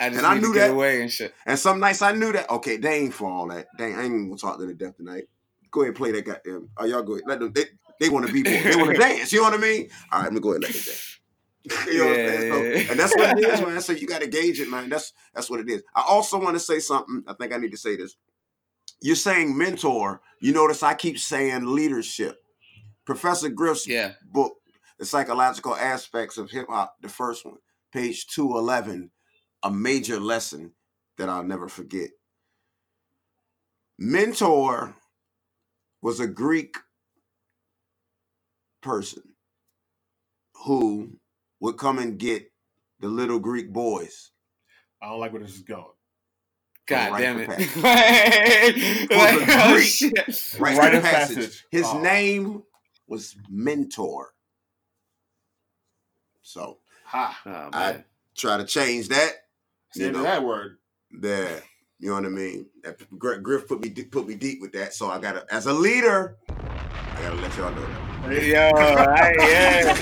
I just And I knew to get that. away and shit. And some nights I knew that. Okay, they ain't for all that. Dang, I ain't even gonna talk to the death tonight. Go ahead and play that goddamn. Oh, y'all go ahead. Let them. They, they want to be more. They want to dance. You know what I mean? All right, let me go ahead and let them dance. you know what I'm saying? So- Yeah, yeah. and that's what it is, man. So you got to gauge it, man. That's that's what it is. I also want to say something. I think I need to say this. You're saying mentor. You notice I keep saying leadership. Professor Griff's Yeah. book, The Psychological Aspects of Hip Hop, the first one, page 211, a major lesson that I'll never forget. Mentor was a Greek person who would come and get the little Greek boys. I don't like where this is going. God Right damn for it. For like, the oh, Greek. shit. Right, Rite in of passage. passage. His Oh. name was Mentor. So Ha. Oh, I man. try to change that. Say You know. that word. There, you know what I mean. That Gr- Griff put me put me deep with that, so I gotta, as a leader, I gotta let y'all know that. Yo, I, yeah.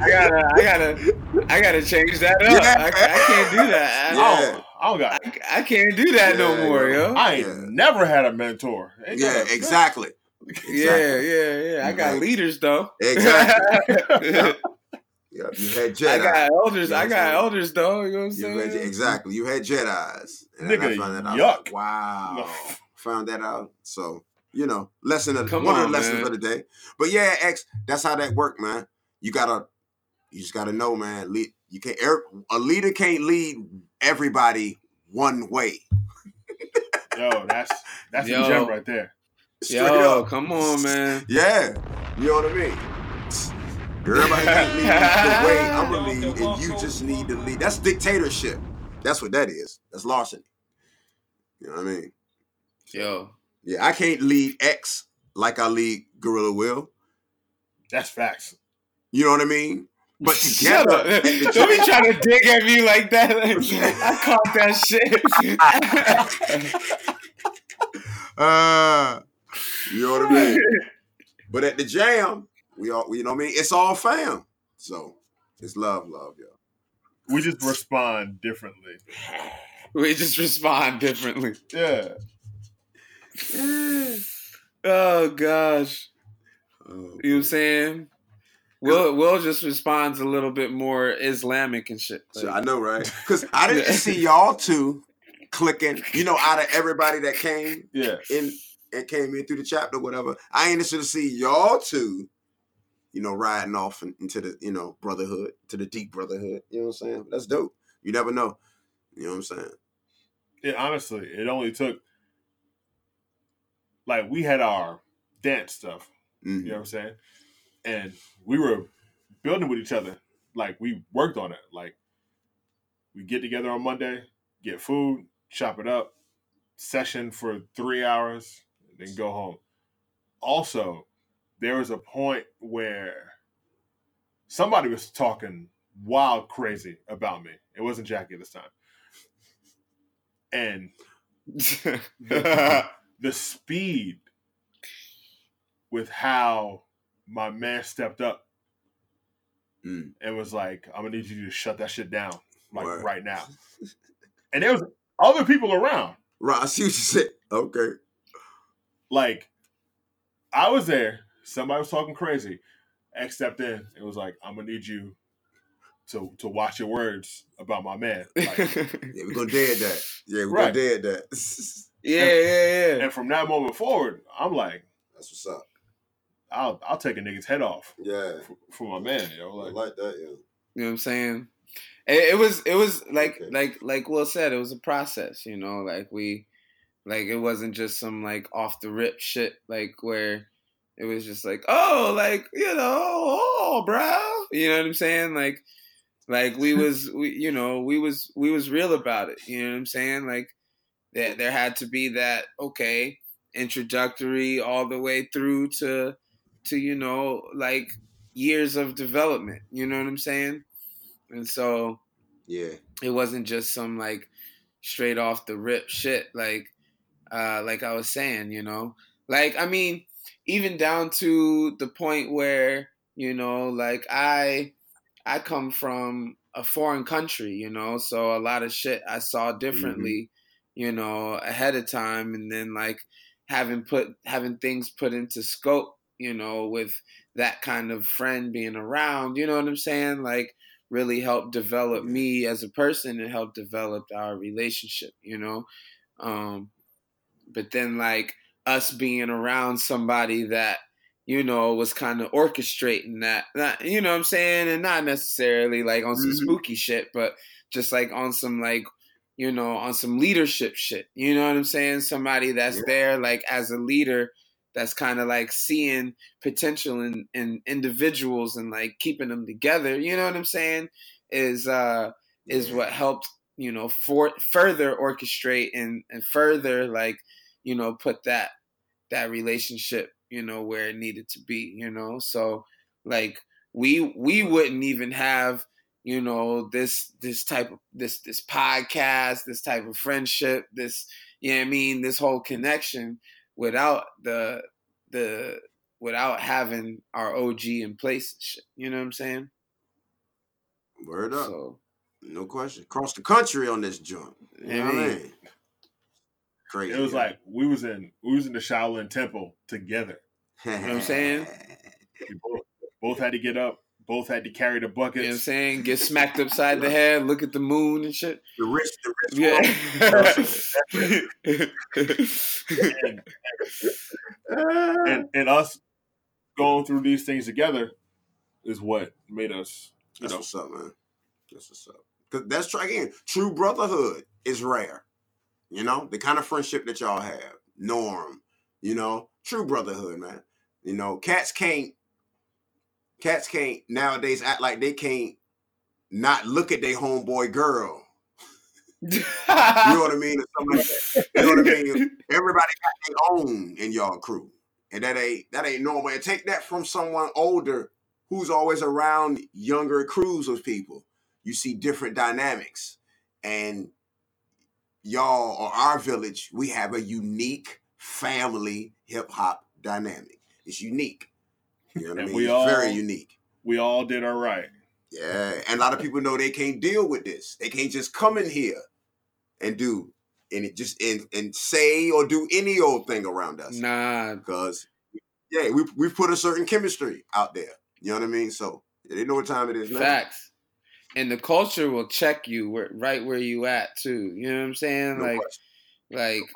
I gotta, I gotta, I gotta change that up. Yeah. I, I can't do that. I, Yeah. Oh, oh, I, don't, I don't got. I, I can't do that no Yeah, more, yo. yo. I ain't Yeah. never had a mentor. Ain't Yeah, got a- exactly. Yeah, yeah, yeah. I got Right. leaders though. Exactly. Yeah, you had Jedi. I got elders. You I got I'm elders though. You know what I'm You saying? had, exactly. You had Jedi's. And then I Nigga, found that out. yuck. Wow. Found that out. So, you know, lesson of Come one of the lessons man. of the day. But yeah, X, that's how that worked, man. You gotta you just gotta know, man. Lead, you can't er- a leader can't lead everybody one way. Yo, that's that's Yo. a gem right there. Straight Yo, up. come on, man. Yeah. You know what I mean? Everybody can't lead the way I'm gonna lead, and you just need to lead. That's dictatorship. That's what that is. That's larceny. You know what I mean? Yo, Yeah, I can't lead X like I lead Gorilla Will. That's facts. You know what I mean? But together, up. at the Don't be trying to dig at me like that. I caught that shit. uh, you know what I mean? But at the jam, we all, you know what I mean? It's all fam. So it's love, love, yo. We just respond differently. we just respond differently. Yeah. Mm. Oh gosh. Oh, You know what I'm saying? Will Will just responds a little bit more Islamic and shit. So Like, I know, right? Because I didn't Yeah. see y'all two clicking. You know, out of everybody that came Yeah. in and came in through the chapter, whatever. I ain't interested to see y'all two, you know, riding off in- into the you know brotherhood, to the deep brotherhood. You know what I'm saying? That's dope. You never know. You know what I'm saying? Yeah, honestly, it only took like we had our dance stuff. Mhm. You know what I'm saying? And we were building with each other. Like we worked on it. Like we get together on Monday, get food, chop it up, session for three hours, then go home. Also, there was a point where somebody was talking wild crazy about me. It wasn't Jackie this time. And the speed with how my man stepped up Mm. and was like, I'm gonna need you to shut that shit down like Word. right now. And there was other people around. Right, I see what you said. Okay. Like I was there, somebody was talking crazy. X stepped in and was like, I'm gonna need you to to watch your words about my man. Like, Yeah, we're gonna dead that. Yeah, we're Right. gonna dead that. That's yeah, yeah, yeah. and from that moment forward, I'm like, that's what's up. I'll I'll take a nigga's head off Yeah. for, for my man, yo. I Like, like that, yeah. You know what I'm saying? It, it was it was like Okay. like like Will said, it was a process, you know, like we like it wasn't just some like off the rip shit, like where it was just like, oh, like, you know, oh bro. You know what I'm saying? Like like we was we you know, we was we was real about it. You know what I'm saying? Like there there had to be that, okay, introductory all the way through to to, you know, like years of development. You know what I'm saying? And so Yeah. it wasn't just some like straight off the rip shit like uh like I was saying, you know. Like I mean, even down to the point where, you know, like I I come from a foreign country, you know, so a lot of shit I saw differently, you know, ahead of time and then like having put having things put into scope, you know, with that kind of friend being around, you know what I'm saying? Like really helped develop me as a person and helped develop our relationship, you know. Um but then like us being around somebody that you know was kind of orchestrating that, that you know what I'm saying and not necessarily like on some Mhm. spooky shit but just like on some like you know on some leadership shit you know what I'm saying? Somebody that's Yeah. there like as a leader that's kind of like seeing potential in, in individuals and like keeping them together you know what I'm saying? Is uh is what helped you know for further orchestrate and and further like you know put that that relationship you know where it needed to be you know? So like we we wouldn't even have you know this this type of this this podcast this type of friendship this you know what i mean this whole connection without the the without having our og in place shit, you know what i'm saying Word up. So No question. Across the country on this joint. You know what I I mean- mean? Crazy. It was yo. like we was in we was in the Shaolin Temple together. you know what I'm saying? We both, both had to get up. Both had to carry the buckets. you know what I'm saying? Get smacked upside the head, look at the moon and shit. The rich, the rich Yeah. and, and and us going through these things together is what made us, That's know, what's up, man. That's what's up. Cause that's try again. True brotherhood is rare. You know the kind of friendship that y'all have. Norm. You know, true brotherhood, man. You know, cats can't. Cats can't nowadays act like they can't not look at their homeboy girl. You know what I mean? Like that. You know what I mean? Everybody got their own in y'all crew, and that ain't that ain't normal. And take that from someone older who's always around younger crews of people. You see different dynamics, and y'all or our village, we have a unique family hip hop dynamic. It's unique. You know what I mean? we it's all- very unique. we all did all right. Yeah, and a lot of people know they can't deal with this. They can't just come in here and do and just and, and say or do any old thing around us. nah, Because yeah, we we put a certain chemistry out there. You know what I mean? So they know what time it is now. facts. And the culture will check you where, right where you at too. You know what I'm saying? No like, question, like no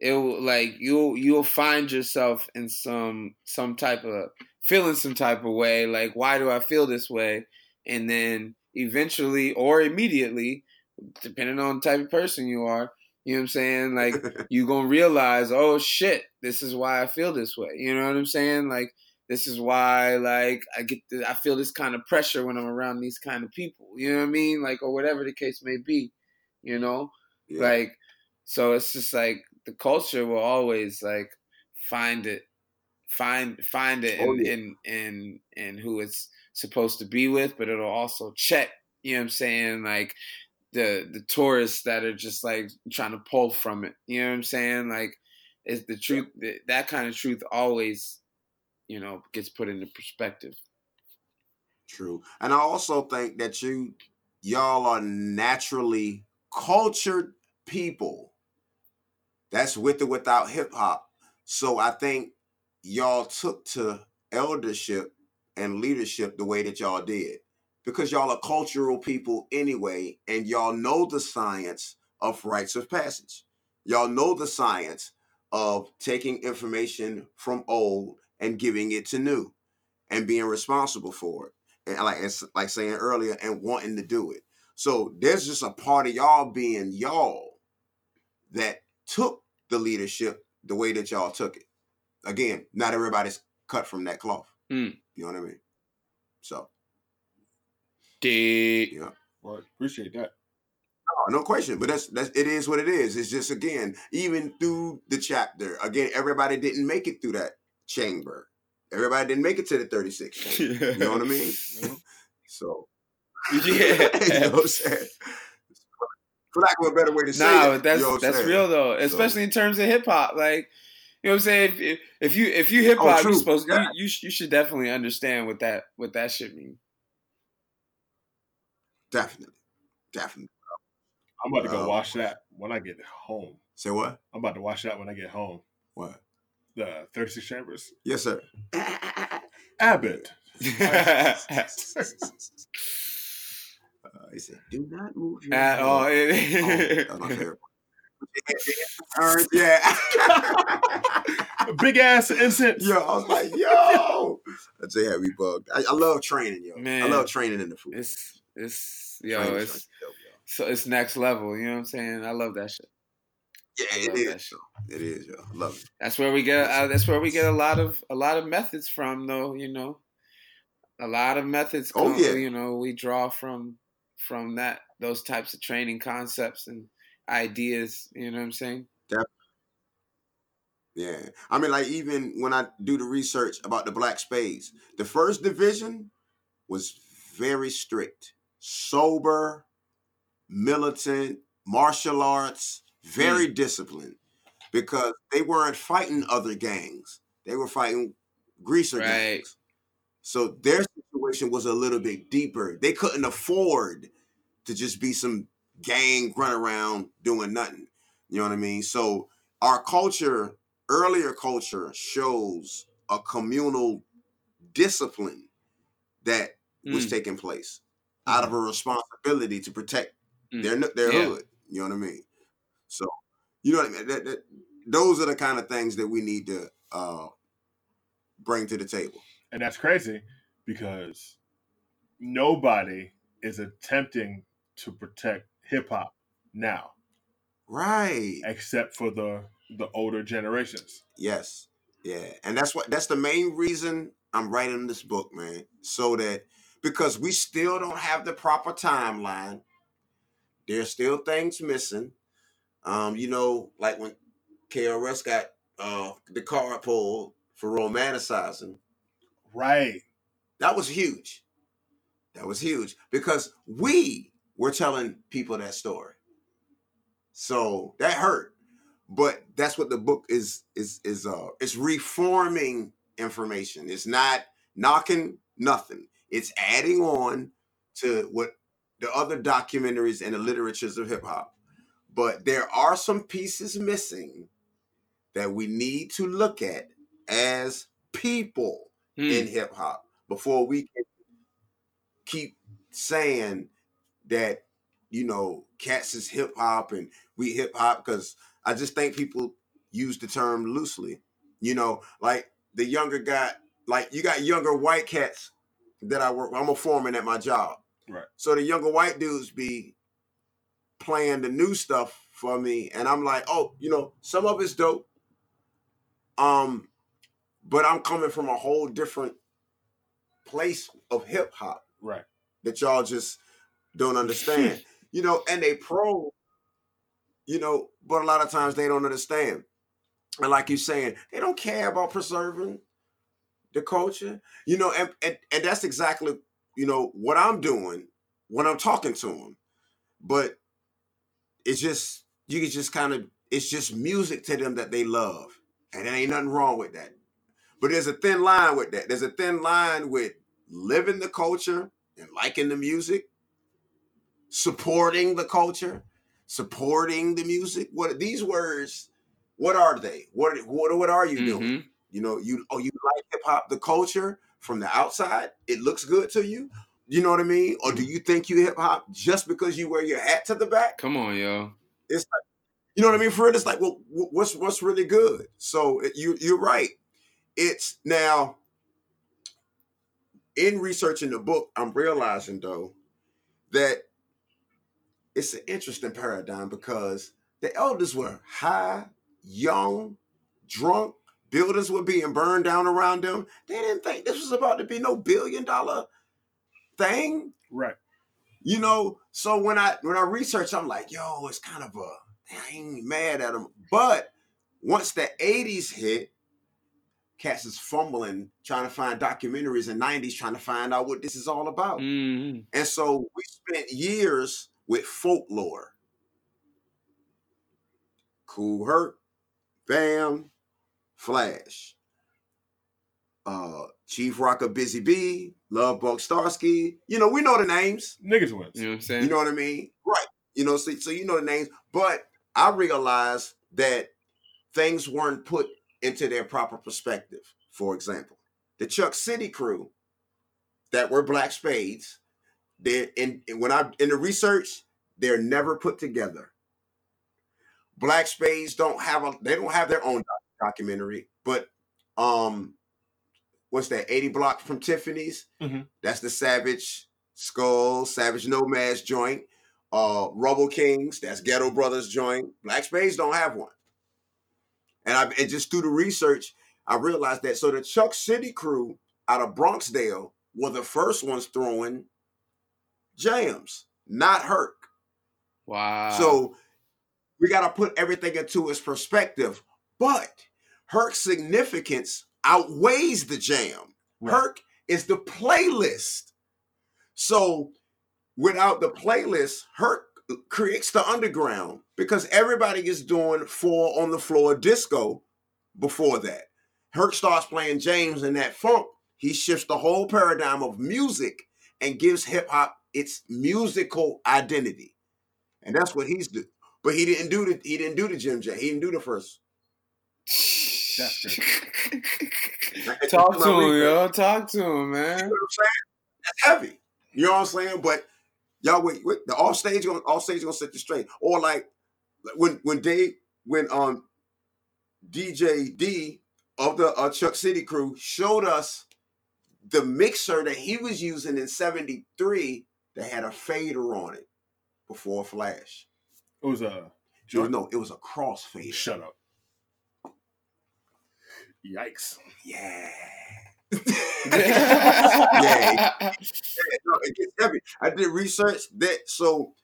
it will like you'll you'll find yourself in some some type of feeling some type of way like why do i feel this way? And then eventually or immediately depending on the type of person you are you know what i'm saying? Like you gonna realize oh shit this is why i feel this way. You know what i'm saying? Like this is why like i get the, i feel this kind of pressure when i'm around these kind of people you know what i mean? Like or whatever the case may be you know? Yeah. like so it's just like the culture will always like find it find find it in, Oh, yeah. in in in who it's supposed to be with but it'll also check you know what i'm saying like the the tourists that are just like trying to pull from it you know what i'm saying like it's the truth that, that kind of truth always you know gets put into perspective True. And I also think that you y'all are naturally cultured people. That's with or without hip hop. So I think y'all took to eldership and leadership the way that y'all did. Because y'all are cultural people anyway, and y'all know the science of rites of passage. Y'all know the science of taking information from old and giving it to new and being responsible for it and like it's like saying earlier, and wanting to do it. So there's just a part of y'all being y'all that took the leadership the way that y'all took it. Again, not everybody's cut from that cloth. Mm. You know what I mean? So Dig. yeah, Well, appreciate that. Oh, no question. But that's that's it is what it is. It's just again, even through the chapter, again, everybody didn't make it through that chamber. Everybody didn't make it to the 36. chamber. You know what I mean? So yeah you know what I'm saying? For lack of a better way to say Nah, it. but that's you know that's saying? real though, So- especially in terms of hip hop. Like, you know what I'm saying? If, if you if you hip Oh, hop, true. you're supposed Yeah. you you, you should definitely understand what that what that shit means. Definitely. Definitely. I'm about to go Oh. watch that when I get home. Say what? I'm about to watch that when I get home. What? The 36 Chambers. Yes, sir. Abbott. Uh, he said, "Do not move your At head." all. Oh, that's my favorite. yeah. Big ass incense. yo, I was like, yo. That J had me bugged. I, I love training, yo. Man, I love training in the food. it's it's yo, Training it's is dope, yo. so it's next level. You know what I'm saying? I love that shit. Yeah, I it is. It is, yo. I love it. That's where we get. Uh, that's where we get a lot of a lot of methods from, though. You know, a lot of methods. Oh, yeah. You know, we draw from from that those types of training concepts and ideas. You know what I'm saying? Yeah. I mean, like, even when I do the research about the Black Spades, the first division was very strict, sober, militant, martial arts, very hmm. disciplined because they weren't fighting other gangs. They were fighting greaser Right. gangs. So their situation was a little bit deeper. They couldn't afford to just be some gang run around doing nothing. You know what I mean? So our culture, earlier culture, shows a communal discipline that was Mm. taking place out of a responsibility to protect Mm. their their Yeah. hood. You know what I mean? So you know what I mean. That, that, those are the kind of things that we need to uh, bring to the table. And that's crazy because nobody is attempting to protect hip hop now, Right. except for the the older generations. Yes. Yeah. And that's what that's the main reason I'm writing this book, man. So that because we still don't have the proper timeline. There's still things missing. Um, you know, like when KRS got uh the card pulled for romanticizing, Right. that was huge. That was huge because we were telling people that story. So that hurt. But that's what the book is is is uh it's reforming information. It's not knocking nothing. It's adding on to what the other documentaries and the literatures of hip hop. But there are some pieces missing that we need to look at as people Mm. in hip hop before we can keep saying that you know cats is hip hop and we hip hop because I just think people use the term loosely. You know, like the younger guy, like you got younger white cats that I work. I'm a foreman at my job, Right. So the younger white dudes be playing the new stuff for me, and I'm like, oh, you know, some of it's dope. Um, but I'm coming from a whole different place of hip hop Right. that y'all just don't understand. you know, and they pro, you know, but a lot of times they don't understand. And like you're saying, they don't care about preserving the culture. You know, and and, and that's exactly, you know, what I'm doing when I'm talking to them. But it's just you can just kind of it's just music to them that they love. And there ain't nothing wrong with that. But there's a thin line with that. There's a thin line with living the culture and liking the music, supporting the culture, supporting the music. What these words? What are they? What what what are you doing? Mhm. You know, you oh you like hip hop, the culture from the outside. It looks good to you. You know what I mean? Or do you think you hip hop just because you wear your hat to the back? Come on, yo. It's like, you know what I mean? For it, it's like, well, what's what's really good? So it- you you're right. It's now in researching the book, I'm realizing though that it's an interesting paradigm because the elders were high, young, drunk. Buildings were being burned down around them. They didn't think this was about to be no billion dollar thing. Right. You know, so when I when I research, I'm like, yo, it's kind of a I ain't mad at them. But once the 80s hit, cats is fumbling, trying to find documentaries in 90s, trying to find out what this is all about. Mhm. And so we spent years with folklore. Kool Herc, Bam, Flash, uh, Chief Rocker Busy Bee, Lovebug Starski. You know, we know the names. Niggas wins. You know what I'm saying? You know what I mean? Right. You know, so, so you know the names. But I realized that things weren't put into their proper perspective. For example, the Chuck City crew that were Black Spades, they're in and when I in the research, they're never put together. Black Spades don't have a they don't have their own documentary, but um what's that 80 blocks from Tiffany's? Mhm. That's the Savage Skull, Savage Nomads joint. Uh Rubble Kings, that's Ghetto Brothers joint. Black Spades don't have one. And I and just through the research, I realized that so the Chuck City crew out of Bronxdale were the first ones throwing jams, not Herc. Wow. So we got to put everything into its perspective. But Herc's significance outweighs the jam. Right. Herc is the playlist. So without the playlist, Herc creates the underground because everybody is doing four on the floor disco before that. Herc starts playing James in that funk, he shifts the whole paradigm of music and gives hip hop its musical identity, and that's what he's do. But he didn't do the he didn't do the Jim J. He didn't do the first. That's Talk to him, yo. Talk to him, You know man. what I'm saying? That's heavy. You know what I'm saying? But y'all wait, wait the off stage gonna off stage gonna set you straight. Or like like when when Dave when um DJ D of the uh, Chuck City crew showed us the mixer that he was using in 73 that had a fader on it before Flash. It was a It was, no, it was a cross fader. Shut up. Yikes. Yeah. yeah, no, it gets heavy. I did research that. So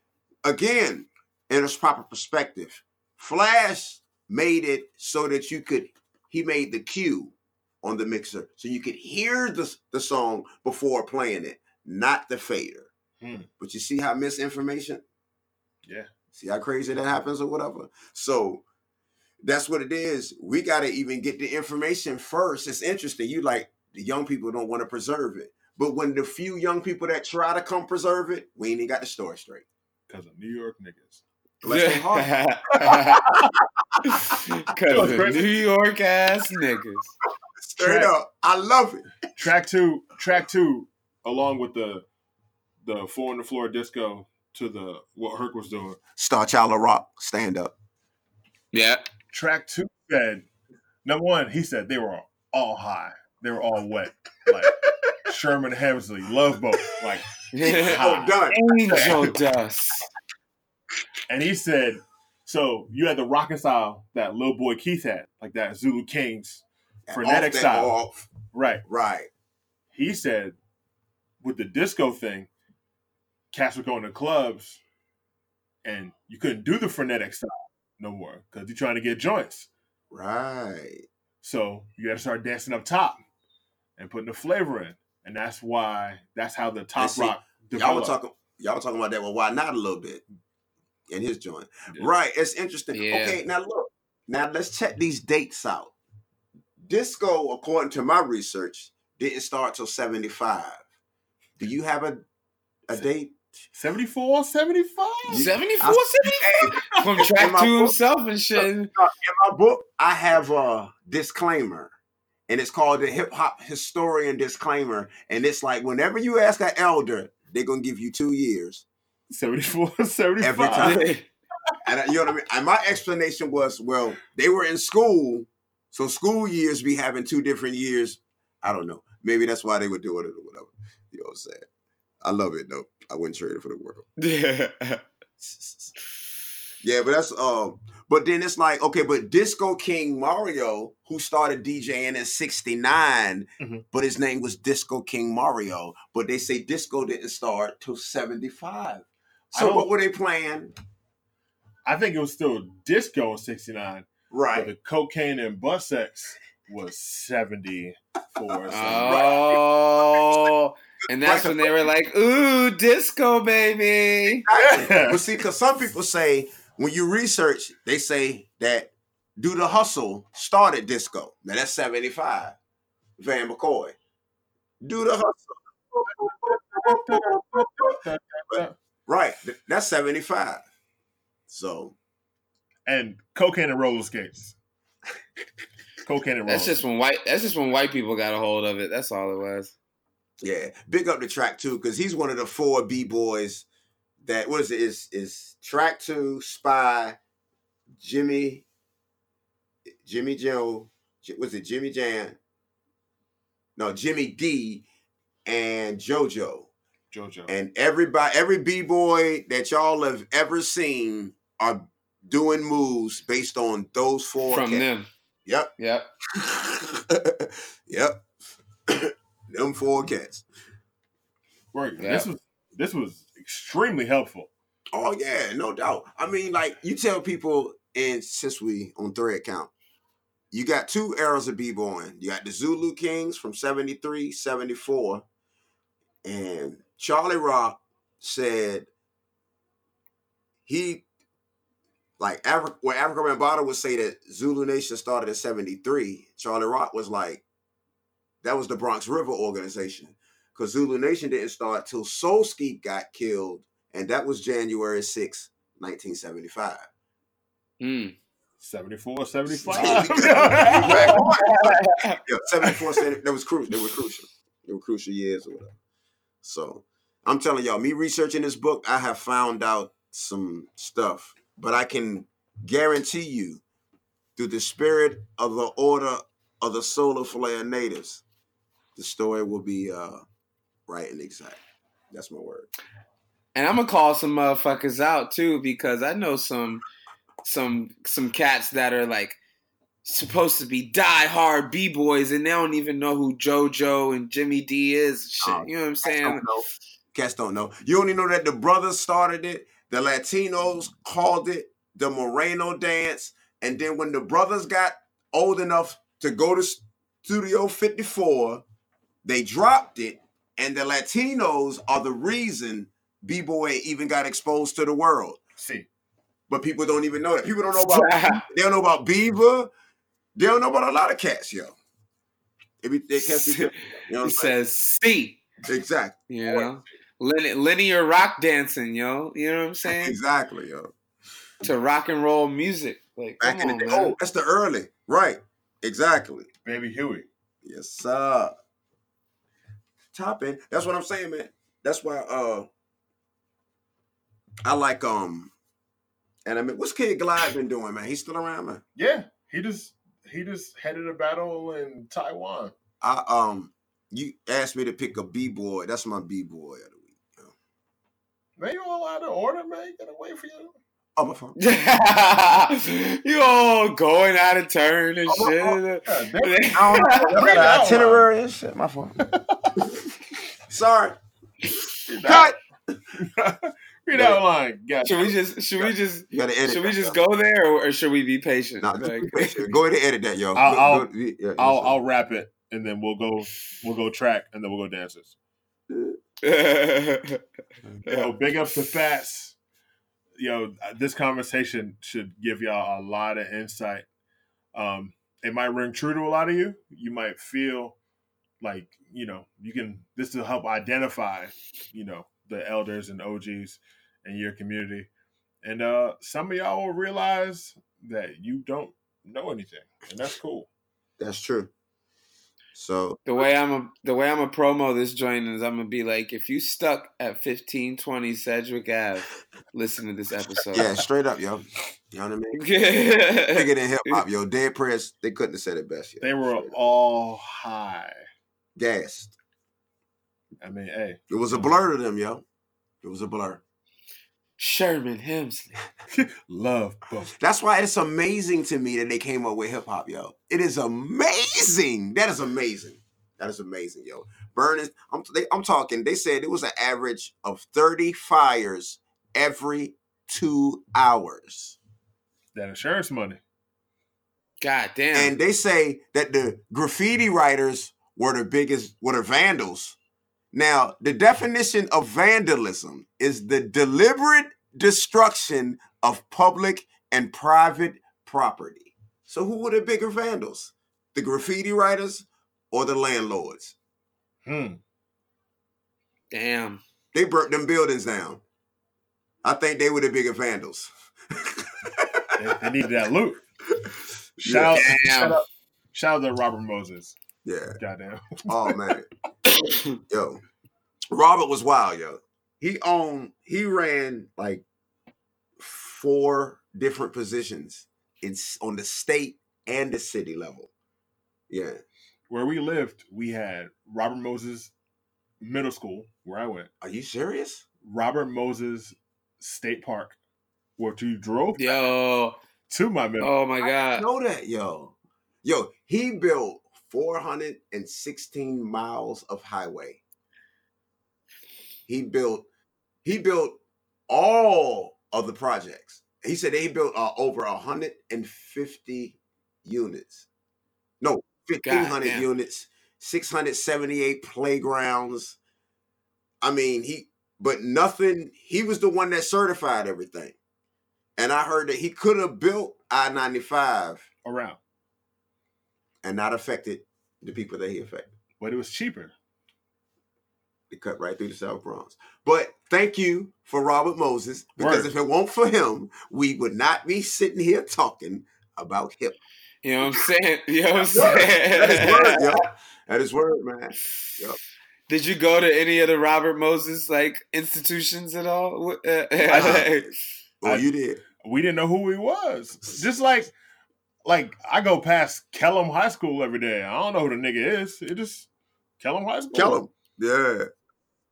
again, in its proper perspective, Flash made it so that you could. He made the cue on the mixer so you could hear the the song before playing it, not the fader. Hmm. But you see how misinformation. Yeah. See how crazy that happens or whatever. So that's what it is. We got to even get the information first. It's interesting. You like the young people don't want to preserve it, but when the few young people that try to come preserve it, we ain't even got the story straight. Because of New York niggas. Bless their heart. Cause of New York ass niggas. Straight Track. up, I love it. Trac 2, Trac 2, along with the the four on the floor disco to the what Herc was doing. Starchild La Rock, stand up. Yeah. Trac 2 said number one, he said they were all high. They were all wet. Like Sherman Hemsley, Love Boat. Like Oh, done. Angel dust. and he said, so you had the rockin' style that little boy Keith had, like that Zulu Kings frenetic Off style. off. Right. Right. He said with the disco thing, cats would go into clubs and you couldn't do the frenetic style no more because you're trying to get joints. Right. So you got to start dancing up top and putting the flavor in. And that's why, that's how the top see, rock Y'all were talking. Y'all were talking about that. Well, why not a little bit in his joint? Yeah. Right. It's interesting. Yeah. Okay. Now look. Now let's check these dates out. Disco, according to my research, didn't start till seventy five. Do you have a a date? 74, 75? 74, 75. From track In my to book- himself and shit. In my book, I have a disclaimer, and it's called the Hip Hop Historian Disclaimer. And it's like whenever you ask an elder, they're gonna give you two years. 74, 75. Every time. And I- you know what I mean? And my explanation was, well, they were in school, so school years be having two different years. I don't know. Maybe that's why they were doing it or whatever. You know what I'm saying? I love it though. I wouldn't trade it for the world. Yeah. Yeah, but that's um. But then it's like okay, but Disco King Mario, who started DJing in '69, Mhm. but his name was Disco King Mario. But they say disco didn't start till '75. So what were they playing? I think it was still disco in 69, but Right. the cocaine and bus sex was 74. So Oh. And that's when they were like, ooh, disco, baby. but see, because some people say when you research, they say that Do the Hustle started disco. Now that's 75. Van McCoy. Do the Hustle. Right. That's 75. So and cocaine and roller skates. Cocaine and That's just when white that's just when white people got a hold of it. That's all it was. yeah, big up the Trac 2, because he's one of the four B boys that what is it? Is is Trac 2, spy, Jimmy, Jimmy Joe, was it Jimmy Jan? No, Jimmy D and JoJo. JoJo. And everybody, every b boy that y'all have ever seen are doing moves based on those four. From cats. them. Yep, Yep. yep. Them four cats. Right. Yeah. This was this was extremely helpful. Oh yeah, no doubt. I mean, like you tell people, and since we on thread count, you got two eras of b-boying. You got the Zulu Kings from 73, 74, and Charlie Rock said he like Africa where Afrika Bambaataa would say that Zulu Nation started in 73. Charlie Rock was like, That was the Bronx River organization. Because Zulu Nation didn't start till Soulski got killed, and that was January 6, 1975. Mm. 74, 75. Yeah, 74 cent, that was crucial. They were crucial. They were crucial years or whatever. So I'm telling y'all, me researching this book, I have found out some stuff, but I can guarantee you, through the spirit of the order of the solar flare natives, the story will be uh, right and exact. That's my word. And I'm gonna call some motherfuckers out too because I know some some some cats that are like supposed to be die hard b boys and they don't even know who JoJo and Jimmy D is. Shit, Oh, you know what I'm Cats saying? don't know. Cats don't know. You only know that the brothers started it, the Latinos called it the Moreno dance, and then when the brothers got old enough to go to Studio 54, they dropped it, and the Latinos are the reason B-boy even got exposed to the world. See, But people don't even know that. People don't know about they don't know about Beaver. They don't know about a lot of cats, yo. It they can't be, you know what It says C. Exactly. You know, Lin- linear rock dancing, yo. You know what I'm saying? Exactly, yo. To rock and roll music, like Back come in the day. man. Oh, that's the early. Right. Exactly. baby Huey. Yes, sir. Top end. That's what I'm saying, man. That's why uh I like um and I mean what's Kid Glide been doing, man? He's still around, man. Yeah, he just he just headed a battle in Taiwan. I um you asked me to pick a B-boy. That's my B-boy of the week. yo. Man, you all out of order, man. You gotta wait for you. Oh, my phone. you all going out of turn and Oh, shit. God damn. I don't know. Got an itinerary and shit. My phone. Sorry. Cut. Read out line. God. Should we just should we just You gotta edit. should we just yo. go there or, or should we be patient? Nah, Like- be patient. go ahead and edit that, yo. I'll- Go- I'll- go- yeah, yeah, I'll. I'll wrap it and then we'll go we'll go track and then we'll go dances. Yo, big up to Fats. Yo, this conversation should give y'all a lot of insight. Um, it might ring true to a lot of you. You might feel like you know you can. This will help identify, you know, the elders and OGs in your community, and uh, some of y'all will realize that you don't know anything, and that's cool. That's true. So the way I'm a the way I'm a promo this joint is I'm gonna be like, if you stuck at fifteen twenty Sedgwick Ave, listen to this episode. yeah, straight up, yo. You know what I mean? Bigger yeah. than hip hop, yo. Dead Prez, they couldn't have said it best. Yo. They were all high. gassed. I mean, hey, It was a blur to them, yo. It was a blur. Sherman Hemsley. love both. That's why it's amazing to me that they came up with hip hop, yo. It is amazing. That is amazing. That is amazing, yo. Burning. I'm, they, I'm talking. They said it was an average of 30 fires every two hours. That insurance money. God damn. And they say that the graffiti writers were the biggest, were the vandals. Now, the definition of vandalism is the deliberate destruction of public and private property. So, who were the bigger vandals? The graffiti writers or the landlords? Hmm. damn. They burnt them buildings down. I think they were the bigger vandals. They, they needed that loot. Shout, Damn. shout out, shout out to Robert Moses. Yeah. Goddamn. Oh man. yo. Robert was wild, yo. He owned, he ran like four different positions in on the state and the city level. Yeah. Where we lived, we had Robert Moses Middle School, where I went. Are you serious? Robert Moses State Park, where you drove Yo. to my middle. Oh my I god. know that, yo. Yo, he built 416 miles of highway. He built he built all of the projects. He said they built uh, over 150 units. No, 1500 damn. units, 678 playgrounds. I mean, he but nothing, he was the one that certified everything. And I heard that he could have built I-95 Around. And not affected the people that he affected. but it was cheaper. It cut right through the South Bronx. But thank you for Robert Moses because Word. if it weren't for him, we would not be sitting here talking about hip. You know what I'm saying? You know what I'm saying? That is word, yo. That is word, man. Did you go to any of the Robert Moses like institutions at all? Uh. Oh, I- you did. We didn't know who he was. Just like, like I go past Kellum High School every day. I don't know who the nigga is. It just Kellum High School. Kellum. Yeah.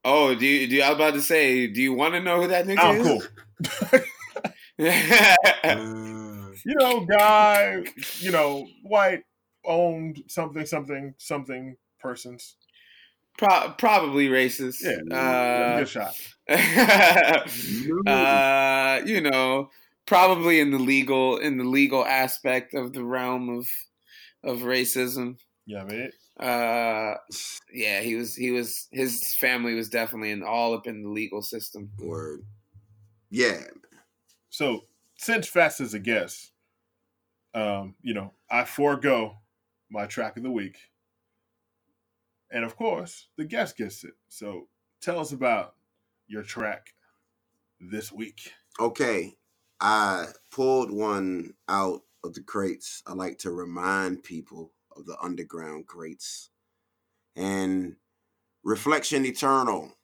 oh, do you? Do you, I was about to say, do you want to know who that nigga Oh, is? cool. You know, guy. You know, white owned something, something, something persons. Pro- probably racist. Yeah, Uh, good shot. uh, you know, probably in the legal in the legal aspect of the realm of of racism. Yeah, man. Uh, yeah, he was he was his family was definitely in all up in the legal system. Word. Yeah. So since Fast is a guest, um, you know, I forego my track of the week. And of course, the guest gets it. So tell us about your track this week. Okay. I pulled one out of the crates. I like to remind people of the underground crates. And Reflection Eternal.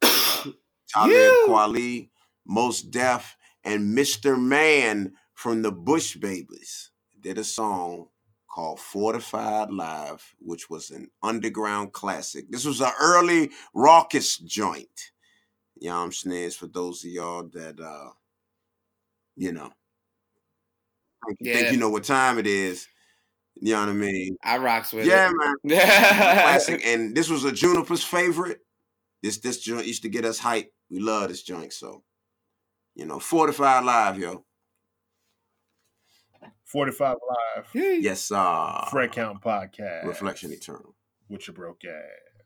Talib. Kweli, Mos Def, and Mr. Man from the Bush Babees did a song called Fortified Live, which was an underground classic. This was an early Rawkus joint. You know what I'm saying? It's for those of y'all that uh you know think, think you know what time it is. You know what I mean? I rocks with it. Yeah, it. man. Classic. And this was a Juniper's favorite. This this joint used to get us hype. We love this joint. So, you know, Fortified Live, yo. 45 Live, Yes, sir. Thread Count Podcast. Reflection Eternal. With your broke ass.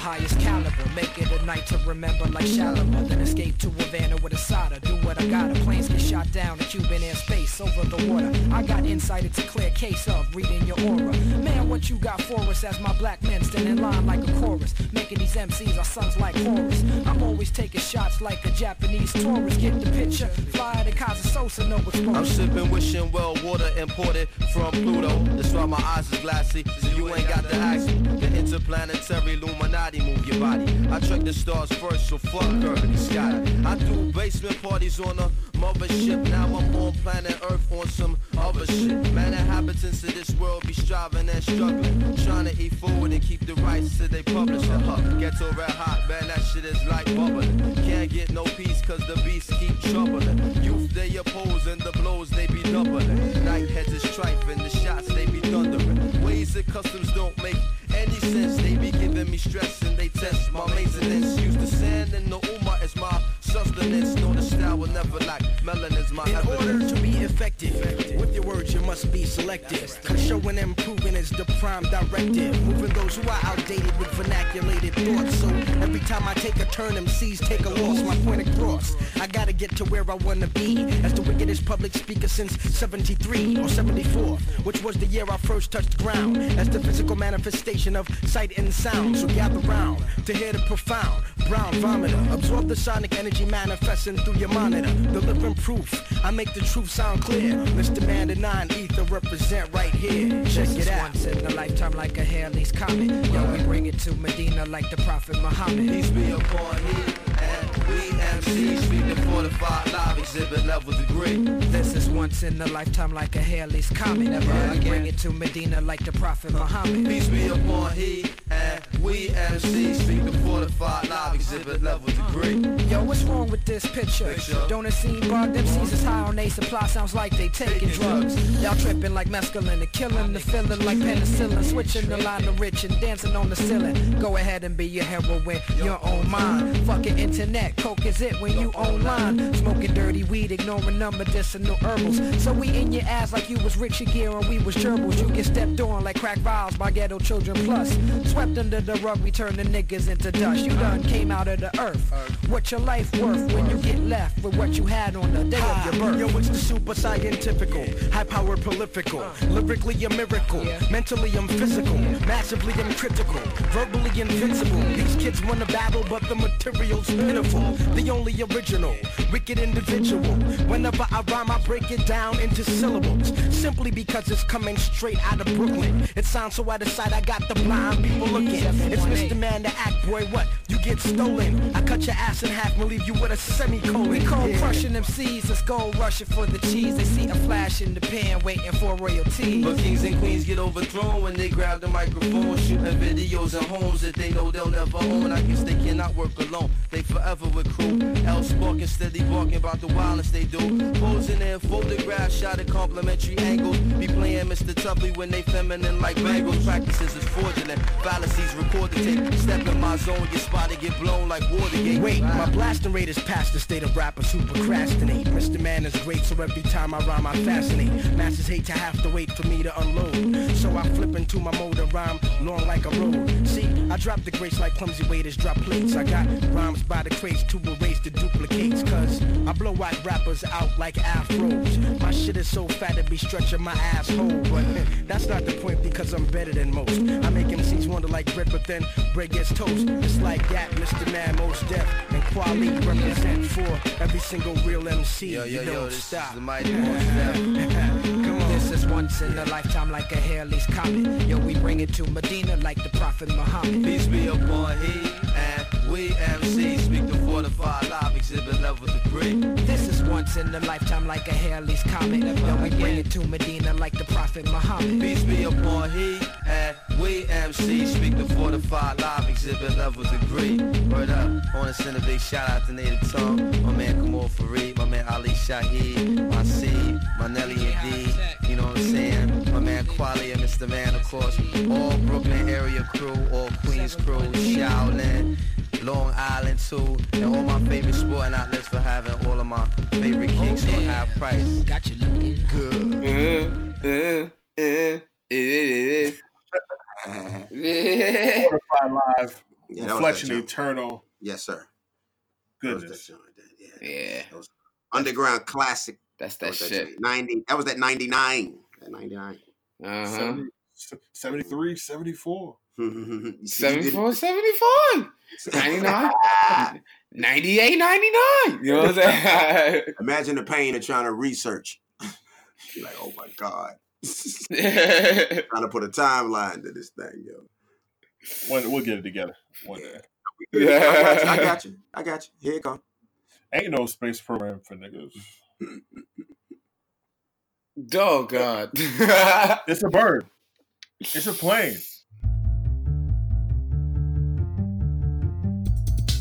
Highest caliber, make it night to remember like Shalimar. Then escape to Havana with a soda. Do what I gotta. Planes get shot down in Cuban airspace over the water. I got insight, it's a clear case of reading your aura. Man, what you got for us as my black men stand in line like a chorus. Making these MCs our sons like Horus. I'm always taking shots like a Japanese tourist. Get the picture? Fly to Casa Sosa, no I'm exposure. sipping wishing well water imported from Pluto. That's why my eyes is glassy, so you ain't got the me. The interplanetary Illuminati move your body. I track the stars first, so fuck Kirby Scotty. I do basement parties on a mothership. Now I'm on planet Earth on some other shit. Man, inhabitants of this world be striving and struggling. Trying to eat forward and keep the rights to they publisher. Huh. Ghetto red hot, man, that shit is like bubbling. Can't get no peace cause the beasts keep troubling. Youth they oppose and the blows they be doubling. Night heads is strife and the shots they be thundering. Ways that customs don't make any sense. They be giving me stress and they test my maintenance. Use the sand and the umma as my sustenance. Know the style will never lack. Melanin's my In order to be effective, with your words you must be selective. Cause showing and proving is the prime directive. Moving those who are outdated with vernaculated thoughts. So every time I take a turn, MCs take a loss. My point across. I gotta get to where I wanna be. As the wickedest public speaker since 73 or 74, which was the year I first touched ground. As the physical manifestation of sight and sound. So gather round to hear the profound. Brown vomiter. Absorb the sonic energy manifesting through your monitor. The living proof. I make the truth sound clear. Mr. Man, the nine ether represent right here. Check it out. Once in a lifetime like a Halley's Comet. Yo, we bring it to Medina like the Prophet Muhammad. Peace be upon and we MCs speak the fortified live exhibit level degree. This is once in a lifetime like a Halley's Comet. Never we bring it to Medina like the Prophet uh, Muhammad. Peace be upon he and we MCs speak the fortified live exhibit level degree. Yo, what's wrong with this picture? Picture. Don't it seem bugged? MCs is high on they supply, sounds like they taking drugs. Y'all tripping like mescaline, the killing, the feeling like penicillin, switching the line to rich and dancing on the ceiling. Go ahead and be your heroine, your own mind. Fucking internet. Coke is it when you online. Smoking dirty weed, ignoring non medicinal herbals. So we in your ass like you was Richard Gere and we was gerbils. You get stepped on like crack vials by ghetto children plus. Swept under the rug, we turn the niggas into dust. You done came out of the earth. What your life worth when you get left with what you had on the day of your birth? Yo, it's the super scientifical, high powered prolifical. Lyrically, I'm miracle. Mentally, I'm physical. Massively, I'm critical. Verbally, invincible. These kids wanna battle, but the material's pitiful. The only original, wicked individual. Whenever I rhyme, I break it down into syllables. Simply because it's coming straight out of Brooklyn. It sounds so out of sight, I got the blind people looking. It's Mr. Man, the act boy, what? You get stolen. I cut your ass in half and leave you with a semicolon. We call Yeah. crushing them seeds, let's go rushing for the cheese. They see a flash in the pan, waiting for royalty. But kings and queens get overthrown when they grab the microphone, shooting videos in homes that they know they'll never own. I guess they cannot work alone. They forever with crew. Else sparking, steady barking about the violence they do. Posing their photographs, shot at complimentary angles. Be playing Mr. Tuffy when they feminine like bangles. Practices is fraudulent. Fallacies recorded the tape. Step in my zone, your spot to get blown like. Wait, my blasting rate is past the state of rappers who procrastinate. Mr. Man is great, so every time I rhyme, I fascinate. Masses hate to have to wait for me to unload. So I flip into my mode of rhyme, long like a road. See, I drop the grace like clumsy waiters drop plates. I got rhymes by the crates to erase the duplicates. Cause I blow out rappers out like afros. My shit is so fat it be stretching my asshole. But eh, that's not the point because I'm better than most. I make MCs wonder like bread, but then bread gets toast. It's like that, Mr. Man, Mos Def and Kweli represent for every single real MC. Yo, yo, you yo, don't this stop. This is once in a lifetime like a Halley's comet. Yo, we bring it to Medina like the Prophet Muhammad. Peace be upon he and we MC speak the fortified live exhibit level degree. This is once in a lifetime like a Halley's comet. Mm-hmm. Yo, we bring it to Medina like the Prophet Muhammad. Peace be upon he and we MC speak the fortified live exhibit level degree. Word up, I wanna send a big shout out to Native Tongue, my man Kamaal Fareed, my man Ali Shaheed, my C, my Nelly and D, you know what I'm saying? My man Kweli and Mr. Man, of course, all Brooklyn area crew, all Queens crew, Shaolin. Long Island too, and all my favorite sporting outlets for having all of my favorite kicks on high price. Got you looking Good. Uh, uh, uh. Fortified Live, Yeah, that was that Reflection joint. Eternal. Yes, sir. That was that Goodness. joint, that- Yeah. Yeah, That was underground classic. that's That that was that shit. joint. Ninety. That was at ninety nine. At ninety nine. Uh huh. 70, 73, 74. 74, 74, 99, 98, 99. You know what I'm saying? Imagine the pain of trying to research. You're like, oh my god, yeah, trying to put a timeline to this thing, yo. One, we'll get it together one day. I got you. I got you. I got you. Here it comes. Ain't no space program for niggas. oh God. It's a bird. It's a plane.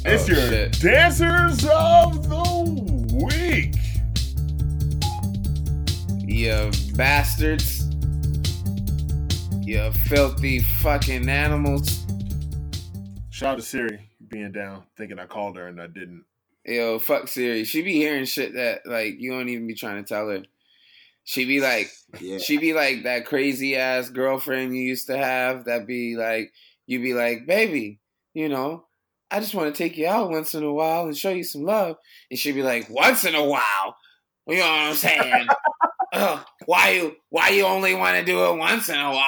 Oh, it's Oh, your shit. dancers of the week. you bastards. You filthy fucking animals. Shout out to Siri being down, thinking I called her and I didn't. Yo, fuck Siri. She be hearing shit that like you don't even be trying to tell her. She be like, Yeah. she be like that crazy ass girlfriend you used to have that be like, you be like, baby, you know, I just want to take you out once in a while and show you some love. And she'd be like, once in a while? You know what I'm saying? Ugh, why you why you only want to do it once in a while?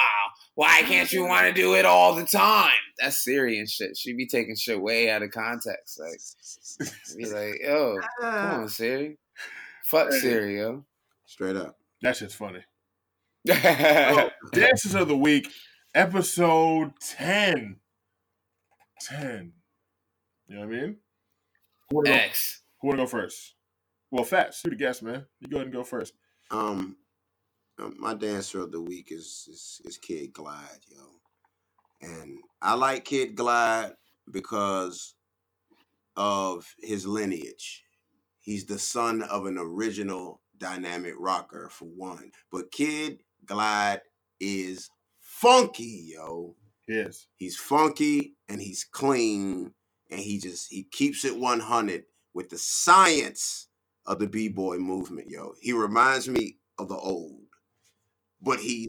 Why can't you want to do it all the time? That's Siri and shit. She'd be taking shit way out of context. Like, be like, yo, come uh. on, Siri. Fuck Siri, yo. Straight up. That shit's funny. Oh, dancers of the week, episode 10. 10. You know what I mean? Who wanna go, X. who wanna go first? Well, Fats, you the guest, man. You go ahead and go first. Um, um, my dancer of the week is, is is Kid Glide, yo, and I like Kid Glide because of his lineage. He's the son of an original dynamic rocker, for one. But Kid Glide is funky, yo. Yes. He's funky and he's clean and he just he keeps it 100 with the science of the b-boy movement, yo. He reminds me of the old, but he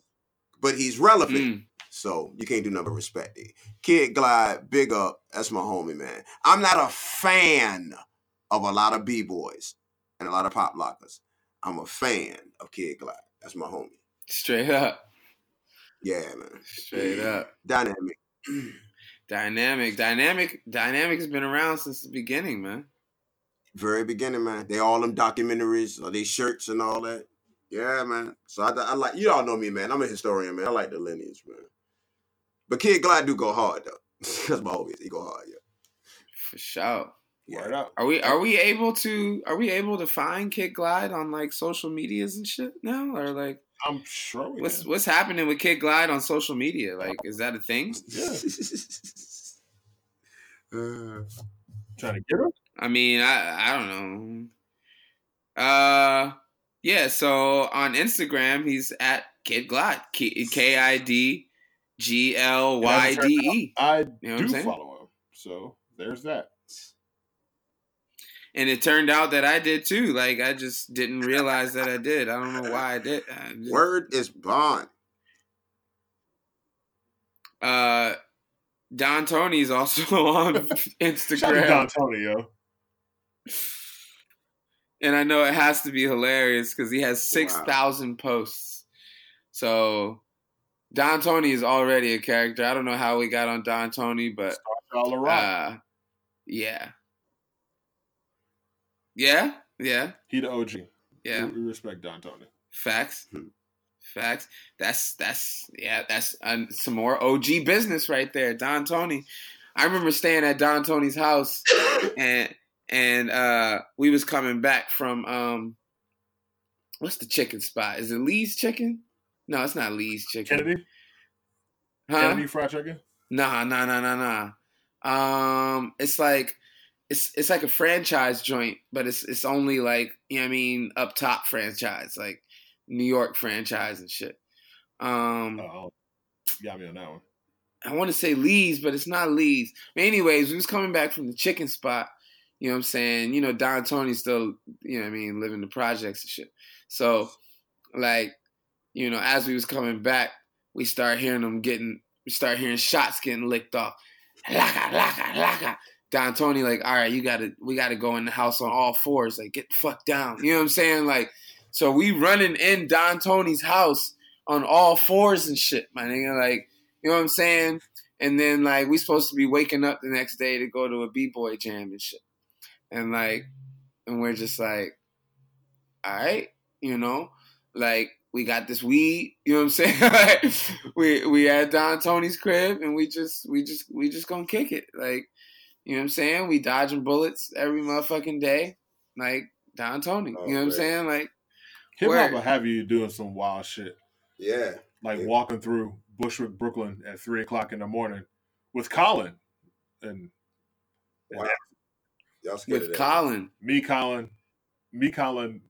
but he's relevant. Mm. So you can't do nothing but respect it. Kid Glide, big up. That's my homie, man. I'm not a fan of a lot of b-boys and a lot of pop lockers. I'm a fan of Kid Glide. That's my homie. Straight up. Yeah, man. Straight up. Dynamic. Dynamic. Dynamic. Dynamic has been around since the beginning, man. Very beginning, man. They all them documentaries, or they shirts and all that. Yeah, man. So I, I like you all know me, man. I'm a historian, man. I like the lineage, man. But Kid Glide do go hard though. That's my homie. He go hard, yeah. For sure. Word up. Are we are we able to are we able to find Kid Glide on like social medias and shit now? Or like I'm sure we what's can. what's happening with Kid Glide on social media? Like is that a thing? Yeah. Uh, Trying to get her? I mean, I I don't know. Uh yeah, so on Instagram he's at Kid Glide. K I D G L Y D E. I You know what I'm do follow him. So there's that. And it turned out that I did too. Like I just didn't realize that I did. I don't know why I did. I just- word is bond. Uh, Don Tony's also on Shout out to Instagram, Don Tony, yo. and I know it has to be hilarious because he has six thousand posts. So Don Tony is already a character. I don't know how we got on Don Tony, but uh, yeah, yeah, yeah, he the OG. yeah. We, we respect Don Tony. Facts. Hmm. Facts. That's that's yeah. That's uh, some more OG business right there. Don Tony. I remember staying at Don Tony's house, and and uh we was coming back from um, what's the chicken spot? Is it Lee's Chicken? No, it's not Lee's Chicken. Kennedy? Huh? Kennedy Fried Chicken? Nah, nah, nah, nah, nah. Um, it's like it's it's like a franchise joint, but it's it's only like you know what I mean up top franchise, like New York franchise and shit. Um, Oh, got me on that one. I want to say Lee's, but it's not Lee's. But anyways, we was coming back from the chicken spot. You know what I'm saying? You know, Don Tony's still, you know what I mean, living the projects and shit. So, like, you know, as we was coming back, we start hearing them getting, we start hearing shots getting licked off. Laka, laka, laka. Don Tony, like, all right, you gotta, we gotta go in the house on all fours. Like, get the fuck down. You know what I'm saying? Like, so we running in Don Tony's house on all fours and shit, my nigga. Like, you know what I'm saying? And then like we supposed to be waking up the next day to go to a b boy jam and shit. And like, and we're just like, all right, you know, like we got this weed, you know what I'm saying? we we at Don Tony's crib and we just we just we just gonna kick it. Like, you know what I'm saying? We dodging bullets every motherfucking day. Like Don Tony. Oh, you know what I'm saying? Like Hip hop will have you doing some wild shit. Yeah. Like Yeah. walking through Bushwick, Brooklyn at three o'clock in the morning with Colin. And Wow. Y'all scared of with that. Colin. me, Colin, me, Colin,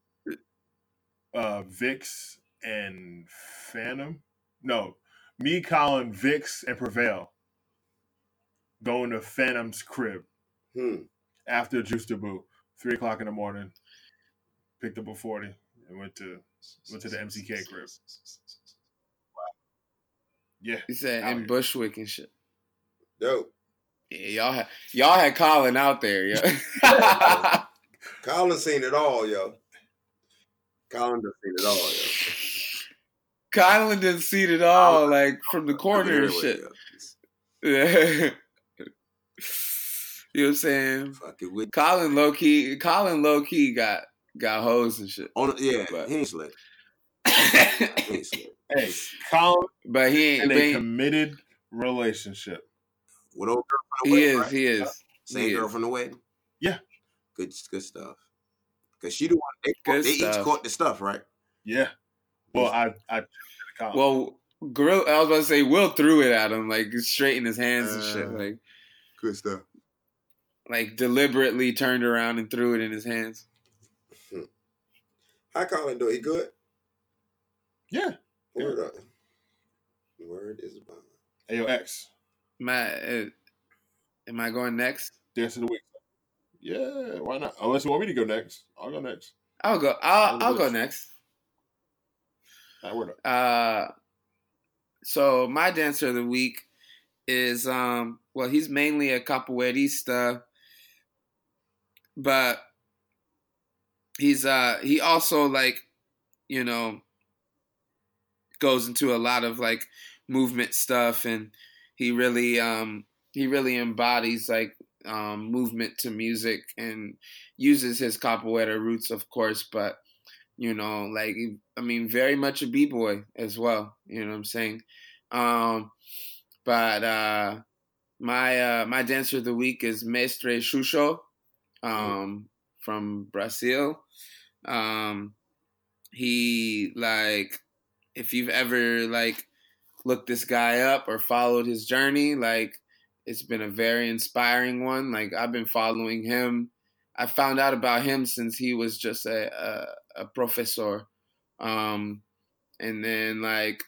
uh, Vix, and Phantom. No, me, Colin, Vix, and Prevail going to Phantom's crib Hmm. after Juste Debout, three o'clock in the morning. Picked up a forty and went to went to the MCK crib. Wow. Yeah, He said in here. Bushwick and shit. Dope. Yeah, y'all had y'all had Colin out there, yeah. Colin seen it all, yo. Colin done seen it all, yo. Colin didn't see it all, like from the corner and shit. Yeah. You know what I'm saying? Fuck it with Colin low key Colin low key got got hoes and shit. on yeah, But- he ain't slick. He ain't slick. hey, Colin but he ain't, in a he, committed relationship. With old girl from the he wedding, is, right? he is. Same he girl is. from the wedding. Yeah. Good, good stuff. Cause she the one they, Good they each caught the stuff, right? Yeah. Well, I I Colin. Well, Gorilla, I was about to say Will threw it at him, like straight in his hands and shit, Uh. like Good stuff. Like deliberately turned around and threw it in his hands. How Colin do? He good? yeah. Word up. Word is bond. AOX. Am I, uh, am I going next? Dance of the week. Yeah, why not? Unless you want me to go next, I'll go next. I'll go. I'll I'll go next. That word up. Uh, so my dancer of the week is um well he's mainly a capoeirista, but he's uh he also like you know goes into a lot of like movement stuff and he really um he really embodies like um movement to music and uses his capoeira roots of course but you know like i mean very much a b-boy as well you know what i'm saying? Um but uh my uh my dancer of the week is mestre xuxo um from brazil. Um he like if you've ever like looked this guy up or followed his journey like it's been a very inspiring one. Like i've been following him. I found out about him since he was just a a, a professor. Um and then like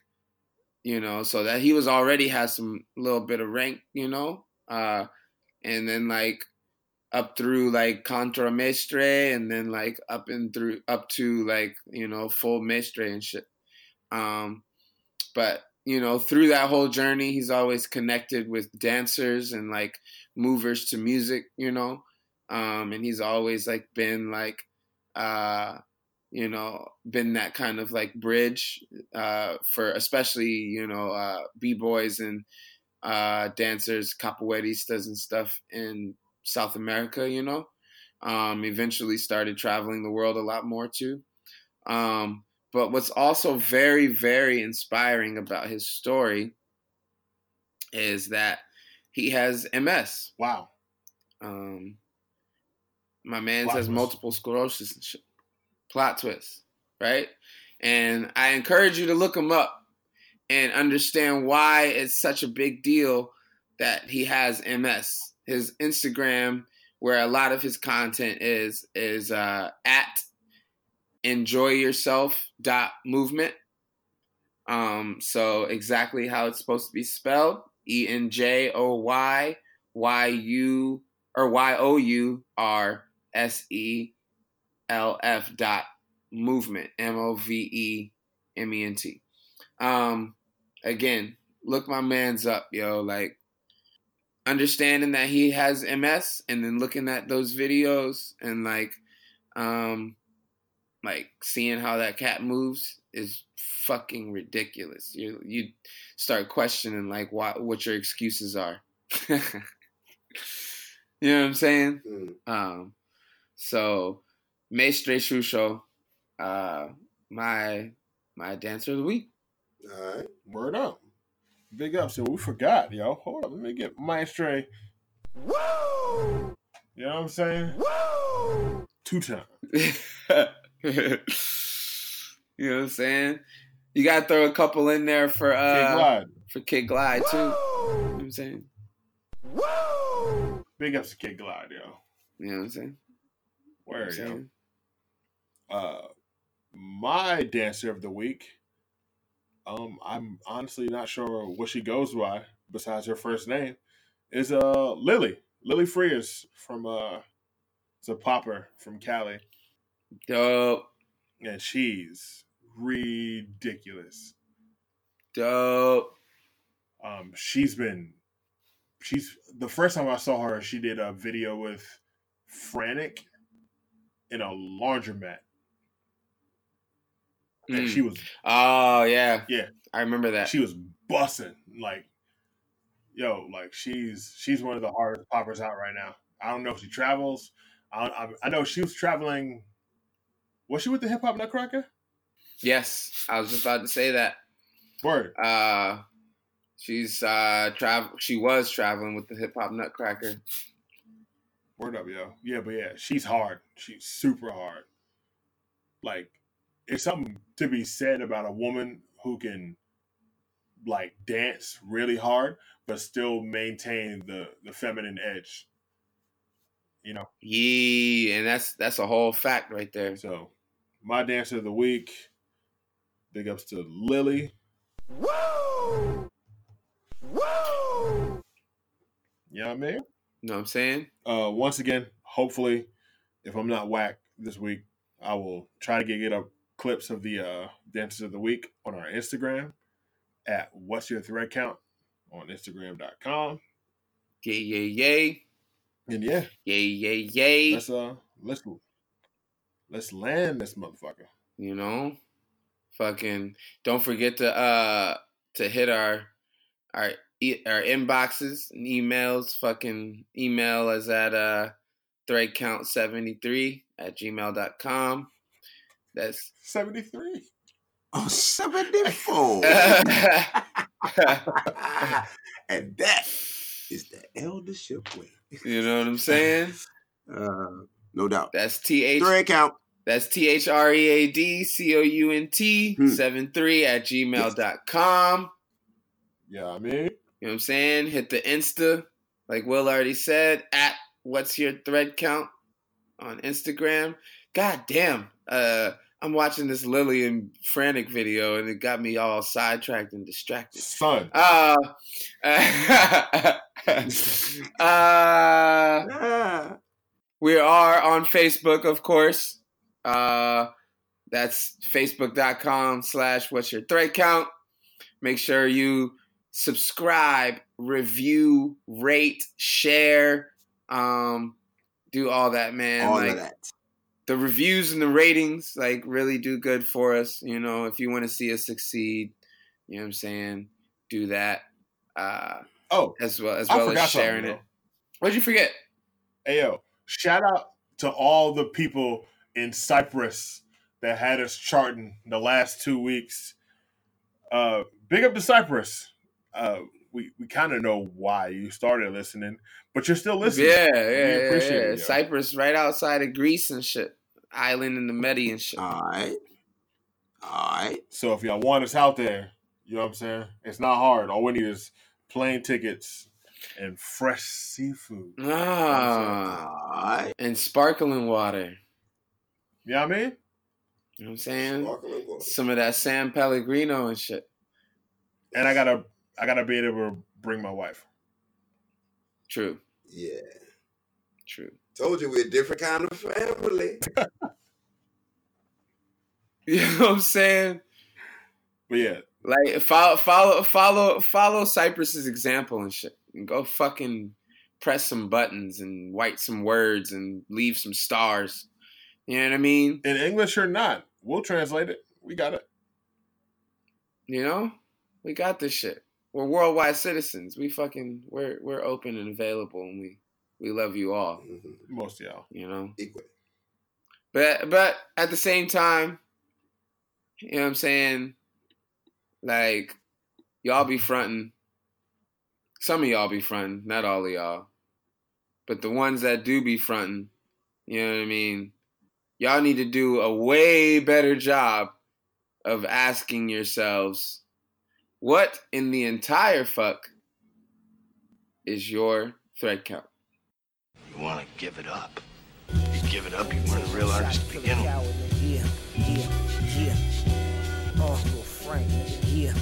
you know so that he was already has some little bit of rank you know? Uh and then like up through like contra mestre and then like up and through up to like you know full mestre and shit. Um but you know through that whole journey he's always connected with dancers and like movers to music you know? Um and he's always like been like uh you know been that kind of like bridge uh for especially you know uh b-boys and uh dancers capoeiristas and stuff in South America, you know. Um, eventually started traveling the world a lot more too. Um, but what's also very, very inspiring about his story is that he has MS. Wow. Um, my man Plot has twist. multiple sclerosis and shit. Plot twist, right? And I encourage you to look him up and understand why it's such a big deal that he has MS. His Instagram, where a lot of his content is, is uh, at enjoy yourself dot movement. Um, so exactly how it's supposed to be spelled: E N J O Y Y U or Y O U R S E L F dot movement M O V E M E N T. Um, again, look my man's up, yo. Like understanding that he has MS and then looking at those videos and like um like seeing how that cat moves is fucking ridiculous. You you start questioning like what what your excuses are. you know what I'm saying? Mm. Um so Maestre Shusho, uh my my dancer of the week. All right. Word up. Big up. So we forgot, yo. Hold up. Let me get Maestro. Woo! You know what I'm saying? Woo! Two times. you know what I'm saying? You gotta throw a couple in there for Kid uh Glide. for Kid Glide too. You know what I'm saying? Woo! Big ups to Kid Glide, yo. You know what I'm saying? You know yo. saying? Uh, my dancer of the week. Um, I'm honestly not sure what she goes by besides her first name. Is uh Lily. Lily Frears from uh it's a popper from Cali. Dope, And she's ridiculous. dope. Um, she's been she's the first time I saw her, she did a video with Frantic in a laundromat. And Mm. she was Oh yeah, Yeah. I remember that. she was bussing like yo like she's she's one of the hardest poppers out right now i don't know if she travels i i, I know she was traveling was she with the hip-hop nutcracker yes, I was just about to say that. word Uh, she's uh travel. She was traveling with the Hip Hop Nutcracker. word up yo yeah but yeah she's hard she's super hard like it's something to be said about a woman who can like dance really hard but still maintain the the feminine edge you know Yeah, and that's that's a whole fact right there. So, my dancer of the week, big ups to Lily. Woo! Woo! You know what I mean? You know what I'm saying? Uh, once again, hopefully, if I'm not whack this week, I will try to get, get up clips of the uh, dances of the week on our Instagram at what's your thread count on Instagram.com. Yay, yay, yay. And yeah, Yay, yay, yay. let's uh let's let's land this motherfucker. you know fucking don't forget to uh to hit our our e- our inboxes and emails fucking email us at uh threadcount73 at gmail.com that's 73. Oh, 74. and that is the eldership way. you know what i'm saying Uh, no doubt. that's th Thread count. that's t-h-r-e-a-d-c-o-u-n-t Hmm. 73 at gmail.com Yeah, I mean, You know what I'm saying? Hit the Insta, like Will already said, at what's your thread count on Instagram. God damn. Uh I'm watching this Lily and Frantic video and it got me all sidetracked and distracted. son. Uh, uh, Ah. we are on Facebook, of course. Uh, that's facebook.com slash what's your thread count. Make sure you subscribe, review, rate, share, um, do all that, man. All like of that. The reviews and the ratings, like really do good for us. You know, if you want to see us succeed, you know what I'm saying, do that. Uh, Oh, as well as I well as sharing it. What'd you forget? Hey yo, shout out to all the people in Cyprus that had us charting the last two weeks. Uh, big up to Cyprus. Uh, we we kind of know why you started listening, but you're still listening. Yeah, We yeah, yeah, appreciate yeah. it. Cyprus, right outside of Greece and shit. Island in the Medi and shit. All right. All right. So if y'all want us out there, you know what I'm saying? It's not hard. All we need is plane tickets and fresh seafood. ah, All right. and sparkling water. You know what I mean? You know what I'm saying? Some of that San Pellegrino and shit. And I gotta I gotta be able to bring my wife. True, Yeah. true. Told you we're a different kind of family. You know what I'm saying? But yeah, Like follow, follow, follow, follow Cyprus's example and shit. And go fucking press some buttons and write some words and leave some stars. You know what I mean? in English or not, we'll translate it. We got it. You know, we got this shit. We're worldwide citizens. We fucking we're we're open and available, and we we love you all. Mm-hmm. Most of y'all. You know, Equal. but but at the same time, you know what I'm saying? Like y'all be fronting. Some of y'all be fronting, not all of y'all, but the ones that do be fronting, you know what I mean? Y'all need to do a way better job of asking yourselves, what in the entire fuck is your thread count? You want to give it up. You give it up, you weren't a real artist to begin with. Yeah, yeah, yeah. Frank, yeah.